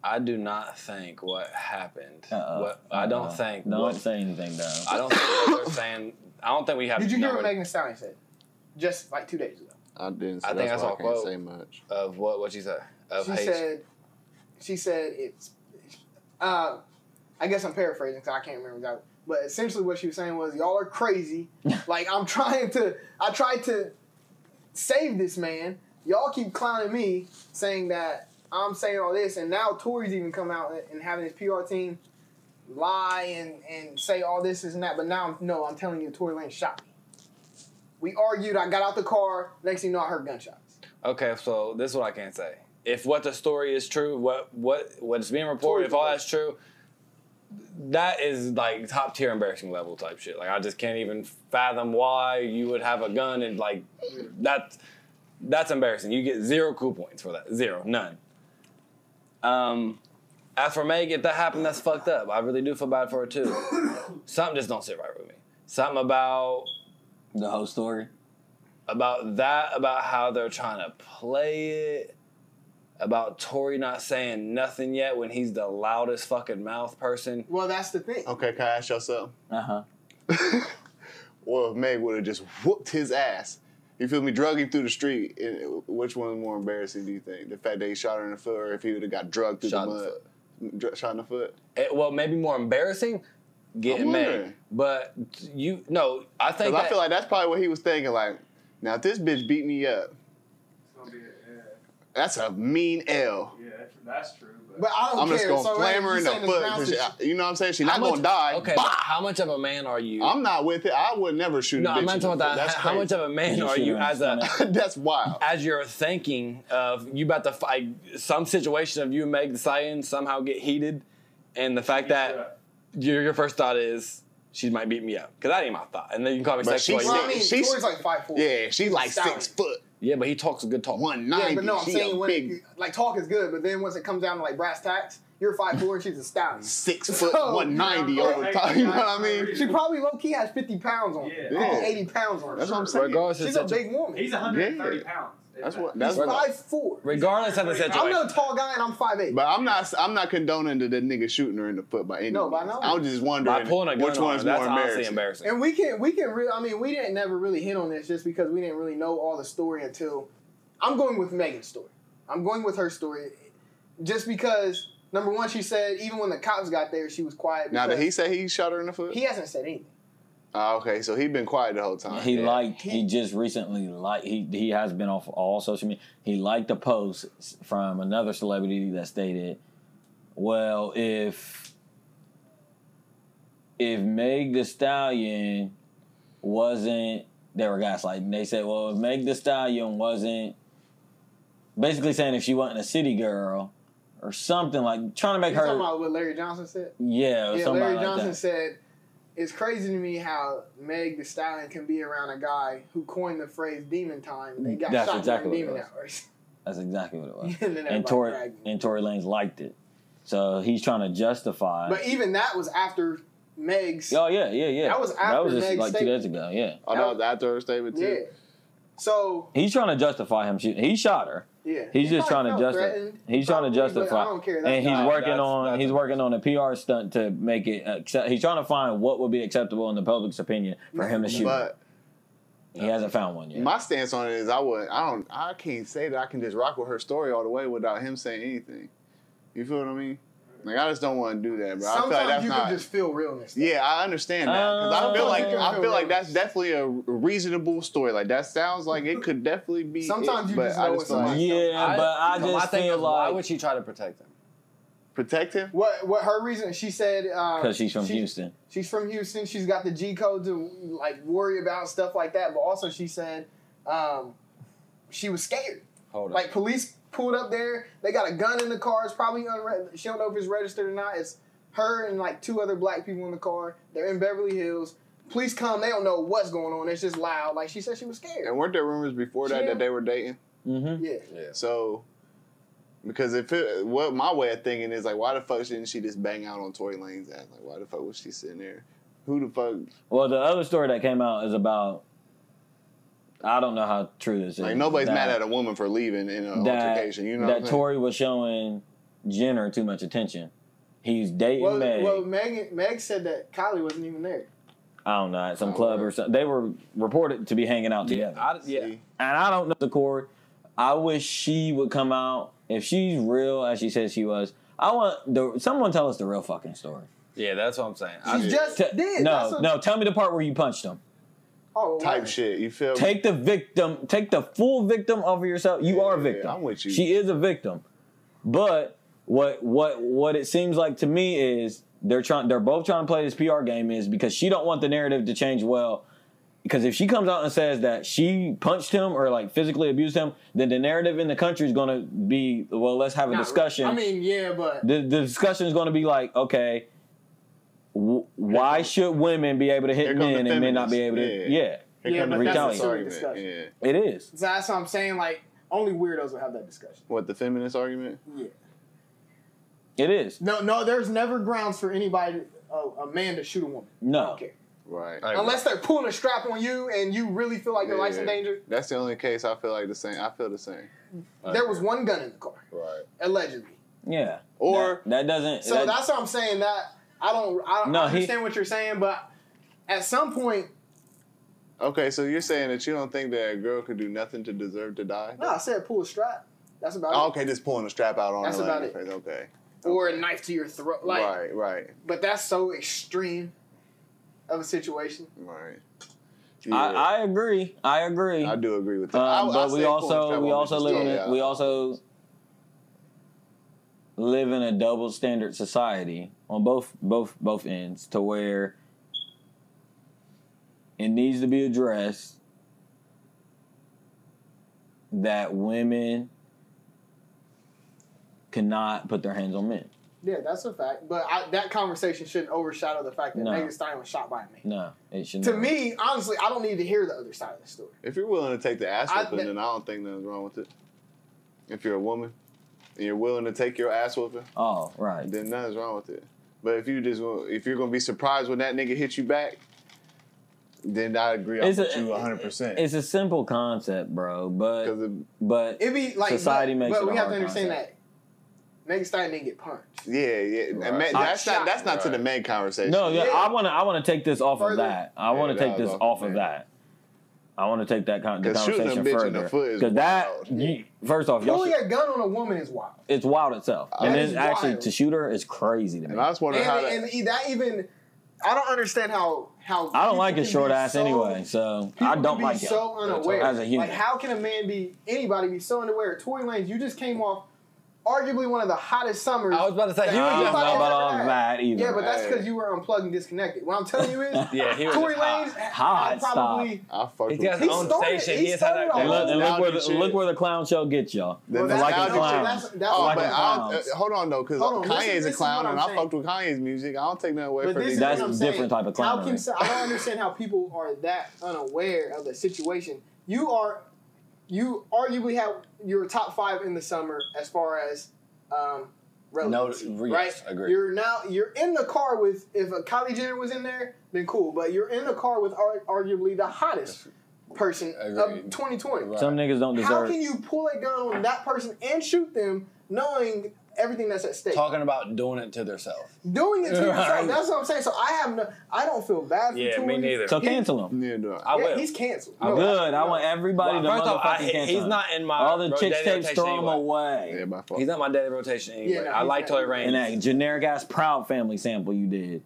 I do not think what happened. Uh-uh. What I don't Uh-uh. think. Don't what- say anything though. I don't think what they're saying. I don't think we have. Did you hear what Megan Stallion said? Just like two days ago. I didn't. I think that's I saw I a can't quote. say much. of what? What she said? Of she hate. said, she said it's. Uh, I guess I'm paraphrasing because I can't remember exactly. But essentially, what she was saying was, "Y'all are crazy. like I'm trying to, I tried to save this man. Y'all keep clowning me, saying that I'm saying all this, and now Tory's even come out and having his PR team lie and and say all this is and that. But now, I'm, no, I'm telling you, Tory Lane shot me. We argued. I got out the car. Next thing you know, I heard gunshots. Okay, so this is what I can say. If what the story is true, what what what's being reported, if all that's true, that is like top tier embarrassing level type shit. Like I just can't even fathom why you would have a gun and like that's that's embarrassing. You get zero cool points for that. Zero, none. Um, as for Meg, if that happened, that's fucked up. I really do feel bad for her too. Something just don't sit right with me. Something about the whole story. about that, about how they're trying to play it, about Tory not saying nothing yet when he's the loudest fucking mouth person. Well, that's the thing. Okay, can I ask y'all something? Uh huh. Well, if Meg would have just whooped his ass, you feel me, drug him through the street, and which one is more embarrassing, do you think? The fact that he shot her in the foot, or if he would have got drugged through Shot in the the mud? Dr- Shot in the foot? Eh, well, maybe more embarrassing, getting I'm Meg. But you, no, I think Because I feel like that's probably what he was thinking, like, now if this bitch beat me up, It's gonna be a, yeah, that's a mean L. yeah, that's true. But, But I don't I'm care. just gonna so, slam her in the saying foot. grounds 'cause is- she- you know what I'm saying? She's not much- gonna die. Okay, Bah! how much of a man are you? I'm not with it. I would never shoot no, a bitch. I'm not talking about that. That's How much of a man You are you as a. That's wild. as you're thinking of you about to fight some situation of you and Meg Thee somehow get heated, and the fact that your your first thought is she might beat me up because that ain't my thought, and then you can call me But sexual. she's Well, I mean, She's- Tory's like five four. Yeah, she's like Stallion. six foot. Yeah, but he talks a good talk. One ninety. Yeah, but no, I'm she saying when big it, like talk is good, but then once it comes down to like brass tacks, you're five four and she's a stallion. six foot So- one ninety Yeah, over like, top. You know what I mean? She probably low key has fifty pounds on her. Yeah. Yeah. 50, 80 pounds on her. That's what I'm saying. Regardless, She's a such a, big woman. He's 130 Yeah. pounds. That's what. He's That's what. five four. regardless of the situation. I'm not a tall guy and I'm five eight. But I'm not. I'm not condoning that the nigga shooting her in the foot by any No, by no I'm just wondering by pulling a gun which on one's her, that's more honestly embarrassing. embarrassing. And we can we can really I mean we didn't never really hit on this just because we didn't really know all the story until I'm going with Megan's story. I'm going with her story, just because number one she said even when the cops got there she was quiet. Now, did he say he shot her in the foot? he hasn't said anything. Ah, okay, so he's been quiet the whole time. He Yeah. liked. He, He- just recently like he he has been off all social media. He liked a post from another celebrity that stated, "Well, if if Meg Thee Stallion wasn't, there were guys like They said, well, if Meg Thee Stallion wasn't, basically saying if she wasn't a city girl." Or something like trying to make You her, talking about what Larry Johnson said? yeah, Yeah, Larry like Johnson that. said it's crazy to me how Meg Thee Stallion can be around a guy who coined the phrase demon time and they got That's shot exactly during what demon it hours. That's exactly what it was. and then and everybody Tory dragged him. and Tory Lanez liked it, so he's trying to justify. But even that was after Meg's. oh yeah, yeah, yeah. That was that after was just Meg's like two statement. days ago. Yeah, Oh, that was after her statement too. Yeah. So he's trying to justify him shooting. He shot her. Yeah, He's He just trying to justify. He's trying to justify. I don't care. That's and he's not- working that's- on. that's he's working on a PR stunt to make it. Accept, he's trying to find what would be acceptable in the public's opinion for him to shoot. But he hasn't found one yet. my stance on it is, I would. I don't. I can't say that I can just rock with her story all the way without him saying anything. You feel what I mean? Like I just don't want to do that, bro. I feel Sometimes like that's you not. can just feel realness. Yeah, I understand that because I feel Uh, like Sometimes I can feel like that's definitely a reasonable story. Like that sounds like it could definitely be. Sometimes it, you but just I know just it's like somebody- yeah, but I so my just thing feel is, why would she try to protect him? protect him. What what her reason? She said uh, because she's from she- Houston. She's from Houston. She's got the G code to like worry about stuff like that. But also, she said um, she was scared. Hold on. Like police pulled up there. They got a gun in the car. It's probably unre- she don't know if it's registered or not. It's her and like two other black people in the car. They're in Beverly Hills. Police come. They don't know what's going on. It's just loud. Like she said, she was scared. And weren't there rumors before that Yeah. that they were dating? Mm-hmm. Yeah. So, because if it, what my way of thinking is like, why the fuck didn't she just bang out on Tory Lane's ass? Like, why the fuck was she sitting there? Who the fuck? Well, the other story that came out is about. I don't know how true this is. Like nobody's that- mad at a woman for leaving in an that, altercation. You know that what Tory was showing Jenner too much attention. He's dating Well, Meg. well, Meg Meg said that Kylie wasn't even there. I don't know at some club right. or something. They were reported to be hanging out yeah, together, I, yeah. And I don't know the core. I wish she would come out if she's real as she says she was. I want the someone tell us the real fucking story. yeah, that's what I'm saying. She I, just T- did. no, no. Tell me the part where you punched him. Oh, type right. shit. You feel? me? Take the victim. Take the full victim over yourself. You Yeah, are a yeah, victim. I'm with you. She is a victim. But what what what it seems like to me is they're trying. They're both trying to play this PR game is because she don't want the narrative to change. Well, because if she comes out and says that she punched him or like physically abused him, then the narrative in the country is going to be well. Let's have a Not- discussion. I mean, yeah, but the the discussion is going to be like, okay, w- why should women be able to hit men and men not be able to? feminists. Yeah, Here Yeah, but the that's a feminist silly discussion. Yeah. it is. so that's what I'm saying. Like, only weirdos will have that discussion. What the feminist argument? Yeah. It is. No, no, there's never grounds for anybody, uh, a man to shoot a woman. No. don't. Right. Unless they're pulling a strap on you and you really feel like your life's in danger. That's the only case I feel like the same. I feel the same. There was one gun in the car, Right. allegedly. Yeah. Or that, that doesn't. So that- that's what I'm saying. That I don't, I, don't, No, I he- understand what you're saying, but at some point, okay, so you're saying that you don't think that a girl could do nothing to deserve to die? no, I said pull a strap. That's about Oh, it. okay, just pulling a strap out on That's her. like, about in the face. Okay. Or a knife to your throat. Like, right. Right. but that's so extreme of a situation. Right. I, Yeah, I agree. I agree. I do agree with that. Um, I- I but we say pulling the also we also live in still- a, we also live in a double standard society on both both both ends to where it needs to be addressed that women cannot put their hands on men. Yeah, that's a fact. But I, that conversation shouldn't overshadow the fact that No. Megan Thee Stallion was shot by a man. No, it should. To not. me, honestly, I don't need to hear the other side of the story. If you're willing to take the ass I- whooping, then I don't think nothing's wrong with it. If you're a woman and you're willing to take your ass whooping, Oh, right. then nothing's wrong with it. But if you just if you're gonna be surprised when that nigga hits you back, then I agree It's with a- you 100. percent It's a simple concept, bro. But Because but It'd be like Society but, makes but it a we have to understand concept. that Megan Thee Stallion didn't get punched. yeah, yeah, and Right. ma- Not that's not shot. that's not to the main conversation. no, yeah, Yeah. I want to I want to take this off of that. I want Yeah, to take this off off, of man. that. I want to take that con- the 'Cause shooting a conversation bitch further because that wild. you, first off, y'all Pulling should, a gun on a woman is wild. it's wild itself, uh, and That then actually wild. to shoot her is crazy to me. and I was wondering And, how that. and that even, I don't understand how how. I don't like his short ass so- anyway, so I don't be like it. so unaware. As a human. Like, how can a man be anybody be so unaware? Tory Lanez, you just came off arguably one of the hottest summers. I was about to say, you were was I don't just know about ever all had. that either. Yeah, but that's because you were unplugged and disconnected. What I'm telling you is, Yeah, he was Tory just hot. Hot probably. I fucked He's with got He his own started- station. he He has started that. a And look, and look where the, look where the clown show gets y'all. Then Well, that's like that's, a clown. that's, that's Oh, what but I'm I, clowns. uh, hold on though, because Hold on, Kanye listen- is a clown, and I'm I saying. fucked with Kanye's music. I don't take nothing away from this That's what a different type of How clownery. can so- I don't understand how people are that unaware of the situation. You are, you arguably have your top five in the summer as far as um, relevancy, yes, right? agreed. You're now you're in the car with if a Kylie Jenner was in there, then cool. But you're in the car with ar- arguably the hottest person of 2020. Right. Some niggas don't deserve. How can you pull a gun on that person and shoot them, knowing everything that's at stake? Talking about doing it to themselves. Doing it to themselves. That's what I'm saying. So I have no. I don't feel bad for Yeah, Tory. me neither. So He- cancel him. Yeah, no. I yeah, will. he's canceled. I No, will. Good. I no. want everybody Well, to first off, I- motherfucking cancel he's him. not in my All the chicks daily tapes, rotation throw him anyway. away. Yeah, my fault. He's not my daily rotation anyway. Yeah, no, I he's like not. Tory Lanez. And that generic ass Proud Family sample you did.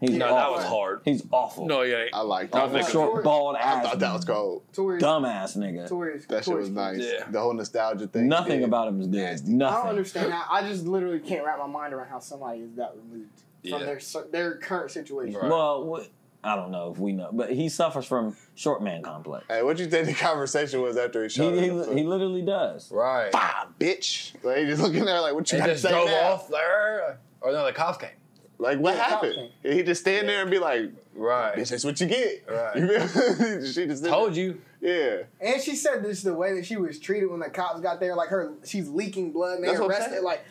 He's no, awful. that was hard. He's awful. No, yeah. I like Off that. a Tory- short, bald I ass. thought that was cold. Tory, Dumbass nigga. Tory, That shit Tory's was nice. Yeah. The whole nostalgia thing. Nothing yeah. about him is good. Nasty. I don't understand how. I just literally can't wrap my mind around how somebody is that removed Yeah. from their their current situation. Right. Well, what, I don't know if we know, but he suffers from short man complex. Hey, what do you think the conversation was after he shot He, he, the foot? he literally does. Right. Bah, bitch. Like, he just looking there like, what you got to just say drove now? off there. Or no, the cops came. Like, what Yeah, cop happened? He just stand there and be like, Right. bitch, that's what you get. Right. You she just Told you. Yeah. And she said this the way that she was treated when the cops got there, like her, she's leaking blood and they That's what I'm arrested. saying. Like,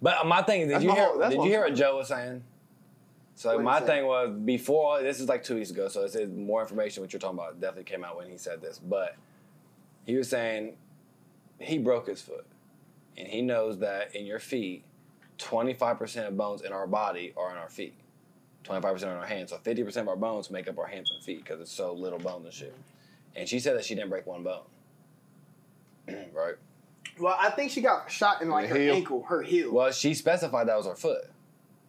But my thing, did That's you hear? whole- did you hear what. Joe was saying? So What my thing was before. This is like two weeks ago, so it says more information. What you're talking about definitely came out when he said this, but he was saying he broke his foot, and he knows that in your feet, 25% of bones in our body are in our feet. 25% on our hands. So 50% of our bones make up our hands and feet because it's so little bone and shit. And she said that she didn't break one bone. right? well, I think she got shot in like her heel. ankle, her heel. Well, she specified that was her foot.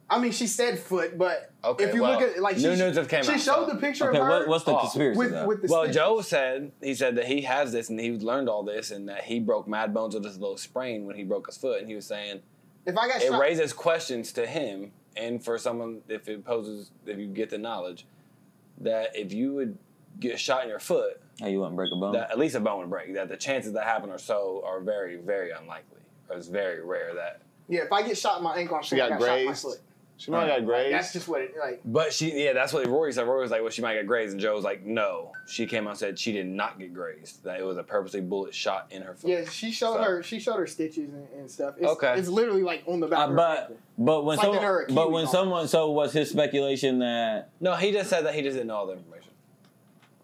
I mean, she said foot, but Okay, if you well, look at like new she, news have came she out, showed so- the picture Okay, of her what, what's the Oh, conspiracy? with with the Well, stitches. Joe said he said that he has this and he learned all this and that he broke mad bones with this little sprain when he broke his foot and he was saying If I got it shot, raises questions to him and for someone if it poses if you get the knowledge that if you would get shot in your foot Hey, you wouldn't break a bone? that at least a bone would break that the chances that happen are so are very very unlikely or it's very rare that yeah, if I get shot in my ankle, I'm She sure I got got shot in my foot. She might have got Like, grazed. that's just what it like. but she yeah that's what Rory said Rory was like well she might get grazed and Joe was like no she came out and said she did not get grazed that it was a purposely bullet shot in her foot Yeah, she showed So- her. She showed her stitches and, and stuff. It's, Okay. it's literally like on the back. Uh, of her but ankle. but when It's like in someone her but when almost. someone so was his speculation that no he just said that he just didn't know all the information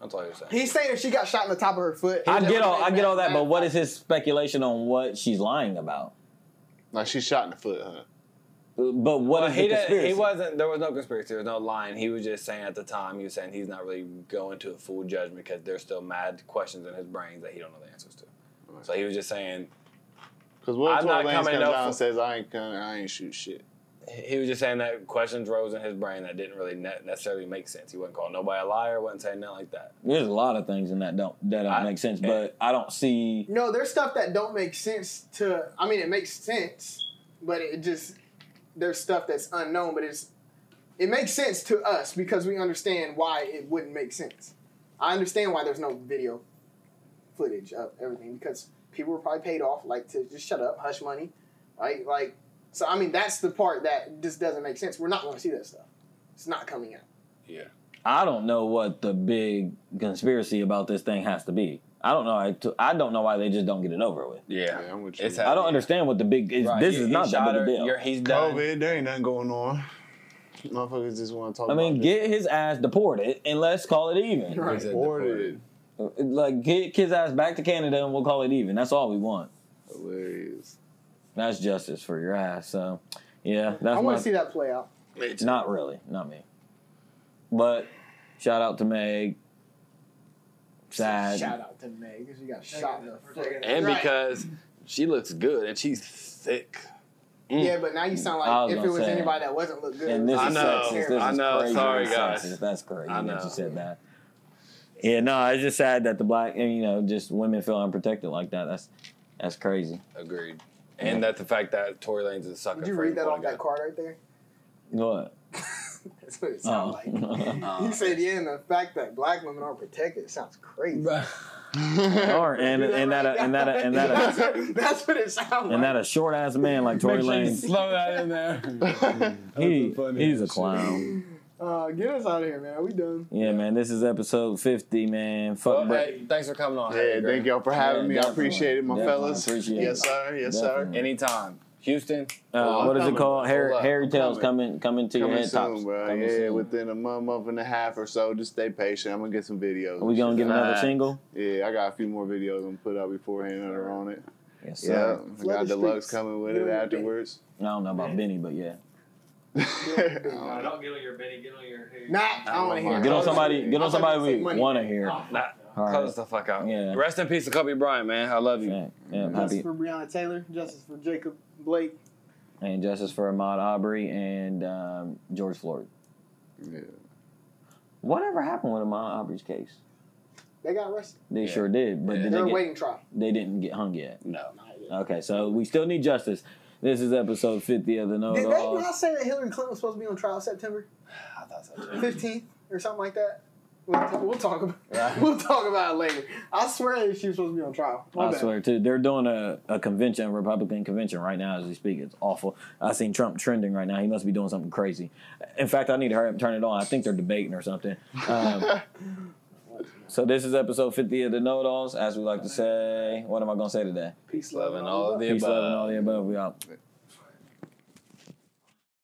that's all he was saying He's saying if she got shot in the top of her foot. I get all I get all that, but what is his speculation on what she's lying about? like, she's shot in the foot, huh? But what Well, is he the did, he wasn't. There was no conspiracy. There was no lying. He was just saying at the time. He was saying he's not really going to a full judgment because there's still mad questions in his brain that he don't know the answers to. So he was just saying. Because what I'm if not Tory coming comes no out and says, I ain't, gonna- I ain't shoot shit. He was just saying that questions rose in his brain that didn't really ne- necessarily make sense. He wasn't calling nobody a liar. wasn't saying nothing like that. There's a lot of things in that don't that don't I- make sense, but I don't see. No, there's stuff that don't make sense to. I mean, it makes sense, but it just there's stuff that's unknown. But it's it makes sense to us because we understand why it wouldn't make sense. I understand why there's no video footage of everything because people were probably paid off like to just shut up, hush money, right? Like So I mean, that's the part that just doesn't make sense. We're not going to see that stuff. It's not coming out. Yeah. I don't know what the big conspiracy about this thing has to be. I don't know. I, t- I don't know why they just don't get it over with. Yeah. Yeah, I'm with you. It's I don't understand what the big. Is, Right, this he- is he not that shot big a deal. you're- He's done. COVID, there ain't nothing going on. Motherfuckers just want to talk I mean, about get his ass deported and let's call it even. Right. Deported. Like get his ass back to Canada and we'll call it even. That's all we want. Hilarious. That's justice for your ass. So, yeah, that's I want to see that play out. not really, not me. But shout out to Meg. Sad. Shout out to Meg because she got shot in the foot. And Right. because she looks good and she's thick. Yeah, mm. but now you sound like if it was say. anybody that wasn't look good. And this I is know. sexist. This I is know. crazy Sorry, and guys. sexist. That's crazy I that you said that. Yeah, no, it's just sad that the black you know just women feel unprotected like that. That's that's crazy. Agreed. And that the fact that Tory Lanez is a sucker. Did you for read that off that card right there? What? That's what it Oh. sounds like. He said, "Yeah, and the fact that black women aren't protected sounds crazy." or and and that a, and that a, and that that's, a, what, that's what it sounds like. and that a short ass man like Tory Make sure you Lanez. slow that in there. he, he's a clown. uh, get us out of here, man. We done. Yeah, man. This is episode fifty, man. Fuck Well, hey, thanks for coming on. Yeah, thank y'all for having Yeah, me. I appreciate it, my Definitely fellas. appreciate yes, it. sir. Yes, Definitely. sir. Anytime. Houston. Uh, what is it called? bro. Harry, Harry Tales coming. coming coming to your Coming head soon, tops. bro. Coming yeah, soon. within a month, month and a half or so. Just stay patient. I'm gonna get some videos. Are we gonna get another Facts. single? Yeah, I got a few more videos I'm gonna put out beforehand that are on it. Yes, Yeah, sir. I got the deluxe coming with Get it afterwards. I don't know about Benny, but yeah. No, don't get on your Benny, get on your. Nah, I don't want to hear. Get on somebody. Get on somebody we want to hear. Oh, Nah, All right. close the fuck out. Yeah. Rest in peace to Kobe Bryant, man. I love you. Yeah, yeah, Justice happy for Breonna Taylor. Justice for Jacob Blake. and justice for Ahmaud Arbery and um, George Floyd. Yeah. Whatever happened with Ahmaud Arbery's case? They got arrested. They Yeah. sure did, but Yeah. did They're they, get, waiting trial. they didn't get hung yet. No. Okay, so we still need justice. This is episode fifty of the No Did they not say that Hillary Clinton was supposed to be on trial September I thought so too. 15th or something like that? We'll, talk, we'll talk about we'll talk about it later. I swear that she was supposed to be on trial. My I bad. swear too. They're doing a, a convention, a Republican convention right now as we speak. It's awful. I seen Trump trending right now. He must be doing something crazy. In fact, I need to hurry up and turn it on. I think they're debating or something. Um, so this is episode fifty of the Noahidols. As we like to say, what am I gonna say today? Peace, Love and all of the Peace, love, and above. all the above. We out.